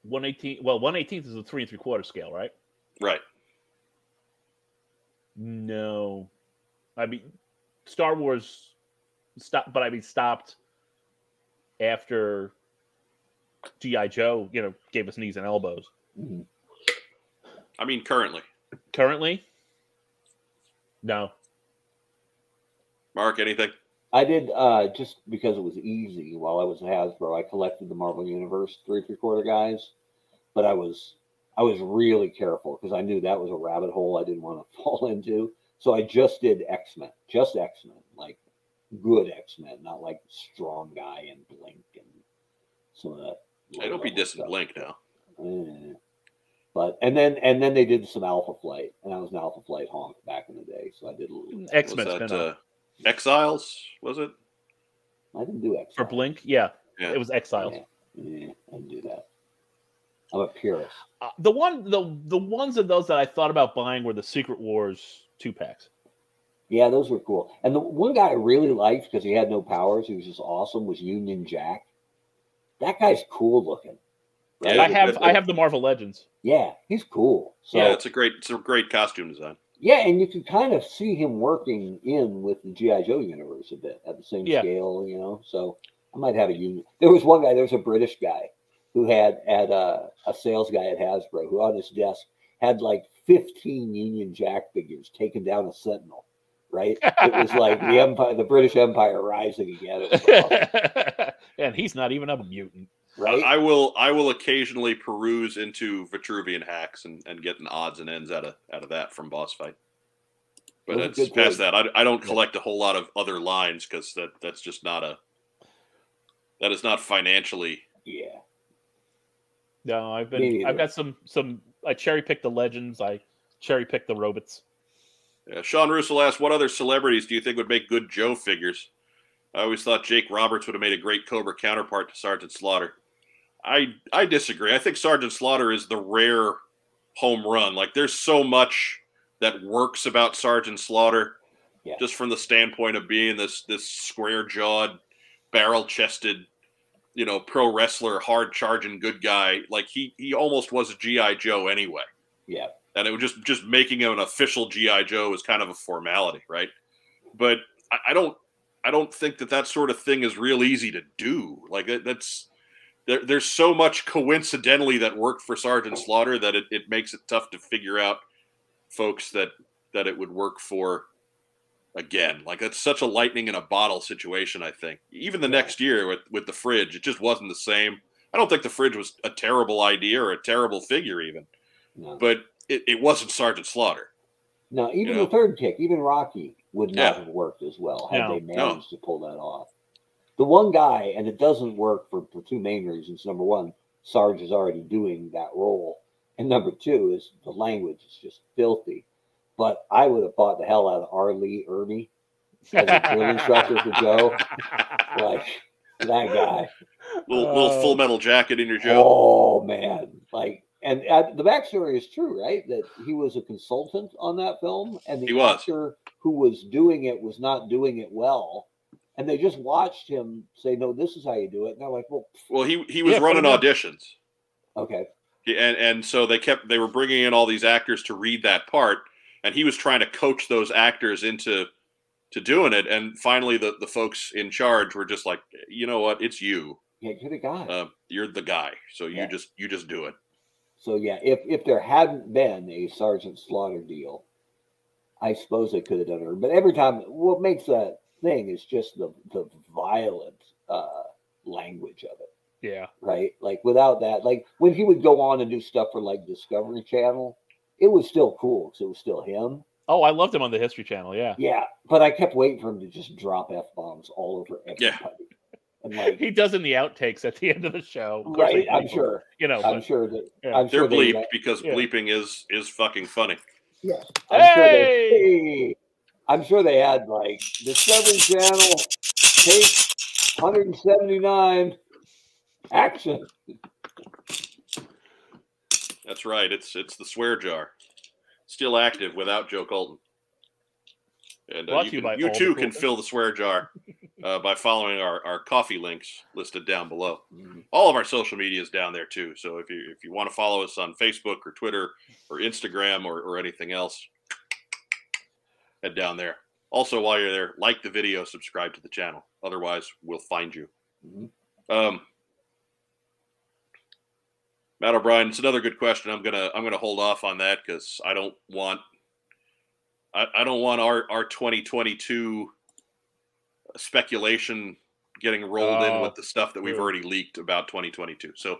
[SPEAKER 2] One eighteen. Well, one eighteenth is a three and three quarter scale, right?
[SPEAKER 1] Right.
[SPEAKER 2] No, I mean Star Wars stopped, but I mean stopped after GI Joe. You know, gave us knees and elbows.
[SPEAKER 3] Mhm.
[SPEAKER 1] I mean currently.
[SPEAKER 2] Currently, no.
[SPEAKER 1] Mark, anything?
[SPEAKER 3] I did uh, just because it was easy while I was at Hasbro. I collected the Marvel Universe three three quarter guys, but I was I was really careful because I knew that was a rabbit hole I didn't want to fall into. So I just did X Men, just X Men, like good X Men, not like Strong Guy and Blink and some of that.
[SPEAKER 1] Hey, don't be
[SPEAKER 3] low-level
[SPEAKER 1] dissing
[SPEAKER 3] stuff.
[SPEAKER 1] Blink now.
[SPEAKER 3] Eh. But and then and then they did some Alpha Flight, and I was an Alpha Flight honk back in the day, so I did a little.
[SPEAKER 2] X Men
[SPEAKER 1] uh, Exiles? Was it?
[SPEAKER 3] I didn't do X
[SPEAKER 2] for Blink. Yeah,
[SPEAKER 1] Yeah.
[SPEAKER 2] it was Exiles.
[SPEAKER 3] Yeah, yeah, I didn't do that. I'm a purist.
[SPEAKER 2] Uh, the one, the the ones of those that I thought about buying were the Secret Wars two packs.
[SPEAKER 3] Yeah, those were cool. And the one guy I really liked because he had no powers, he was just awesome, was Union Jack. That guy's cool looking.
[SPEAKER 1] Yeah,
[SPEAKER 2] I have I have the Marvel Legends.
[SPEAKER 3] Yeah, he's cool. So
[SPEAKER 1] yeah, it's a great it's a great costume design.
[SPEAKER 3] yeah, and you can kind of see him working in with the GI Joe universe a bit at the same
[SPEAKER 2] Yeah.
[SPEAKER 3] scale, you know. So I might have a union. There was one guy. There was a British guy who had had a, a sales guy at Hasbro who on his desk had like 15 Union Jack figures taking down a Sentinel. Right? It was like the empire, the British Empire rising again. Awesome, oh.
[SPEAKER 2] and he's not even a mutant.
[SPEAKER 3] right?
[SPEAKER 1] I will I will occasionally peruse into Vitruvian hacks and, and getting odds and ends out of out of that from boss fight. But
[SPEAKER 3] Those
[SPEAKER 1] it's past
[SPEAKER 3] toys.
[SPEAKER 1] that. I, I don't collect a whole lot of other lines because that that's just not a that is not financially.
[SPEAKER 3] yeah.
[SPEAKER 2] No, I've been. I've got some some I cherry picked the legends. I cherry picked the robots.
[SPEAKER 1] Yeah, Sean Russell asked, "What other celebrities do you think would make good Joe figures?" I always thought Jake Roberts would have made a great Cobra counterpart to Sergeant Slaughter. I I disagree. I think Sergeant Slaughter is the rare home run. Like there's so much that works about Sergeant Slaughter,
[SPEAKER 3] Yeah.
[SPEAKER 1] just from the standpoint of being this this square jawed, barrel chested, you know, pro wrestler, hard charging good guy. Like he he almost was a GI Joe anyway
[SPEAKER 3] Yeah.
[SPEAKER 1] and it was just just making him an official GI Joe is kind of a formality, right? But I, I don't I don't think that that sort of thing is real easy to do. Like that, that's there, there's so much coincidentally that worked for Sergeant Slaughter that it, it makes it tough to figure out folks that that it would work for again. Like that's such a lightning in a bottle situation. I think even the next year with with the fridge, it just wasn't the same. I don't think the fridge was a terrible idea or a terrible figure even
[SPEAKER 3] No.
[SPEAKER 1] but it, it wasn't Sergeant Slaughter.
[SPEAKER 3] No, even
[SPEAKER 1] know?
[SPEAKER 3] the third kick, even Rocky would not
[SPEAKER 1] Yeah.
[SPEAKER 3] have worked as well had
[SPEAKER 2] No.
[SPEAKER 3] they
[SPEAKER 1] No.
[SPEAKER 3] managed to pull that off. The one guy, and it doesn't work for, for two main reasons. Number one, Sarge is already doing that role. And number two is the language is just filthy. But I would have bought the hell out of R. Lee Ermey as a drill instructor for Joe. Like that guy.
[SPEAKER 1] Little, little
[SPEAKER 2] Uh,
[SPEAKER 1] full metal jacket in your Joe.
[SPEAKER 3] Oh man, like, and uh, the backstory is true, right? That he was a consultant on that film, and the
[SPEAKER 1] He was.
[SPEAKER 3] actor who was doing it was not doing it well, and they just watched him say, "No, this is how you do it." And they're like, "Well,
[SPEAKER 1] Well, he he was
[SPEAKER 2] Yeah,
[SPEAKER 1] running auditions,
[SPEAKER 3] okay,
[SPEAKER 1] He- and and so they kept they were bringing in all these actors to read that part, and he was trying to coach those actors into to doing it. And finally, the the folks in charge were just like, you know what, it's you.
[SPEAKER 3] Yeah, you're the guy.
[SPEAKER 1] Uh, you're the guy, so you
[SPEAKER 3] Yeah.
[SPEAKER 1] just you just do it.
[SPEAKER 3] So yeah, if if there hadn't been a Sergeant Slaughter deal, I suppose they could have done it. But every time, what makes that thing is just the the violent uh, language of it,
[SPEAKER 2] Yeah.
[SPEAKER 3] right? Like without that, like when he would go on and do stuff for like Discovery Channel, it was still cool because it was still him.
[SPEAKER 2] Oh, I loved him on the History Channel. Yeah.
[SPEAKER 3] Yeah, but I kept waiting for him to just drop f bombs all over
[SPEAKER 1] Yeah.
[SPEAKER 3] everybody. And like,
[SPEAKER 2] He does in the outtakes at the end of the show. Of course,
[SPEAKER 3] right? I'm
[SPEAKER 2] bleep
[SPEAKER 3] sure.
[SPEAKER 2] You know,
[SPEAKER 3] I'm
[SPEAKER 2] but-
[SPEAKER 3] sure that.
[SPEAKER 2] Yeah.
[SPEAKER 3] I'm
[SPEAKER 1] They're
[SPEAKER 3] sure
[SPEAKER 1] bleeped
[SPEAKER 3] let-
[SPEAKER 1] because
[SPEAKER 2] yeah.
[SPEAKER 1] bleeping is is fucking funny.
[SPEAKER 3] Yeah, I'm sure they.
[SPEAKER 2] Hey!
[SPEAKER 3] Hey, I'm sure they had like Discovery Channel, take 179, action.
[SPEAKER 1] That's right. It's it's the swear jar, still active without Joe Colton. And uh, you, can- you too can fill the swear jar uh, by following our, our Ko-fi links listed down below.
[SPEAKER 3] Mm-hmm.
[SPEAKER 1] All of our social media is down there too. So if you if you want to follow us on Facebook or Twitter or Instagram or, or anything else, head down there. Also, while you're there, like the video, subscribe to the channel. Otherwise, we'll find you.
[SPEAKER 3] Mhm.
[SPEAKER 1] Um, Matt O'Brien, it's another good question. I'm gonna I'm gonna hold off on that because I don't want I, I don't want our our 2022 speculation getting rolled in
[SPEAKER 2] Oh,
[SPEAKER 1] with the stuff that we've already leaked about 2022. So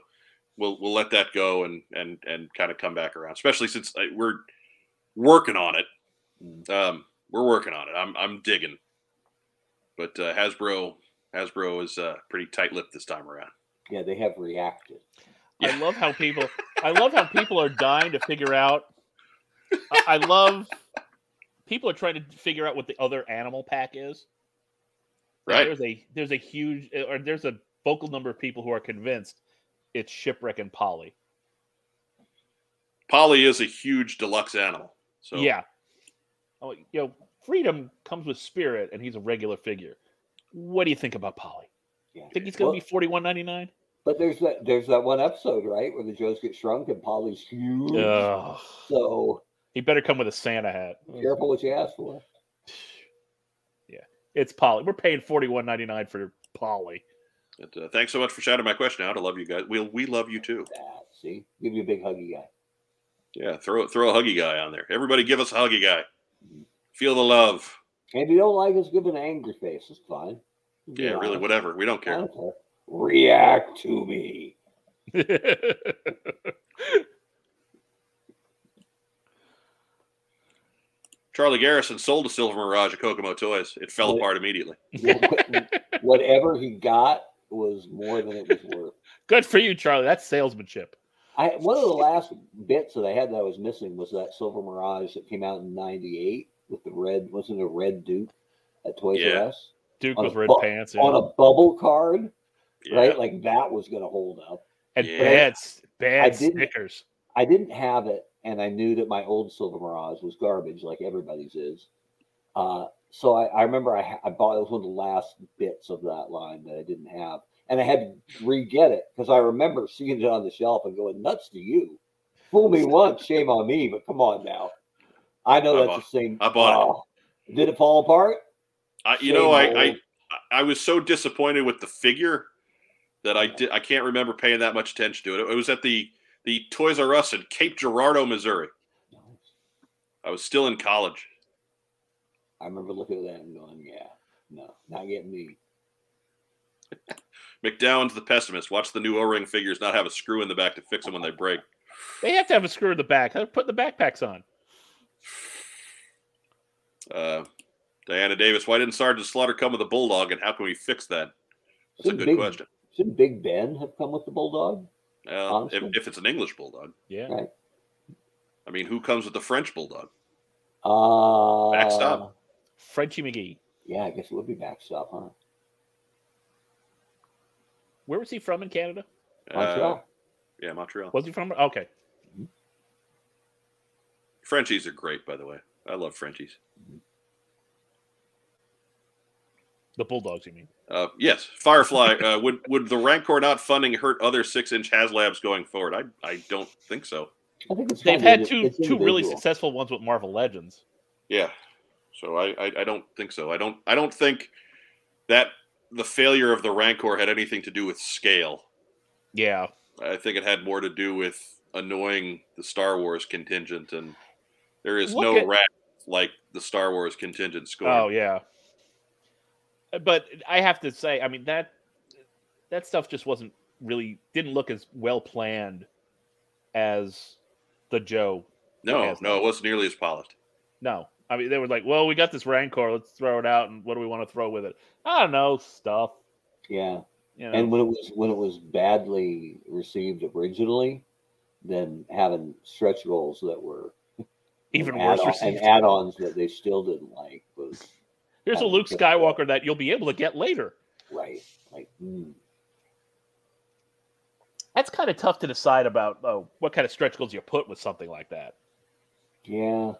[SPEAKER 1] we'll we'll let that go and and and kind of come back around, especially since uh, we're working on it.
[SPEAKER 3] Mm.
[SPEAKER 1] Um, we're working on it. I'm I'm digging, but uh, Hasbro Hasbro is uh, pretty tight-lipped this time around.
[SPEAKER 3] Yeah, they have reacted.
[SPEAKER 2] I love how people. I love how people are dying to figure out. I, I love. People are trying to figure out what the other animal pack is.
[SPEAKER 1] Right?
[SPEAKER 2] There's a there's a huge uh, or there's a vocal number of people who are convinced it's shipwreck and Polly.
[SPEAKER 1] Polly is a huge deluxe animal. So
[SPEAKER 2] Yeah. Oh, you know, freedom comes with spirit, and he's a regular figure. What do you think about Polly?
[SPEAKER 3] Yeah.
[SPEAKER 2] Think he's going to
[SPEAKER 3] Well,
[SPEAKER 2] be forty one ninety nine?
[SPEAKER 3] But there's that there's that one episode, right, where the Joes get shrunk and Polly's huge.
[SPEAKER 2] Ugh.
[SPEAKER 3] So
[SPEAKER 2] He better come with a Santa hat.
[SPEAKER 3] careful what you ask for.
[SPEAKER 2] Yeah, it's Polly. We're paying forty one ninety nine for Polly.
[SPEAKER 1] But, uh, thanks so much for shouting my question out. I love you guys. We we love you too.
[SPEAKER 3] That see, give you a big huggy guy.
[SPEAKER 1] Yeah, throw throw a huggy guy on there. Everybody, give us a huggy guy. Feel the love.
[SPEAKER 3] And if you don't like us, give an angry face. It's fine. Be
[SPEAKER 1] Yeah, really, whatever. We don't
[SPEAKER 3] I
[SPEAKER 1] care.
[SPEAKER 3] don't care. React to me.
[SPEAKER 1] Charlie Garrison sold a Silver Mirage at Kokomo Toys. It fell
[SPEAKER 3] Yeah.
[SPEAKER 1] apart immediately.
[SPEAKER 3] Whatever he got was more than it was worth.
[SPEAKER 2] Good for you, Charlie. That's salesmanship.
[SPEAKER 3] I one of the last bits that I had that I was missing was that Silver Mirage that came out in '98 with the red. Wasn't it a red Duke at Toys
[SPEAKER 1] Yeah.
[SPEAKER 3] R Us
[SPEAKER 2] Duke
[SPEAKER 3] On
[SPEAKER 2] with red
[SPEAKER 3] bu-
[SPEAKER 2] pants
[SPEAKER 3] on
[SPEAKER 2] yeah.
[SPEAKER 3] a bubble card,
[SPEAKER 1] Yeah.
[SPEAKER 3] right? Like that was going to hold up.
[SPEAKER 2] and
[SPEAKER 1] Yeah.
[SPEAKER 2] bad, s- bad
[SPEAKER 3] didn't-
[SPEAKER 2] Snickers.
[SPEAKER 3] I didn't have it, and I knew that my old Silver Mirage was garbage, like everybody's is. Uh, so I, I remember I, I bought it was one of the last bits of that line that I didn't have, and I had to re-get it because I remember seeing it on the shelf and going nuts to you. Fool me once, shame on me, but come on now. I know
[SPEAKER 1] I
[SPEAKER 3] that's
[SPEAKER 1] bought-
[SPEAKER 3] the same.
[SPEAKER 1] I bought
[SPEAKER 3] it. Did it fall apart?
[SPEAKER 1] I, you know, I, I. I was so disappointed with the figure that I did. I can't remember paying that much attention to it. It was at the the Toys R Us in Cape Girardeau, Missouri. I was still in college.
[SPEAKER 3] I remember looking at that and going, "Yeah, no, not getting me."
[SPEAKER 1] McDowell's the pessimist. Watch the new O-ring figures not have a screw in the back to fix them when they break.
[SPEAKER 2] They have to have a screw in the back. They're putting the backpacks on.
[SPEAKER 1] Uh, Diana Davis, why didn't Sergeant Slaughter come with a bulldog, and how can we fix that? That's a good
[SPEAKER 3] Big-
[SPEAKER 1] question.
[SPEAKER 3] Shouldn't Big Ben have come with the bulldog?
[SPEAKER 1] Uh, if, if it's an English bulldog,
[SPEAKER 2] Yeah.
[SPEAKER 3] Right.
[SPEAKER 1] I mean, who comes with the French bulldog?
[SPEAKER 3] Uh,
[SPEAKER 1] Backstop.
[SPEAKER 2] Frenchie McGee.
[SPEAKER 3] Yeah, I guess it would be backstop, huh?
[SPEAKER 2] Where was he from in Canada?
[SPEAKER 3] Montreal.
[SPEAKER 1] Uh, yeah, Montreal.
[SPEAKER 2] Was he from? Okay.
[SPEAKER 1] Frenchies are great, by the way. I love Frenchies.
[SPEAKER 2] The Bulldogs, you mean?
[SPEAKER 1] Uh, yes, Firefly. uh, would would the Rancor not funding hurt other six inch HasLabs going forward? I I don't think so.
[SPEAKER 3] I think it's
[SPEAKER 2] They've had two
[SPEAKER 3] it's
[SPEAKER 2] two really successful ones with Marvel Legends.
[SPEAKER 1] Yeah, so I, I I don't think so. I don't I don't think that the failure of the Rancor had anything to do with scale.
[SPEAKER 2] Yeah.
[SPEAKER 1] I think it had more to do with annoying the Star Wars contingent, and there is
[SPEAKER 2] Look
[SPEAKER 1] no
[SPEAKER 2] at-
[SPEAKER 1] rat like the Star Wars contingent score.
[SPEAKER 2] Oh yeah. But I have to say, I mean that that stuff just wasn't really didn't look as well planned as the Joe.
[SPEAKER 1] no,
[SPEAKER 2] yes.
[SPEAKER 1] no, it wasn't nearly as polished.
[SPEAKER 2] No. I mean they were like, well, we got this Rancor, let's throw it out and what do we want to throw with it? I don't know, stuff.
[SPEAKER 3] Yeah.
[SPEAKER 2] You know.
[SPEAKER 3] And when it was when it was badly received originally, then having stretch goals that were
[SPEAKER 2] even worse
[SPEAKER 3] add-on- and add-ons that they still didn't like was
[SPEAKER 2] Here's a Luke Skywalker that you'll be able to get later.
[SPEAKER 3] right. Like, mm,
[SPEAKER 2] That's kind of tough to decide about oh, what kind of stretch goals you put with something like that.
[SPEAKER 3] yeah,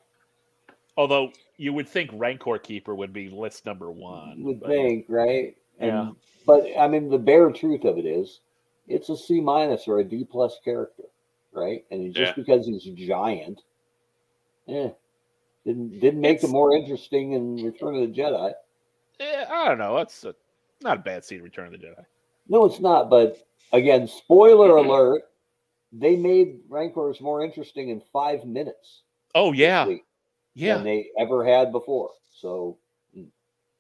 [SPEAKER 2] Although you would think Rancor Keeper would be list number one.
[SPEAKER 3] you would
[SPEAKER 2] but-
[SPEAKER 3] think, right? And,
[SPEAKER 2] Yeah.
[SPEAKER 3] But I mean, the bare truth of it is, it's a C minus or a D plus character, right? And just
[SPEAKER 1] Yeah.
[SPEAKER 3] because he's giant, eh, didn't didn't make him
[SPEAKER 2] It's-
[SPEAKER 3] more interesting in Return of the Jedi.
[SPEAKER 2] Eh, I don't know. That's a, not a bad scene. in Return of the Jedi.
[SPEAKER 3] No, it's not. But again, spoiler alert: they made Rancors more interesting in five minutes.
[SPEAKER 2] Oh yeah, yeah.
[SPEAKER 3] than they ever had before. So, mm,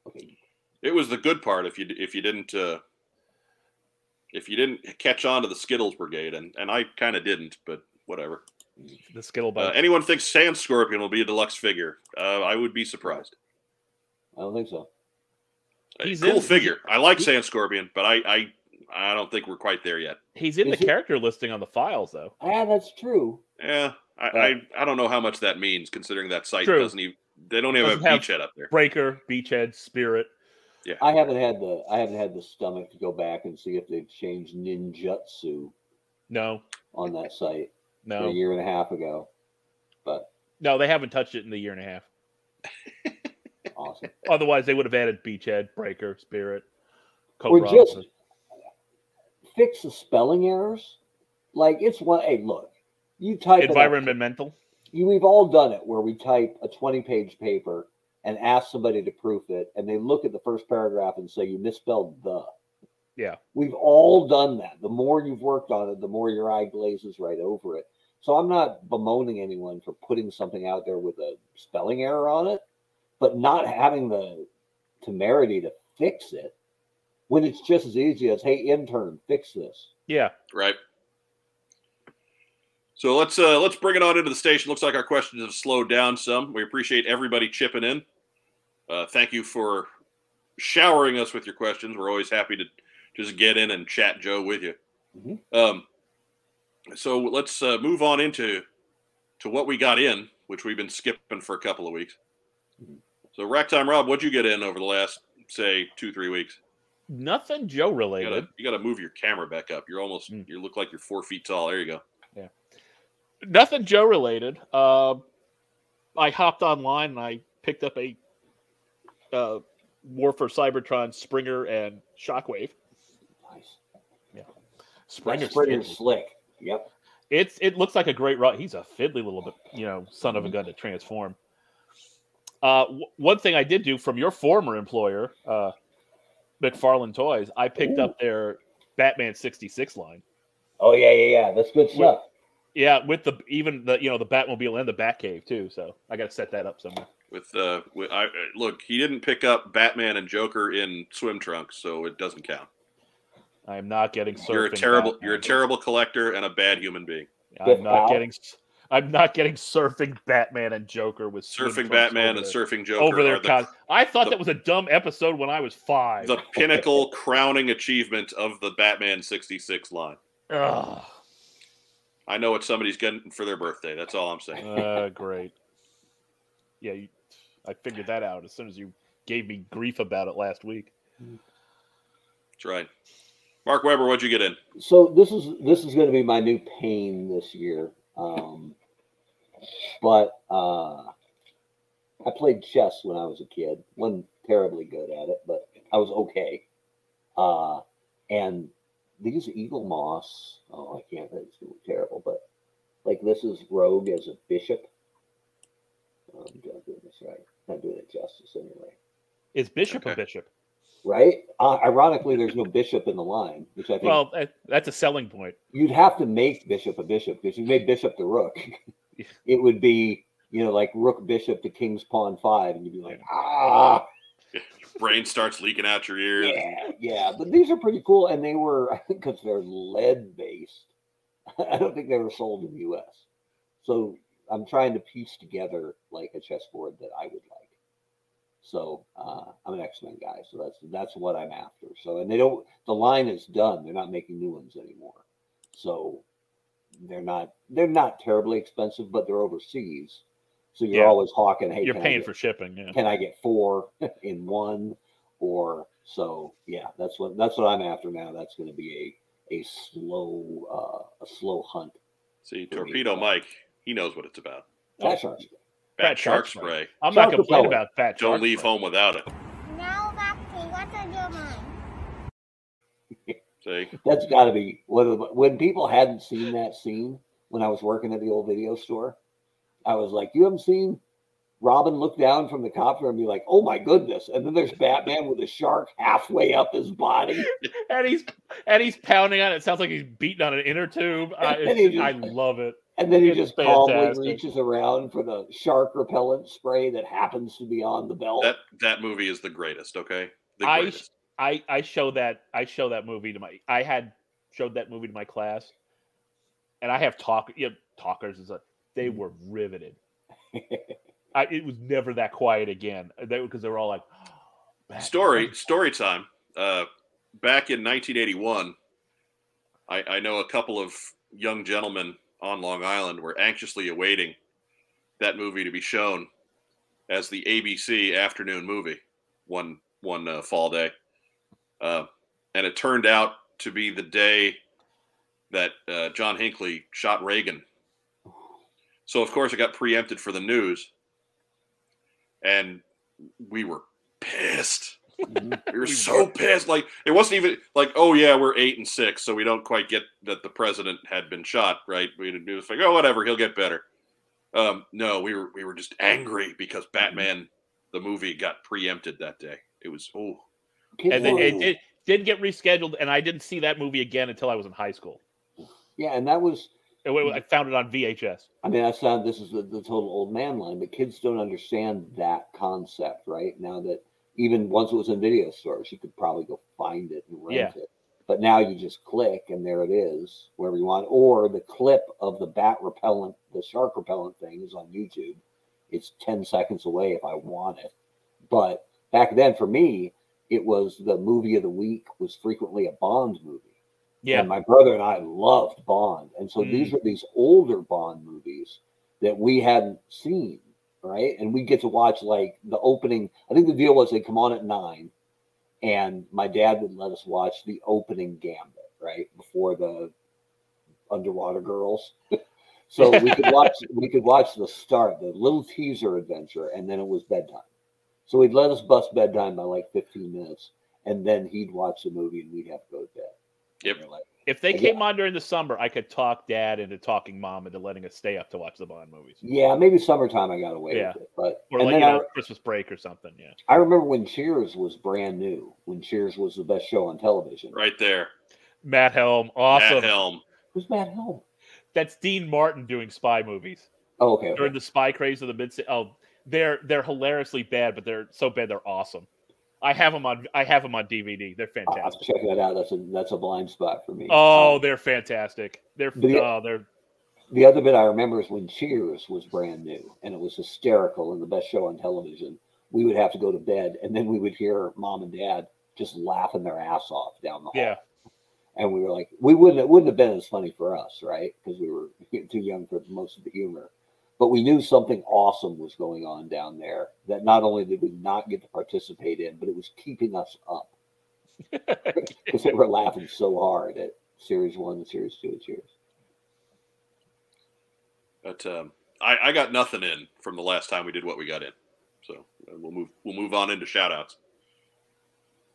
[SPEAKER 3] okay,
[SPEAKER 1] It was the good part if you if you didn't uh, if you didn't catch on to the Skittles Brigade, and and I kind of didn't, but whatever.
[SPEAKER 2] The Skittle
[SPEAKER 1] Uh, anyone thinks Sand Scorpion will be a deluxe figure? Uh, I would be surprised.
[SPEAKER 3] I don't think so.
[SPEAKER 1] A
[SPEAKER 2] He's
[SPEAKER 1] cool
[SPEAKER 2] in-
[SPEAKER 1] figure. I like
[SPEAKER 2] he-
[SPEAKER 1] Sand Scorpion, but I, I I don't think we're quite there yet.
[SPEAKER 2] He's in the
[SPEAKER 3] is it-
[SPEAKER 2] character listing on the files though.
[SPEAKER 3] Ah, that's true.
[SPEAKER 1] Yeah, I,
[SPEAKER 3] Right.
[SPEAKER 1] I I don't know how much that means considering that site
[SPEAKER 2] True.
[SPEAKER 1] doesn't even they don't even have
[SPEAKER 2] Doesn't have-
[SPEAKER 1] beachhead up there.
[SPEAKER 2] Breaker, Beachhead, Spirit.
[SPEAKER 3] Yeah, I haven't had the I haven't had the stomach to go back and see if they've changed ninjutsu
[SPEAKER 2] No,
[SPEAKER 3] on that site a year and a half ago. But
[SPEAKER 2] no. They haven't touched it in the year and a half.
[SPEAKER 3] awesome.
[SPEAKER 2] Otherwise, they would have added Beachhead, Breaker, Spirit,
[SPEAKER 3] Or
[SPEAKER 2] Cobra.
[SPEAKER 3] just fix the spelling errors. Like it's one. Hey, look, you type
[SPEAKER 2] environmental.
[SPEAKER 3] you we've all done it where we type a 20 page paper and ask somebody to proof it and they look at the first paragraph and say you misspelled the
[SPEAKER 2] Yeah.
[SPEAKER 3] we've all done that the more you've worked on it the more your eye glazes right over it so i'm not bemoaning anyone for putting something out there with a spelling error on it but not having the temerity to fix it when it's just as easy as hey intern fix this
[SPEAKER 2] Yeah.
[SPEAKER 1] Right. So let's uh let's bring it on into the station. Looks like our questions have slowed down some. We appreciate everybody chipping in. Uh, thank you for showering us with your questions. We're always happy to just get in and chat Joe with you.
[SPEAKER 3] Mhm.
[SPEAKER 1] Um, so let's uh, move on into to what we got in, which we've been skipping for a couple of weeks.
[SPEAKER 3] Mhm.
[SPEAKER 1] So Ragtime Rob, what'd you get in over the last say two three weeks?
[SPEAKER 2] Nothing Joe
[SPEAKER 1] You
[SPEAKER 2] related.
[SPEAKER 1] gotta, you gotta move your camera back up. You're almost
[SPEAKER 2] Mm.
[SPEAKER 1] you look like you're four feet tall. There you go. Yeah.
[SPEAKER 2] Nothing Joe related. Uh, I hopped online and I picked up a uh, War for Cybertron Springer and Shockwave.
[SPEAKER 3] nice
[SPEAKER 2] Springer's
[SPEAKER 3] Springer's
[SPEAKER 2] fiddly.
[SPEAKER 3] slick yep
[SPEAKER 2] It's it looks like a great run. He's a fiddly little bit, you know, son of a gun to transform. Uh, w- one thing I did do from your former employer, uh, McFarlane Toys, I picked
[SPEAKER 3] Ooh.
[SPEAKER 2] up their Batman '66 line.
[SPEAKER 3] Oh yeah, yeah, yeah. That's good stuff.
[SPEAKER 2] Yeah, with the even the you know the Batmobile and the Batcave too. So I got to set that up somewhere.
[SPEAKER 1] With uh, with, I, uh, look, he didn't pick up Batman and Joker in swim trunks, so it doesn't count.
[SPEAKER 2] I am not getting.
[SPEAKER 1] You're a terrible,
[SPEAKER 2] Batman.
[SPEAKER 1] you're a terrible collector and a bad human being.
[SPEAKER 2] I'm not getting. I'm not getting surfing Batman and Joker with
[SPEAKER 1] Surfing Batman and
[SPEAKER 2] their-
[SPEAKER 1] surfing Joker
[SPEAKER 2] over
[SPEAKER 1] there. the,
[SPEAKER 2] con- I thought
[SPEAKER 1] the-
[SPEAKER 2] that was a dumb episode when I was five.
[SPEAKER 1] the pinnacle crowning achievement of the Batman '66 line.
[SPEAKER 2] Ugh.
[SPEAKER 1] I know what somebody's getting for their birthday. That's all I'm saying.
[SPEAKER 2] Uh, great. Yeah, you, I figured that out as soon as you gave me grief about it last week.
[SPEAKER 1] That's right. Mark Weber, what'd you get in?
[SPEAKER 3] So this is this is going to be my new pain this year. Um, but uh, I played chess when I was a kid. wasn't terribly good at it, but I was okay. Uh, and these Eaglemoss, oh, I can't. It's terrible, but like this is Rogue as a bishop. Oh, I'm not doing this right. Not doing it justice anyway.
[SPEAKER 2] Is Bishop
[SPEAKER 1] Okay.
[SPEAKER 2] a Bishop?
[SPEAKER 3] Right? Uh, ironically, there's no bishop in the line, which I think
[SPEAKER 2] Well, that's a selling point.
[SPEAKER 3] you'd have to make bishop a bishop because you made bishop the rook. it would be, you know, like rook bishop to king's pawn five, and you'd be like, ah,
[SPEAKER 1] Your brain starts leaking out your ears.
[SPEAKER 3] yeah, yeah. But these are pretty cool, and they were, I think, because they're lead based. I don't think they were sold in the U.S. So I'm trying to piece together like a chessboard that I would like. So uh, I'm an X-Men guy, so that's that's what I'm after. So and they don't the line is done. They're not making new ones anymore. So they're not they're not terribly expensive, but they're overseas. So you're
[SPEAKER 2] Yeah.
[SPEAKER 3] always hawking, hey,
[SPEAKER 2] You're paying
[SPEAKER 3] get-
[SPEAKER 2] for shipping. Yeah.
[SPEAKER 3] can I get four in one? Or so yeah, that's what that's what I'm after now. That's going to be a a slow uh, a slow hunt.
[SPEAKER 1] See,
[SPEAKER 3] For me,
[SPEAKER 1] Torpedo Mike, he knows what it's about.
[SPEAKER 3] Fat sharks.
[SPEAKER 1] Fat
[SPEAKER 2] Fat
[SPEAKER 1] shark
[SPEAKER 2] shark
[SPEAKER 1] spray.
[SPEAKER 2] I'm
[SPEAKER 3] Shark
[SPEAKER 2] not complaining about fat.
[SPEAKER 1] Don't leave
[SPEAKER 2] spray.
[SPEAKER 1] home without it.
[SPEAKER 6] Now back to what's on your mind?
[SPEAKER 1] See,
[SPEAKER 3] That's got to be one of the, when people hadn't seen that scene when I was working at the old video store. I was like, "You haven't seen Robin look down from the copter and be like, oh my goodness!" And then there's Batman with a shark halfway up his body.
[SPEAKER 2] and he's and he's pounding on it. It sounds like he's beating on an inner tube. I,
[SPEAKER 3] And
[SPEAKER 2] I love it.
[SPEAKER 3] And then he
[SPEAKER 2] It's
[SPEAKER 3] just calmly reaches around for the shark repellent spray that happens to be on the belt.
[SPEAKER 1] that that movie is the greatest. Okay, the
[SPEAKER 2] I-
[SPEAKER 1] greatest.
[SPEAKER 2] I I show that I show that movie to my I had showed that movie to my class, and I have talk you know, talkers is a they
[SPEAKER 3] Mm-hmm.
[SPEAKER 2] were riveted. I, it was never that quiet again. They because they were all like "Batman."
[SPEAKER 1] Story story time. Uh, back in 1981, I, I know a couple of young gentlemen on Long Island were anxiously awaiting that movie to be shown as the ABC afternoon movie one one uh, fall day, uh, and it turned out to be the day that uh, John Hinckley shot Reagan. So of course it got preempted for the news, and we were pissed.
[SPEAKER 3] Mhm.
[SPEAKER 1] We were so pissed. Like it wasn't even like, oh yeah, we're eight and six, so we don't quite get that the president had been shot, right? We it was like, oh whatever, he'll get better. Um, no, we were we were just angry because Batman the movie got preempted that day. It was oh
[SPEAKER 2] and then it,
[SPEAKER 3] Whoa.
[SPEAKER 2] it did get rescheduled, and I didn't see that movie again until I was in high school.
[SPEAKER 3] yeah, and that was
[SPEAKER 2] It wa- I found it on VHS.
[SPEAKER 3] I mean, that's not this is the, the total old man line, but kids don't understand that concept, right? Now that even once it was in video stores, you could probably go find it and rent it. But now you just click and there it is, wherever you want. Or the clip of the bat repellent, the shark repellent thing is on YouTube. It's 10 seconds away if I want it. But back then for me, it was the movie of the week was frequently a Bond movie.
[SPEAKER 2] Yeah,
[SPEAKER 3] And my brother and I loved Bond. And so
[SPEAKER 2] Mm.
[SPEAKER 3] these are these older Bond movies that we hadn't seen, right? And we get to watch like the opening. I think the deal was they come on at nine, and my dad would let us watch the opening gambit, right? Before the underwater girls. so we could watch we could watch the start, the little teaser adventure, and then it was bedtime. So he'd let us bust bedtime by like 15 minutes, and then he'd watch the movie and we'd have to go to bed.
[SPEAKER 1] Yep.
[SPEAKER 3] Like,
[SPEAKER 2] if they uh,
[SPEAKER 3] Yeah.
[SPEAKER 2] came on during the summer, I could talk dad into talking mom into letting us stay up to watch the Bond movies,
[SPEAKER 3] Yeah, maybe summertime I got away
[SPEAKER 2] Yeah.
[SPEAKER 3] with it, but
[SPEAKER 2] or
[SPEAKER 3] and
[SPEAKER 2] like you
[SPEAKER 3] then
[SPEAKER 2] know
[SPEAKER 3] I,
[SPEAKER 2] Christmas break or something. Yeah,
[SPEAKER 3] I remember when Cheers was brand new, when Cheers was the best show on television.
[SPEAKER 1] right there.
[SPEAKER 2] Matt Helm, awesome.
[SPEAKER 1] Matt Helm.
[SPEAKER 3] Who's Matt Helm?
[SPEAKER 2] That's Dean Martin doing spy movies
[SPEAKER 3] Oh, okay. okay.
[SPEAKER 2] during the spy craze of the mid. Oh, they're they're hilariously bad, but they're so bad they're awesome. I have them on I have them on DVD. They're
[SPEAKER 3] I'll
[SPEAKER 2] fantastic.
[SPEAKER 3] check that out. That's a that's a blind spot for me.
[SPEAKER 2] Oh, they're fantastic. They're
[SPEAKER 3] The-
[SPEAKER 2] oh, they're
[SPEAKER 3] the other bit I remember is when Cheers was brand new and it was hysterical and the best show on television. We would have to go to bed, and then we would hear mom and dad just laughing their ass off down the hall.
[SPEAKER 2] yeah.
[SPEAKER 3] and we were like, we wouldn't it wouldn't have been as funny for us, right? Because we were too young for most of the humor. But we knew something awesome was going on down there that not only did we not get to participate in, but it was keeping us up because they were laughing so hard at series one and series two and cheers.
[SPEAKER 1] But um, I, I got nothing in from the last time we did what we got in. So we'll move we'll move on into shout outs.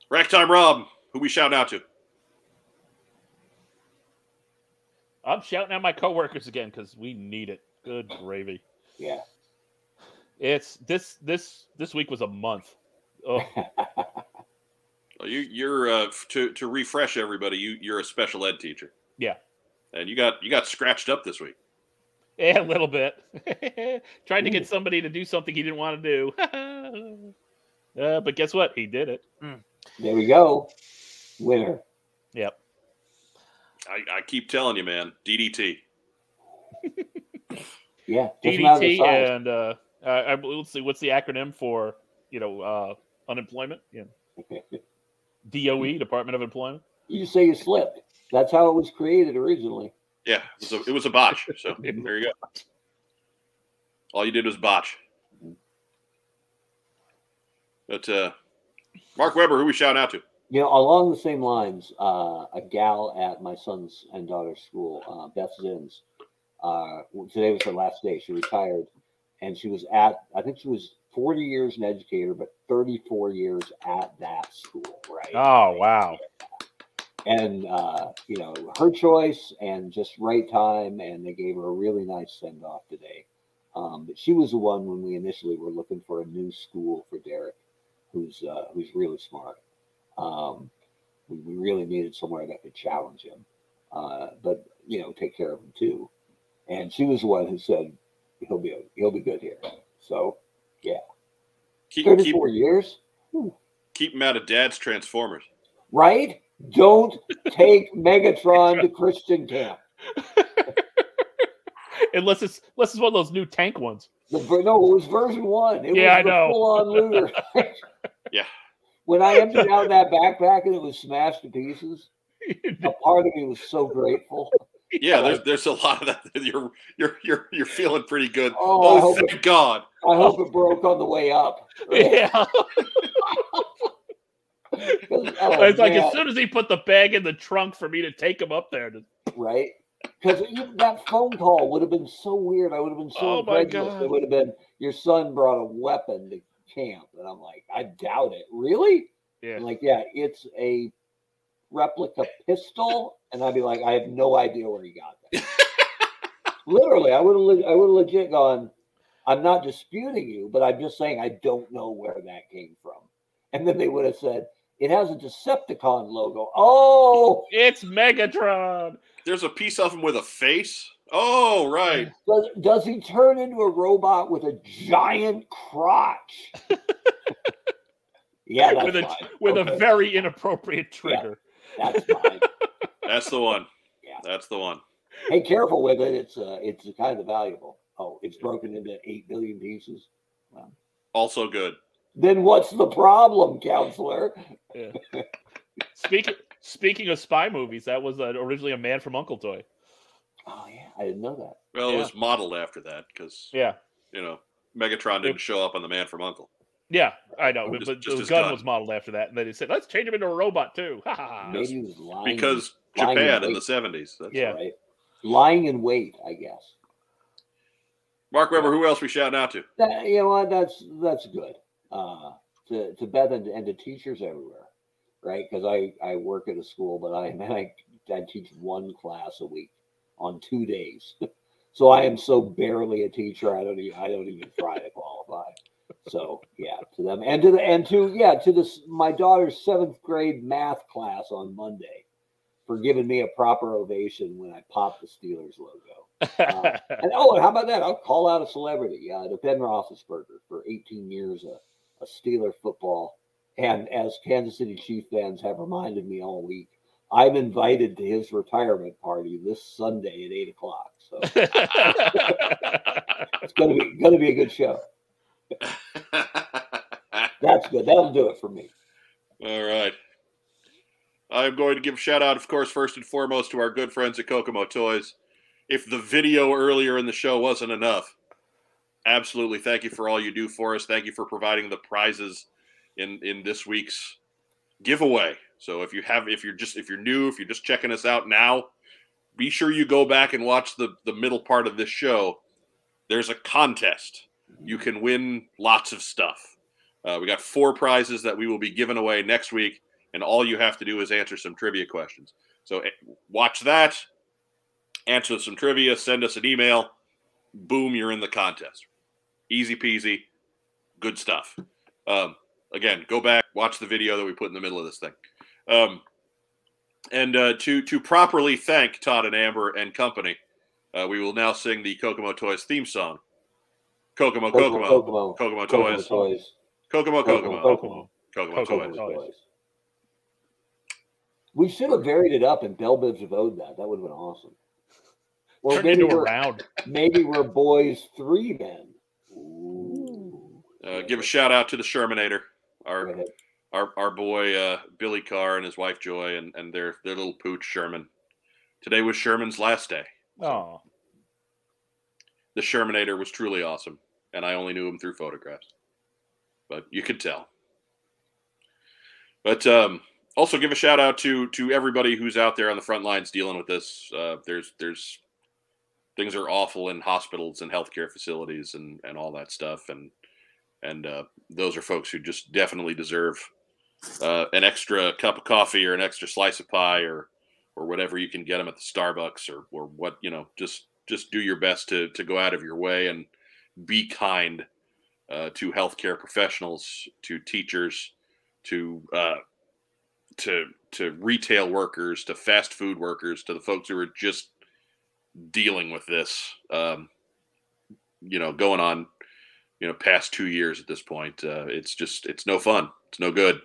[SPEAKER 1] Ragtime Rob, who we shout out to?
[SPEAKER 2] I'm shouting at my coworkers again because we need it. Good gravy.
[SPEAKER 3] Yeah.
[SPEAKER 2] It's this this this week was a month. Oh,
[SPEAKER 1] Oh, You, you're uh, to to refresh everybody. You you're a special ed teacher.
[SPEAKER 2] Yeah.
[SPEAKER 1] And you got you got scratched up this week.
[SPEAKER 2] Yeah, a little bit. Tried to get somebody to do something he didn't want to do. uh, but guess what? He did it.
[SPEAKER 3] There we go. Winner.
[SPEAKER 2] Yep.
[SPEAKER 1] I, I keep telling you, man. DDT.
[SPEAKER 3] Yeah. doesn't matter the
[SPEAKER 2] DDT and uh, uh, I, let's see, what's the acronym for you know uh, unemployment? Yeah. DOE, Department of Employment.
[SPEAKER 3] You say you slipped. That's how it was created originally.
[SPEAKER 1] Yeah, it was a, it was a botch. So there you go. All you did was botch. But uh, Mark Weber, who we shout out to?
[SPEAKER 3] You know, along the same lines, uh, a gal at my son's and daughter's school, uh, Beth Zins, uh, today was her last day. She retired, and she was at, I think she was 40 years an educator, but 34 years at that school, right?
[SPEAKER 2] Oh wow.
[SPEAKER 3] and uh, you know her choice and just right time and they gave her a really nice send off today um, but she was the one when we initially were looking for a new school for derek who's uh, who's really smart um, we, we really needed somewhere that could challenge him uh, but you know take care of him too and she was the one who said he'll be he'll be good here so
[SPEAKER 1] Keep keep
[SPEAKER 3] 34 years
[SPEAKER 1] keep him out of Dad's Transformers.
[SPEAKER 3] right don't take megatron to christian camp
[SPEAKER 2] Unless it's unless it's one of those new tank ones.
[SPEAKER 3] The, no, it was version one. It
[SPEAKER 2] Yeah, I
[SPEAKER 3] the
[SPEAKER 2] know.
[SPEAKER 3] full-on looter.
[SPEAKER 1] Yeah.
[SPEAKER 3] When I emptied out that backpack and it was smashed to pieces, a part of me was so grateful.
[SPEAKER 1] Yeah, there's there's a lot of that. You're you're you're you're feeling pretty good.
[SPEAKER 3] Oh,
[SPEAKER 1] Oh, thank
[SPEAKER 3] it,
[SPEAKER 1] God.
[SPEAKER 3] I hope it broke on the way up.
[SPEAKER 2] Yeah.
[SPEAKER 3] oh,
[SPEAKER 2] it's like
[SPEAKER 3] man,
[SPEAKER 2] as soon as he put the bag in the trunk for me to take him up there. To,
[SPEAKER 3] right? Because that phone call would have been so weird. I would have been so
[SPEAKER 2] Oh, my
[SPEAKER 3] incredulous.
[SPEAKER 2] God.
[SPEAKER 3] It would have been your son brought a weapon to camp, and I'm like, I doubt it. Really?
[SPEAKER 2] yeah.
[SPEAKER 3] I'm like, yeah, it's a replica pistol, and I'd be like, I have no idea where he got that. Literally, I would have, I would have legit gone. I'm not disputing you, but I'm just saying I don't know where that came from. And then they would have said it has a Decepticon logo. Oh,
[SPEAKER 2] It's Megatron.
[SPEAKER 1] There's a piece of him with a face. Oh, right.
[SPEAKER 3] does, does he turn into a robot with a giant crotch? yeah, that's
[SPEAKER 2] with a
[SPEAKER 3] fine.
[SPEAKER 2] with
[SPEAKER 3] Okay,
[SPEAKER 2] a very inappropriate trigger.
[SPEAKER 3] that's fine.
[SPEAKER 1] That's the one.
[SPEAKER 3] Yeah.
[SPEAKER 1] That's the one.
[SPEAKER 3] Hey, careful with it. It's uh, it's kind of valuable. Oh, it's broken into eight billion pieces. Wow.
[SPEAKER 1] Also good.
[SPEAKER 3] Then what's the problem, counselor?
[SPEAKER 2] Speaking speaking of spy movies, that was uh, originally a Man from Uncle toy.
[SPEAKER 3] Oh yeah, I didn't know that.
[SPEAKER 1] Well, it was modeled after that because
[SPEAKER 2] Yeah,
[SPEAKER 1] you know Megatron didn't show up on the Man from Uncle.
[SPEAKER 2] yeah, I know. But
[SPEAKER 1] just-
[SPEAKER 2] but
[SPEAKER 1] just
[SPEAKER 2] the gun
[SPEAKER 1] gun.
[SPEAKER 2] was modeled after that, and then they said, "Let's change him into a robot too." Ha, ha, ha.
[SPEAKER 3] Maybe he was lying.
[SPEAKER 1] Because
[SPEAKER 3] lying
[SPEAKER 1] Japan in the seventies. That's
[SPEAKER 2] Yeah.
[SPEAKER 3] right? Lying in wait, I guess.
[SPEAKER 1] Mark Weber. Who else we shouting out to?
[SPEAKER 3] That, you know what? That's that's good. Uh, to to Beth and, and to teachers everywhere, right? Because I I work at a school, but I I I teach one class a week on two days, so I am so barely a teacher. I don't even I don't even try to qualify. So yeah, to them and to the and to yeah to this my daughter's seventh grade math class on Monday for giving me a proper ovation when I popped the Steelers logo. Uh, and oh, how about that? I'll call out a celebrity, uh, to Ben Roethlisberger for 18 years, a, a Steeler football. And as Kansas City Chief fans have reminded me all week, I'm invited to his retirement party this Sunday at eight o'clock. So it's gonna be gonna be a good show. That's good. That'll do it for me.
[SPEAKER 1] All right. I'm going to give a shout out, of course, first and foremost to our good friends at Kokomo Toys. If the video earlier in the show wasn't enough, absolutely thank you for all you do for us. Thank you for providing the prizes in in this week's giveaway. So if you have if you're just if you're new, if you're just checking us out now, be sure you go back and watch the the middle part of this show. There's a contest. You can win lots of stuff. Uh, we got four prizes that we will be giving away next week, and all you have to do is answer some trivia questions. So eh, watch that, answer some trivia, send us an email. Boom, you're in the contest. Easy peasy, good stuff. Um, again, go back, watch the video that we put in the middle of this thing. Um, and uh, to to properly thank Todd and Amber and company, uh, we will now sing the Kokomo Toys theme song. Kokomo, Kokomo,
[SPEAKER 3] Kokomo,
[SPEAKER 1] Kokomo,
[SPEAKER 3] Kokomo
[SPEAKER 1] Toys,
[SPEAKER 3] toys.
[SPEAKER 1] Kokomo, Kokomo,
[SPEAKER 3] Kokomo.
[SPEAKER 1] Kokomo,
[SPEAKER 2] Kokomo
[SPEAKER 1] Toys.
[SPEAKER 2] Toys.
[SPEAKER 3] toys. We should have varied it up and Bell Biv DeVoe'd that. That would have been awesome. Or
[SPEAKER 2] Turned
[SPEAKER 3] maybe
[SPEAKER 2] into a
[SPEAKER 3] we're,
[SPEAKER 2] round.
[SPEAKER 3] maybe we're boys three then.
[SPEAKER 1] Uh, give a shout out to the Shermanator, our
[SPEAKER 3] Go
[SPEAKER 1] our our boy uh, Billy Carr and his wife Joy and and their their little pooch Sherman. Today was Sherman's last day.
[SPEAKER 2] Oh,
[SPEAKER 1] The Shermanator was truly awesome, and I only knew him through photographs, but you could tell. But um, also give a shout out to to everybody who's out there on the front lines dealing with this. Uh, there's there's things are awful in hospitals and healthcare facilities and and all that stuff, and and uh, those are folks who just definitely deserve uh, an extra cup of coffee or an extra slice of pie or or whatever you can get them at the Starbucks or or what you know just just do your best to to go out of your way and be kind uh, to healthcare professionals, to teachers, to uh, to to retail workers, to fast food workers, to the folks who are just dealing with this. Um, you know, going on, you know, past two years at this point. Uh, it's just it's no fun. It's no good,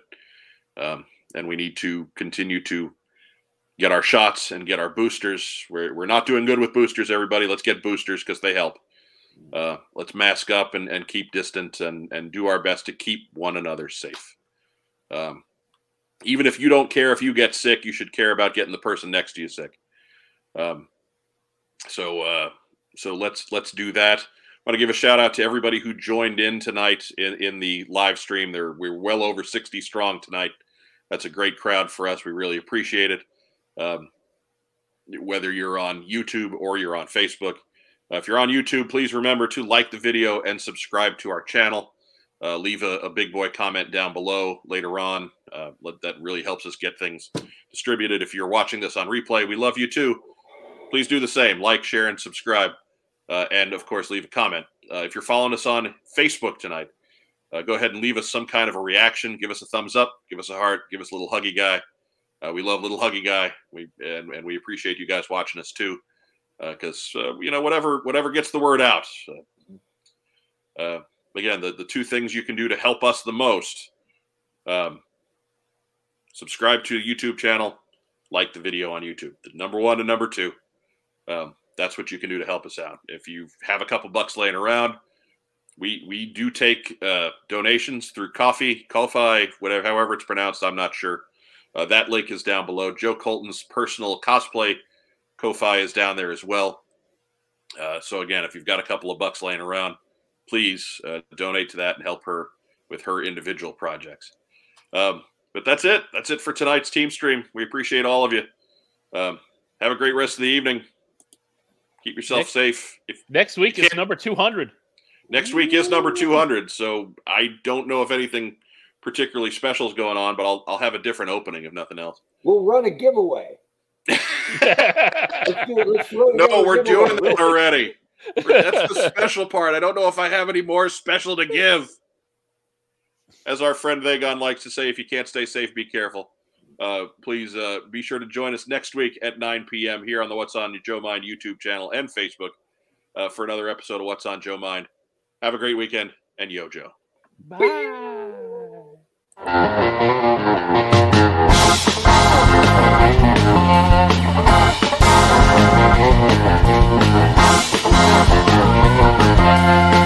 [SPEAKER 1] um, and we need to continue to get our shots and get our boosters. We're, we're not doing good with boosters, everybody. Let's get boosters because they help. Uh, let's mask up and, and keep distant and, and do our best to keep one another safe. Um, even if you don't care if you get sick, you should care about getting the person next to you sick. Um, so uh, so let's let's do that. I want to give a shout out to everybody who joined in tonight in, in the live stream. There we're well over 60 strong tonight. That's a great crowd for us. We really appreciate it. Um, whether you're on YouTube or you're on Facebook. Uh, if you're on YouTube, please remember to like the video and subscribe to our channel. Uh, leave a, a, big boy comment down below later on. Uh, let, that really helps us get things distributed. If you're watching this on replay, we love you too. Please do the same. Like, share, and subscribe. Uh, and of course, leave a comment. Uh, if you're following us on Facebook tonight, uh, go ahead and leave us some kind of a reaction. Give us a thumbs up. Give us a heart. Give us a little huggy guy. Uh, we love little huggy guy. We and, and we appreciate you guys watching us too, because you know whatever whatever gets the word out. Again, the the two things you can do to help us the most: um, subscribe to the YouTube channel, like the video on YouTube. The number one and number two. Um, that's what you can do to help us out. If you have a couple bucks laying around, we we do take uh, donations through Coffee, Ko-fi, whatever, however it's pronounced. I'm not sure. Uh, that link is down below. Joe Colton's personal cosplay Ko-fi is down there as well. Uh, so again, if you've got a couple of bucks laying around, please uh, donate to that and help her with her individual projects. Um, but that's it. That's it for tonight's team stream. We appreciate all of you. Um, have a great rest of the evening. Keep yourself
[SPEAKER 2] Next-
[SPEAKER 1] safe. If
[SPEAKER 2] next week is number 200.
[SPEAKER 1] next week is number 200, so I don't know if anything particularly special is going on, but I'll I'll have a different opening if nothing else.
[SPEAKER 3] We'll run a giveaway. Let's do. Let's run a
[SPEAKER 1] No, we're
[SPEAKER 3] giveaway.
[SPEAKER 1] doing that already. That's the special part. I don't know if I have any more special to give. As our friend Vagon likes to say, if you can't stay safe, be careful. Uh, please uh, be sure to join us next week at 9 p.m. here on the What's on Joe Mind YouTube channel and Facebook uh, for another episode of What's on Joe Mind. Have a great weekend and yo, Joe. Bye.
[SPEAKER 2] Bye.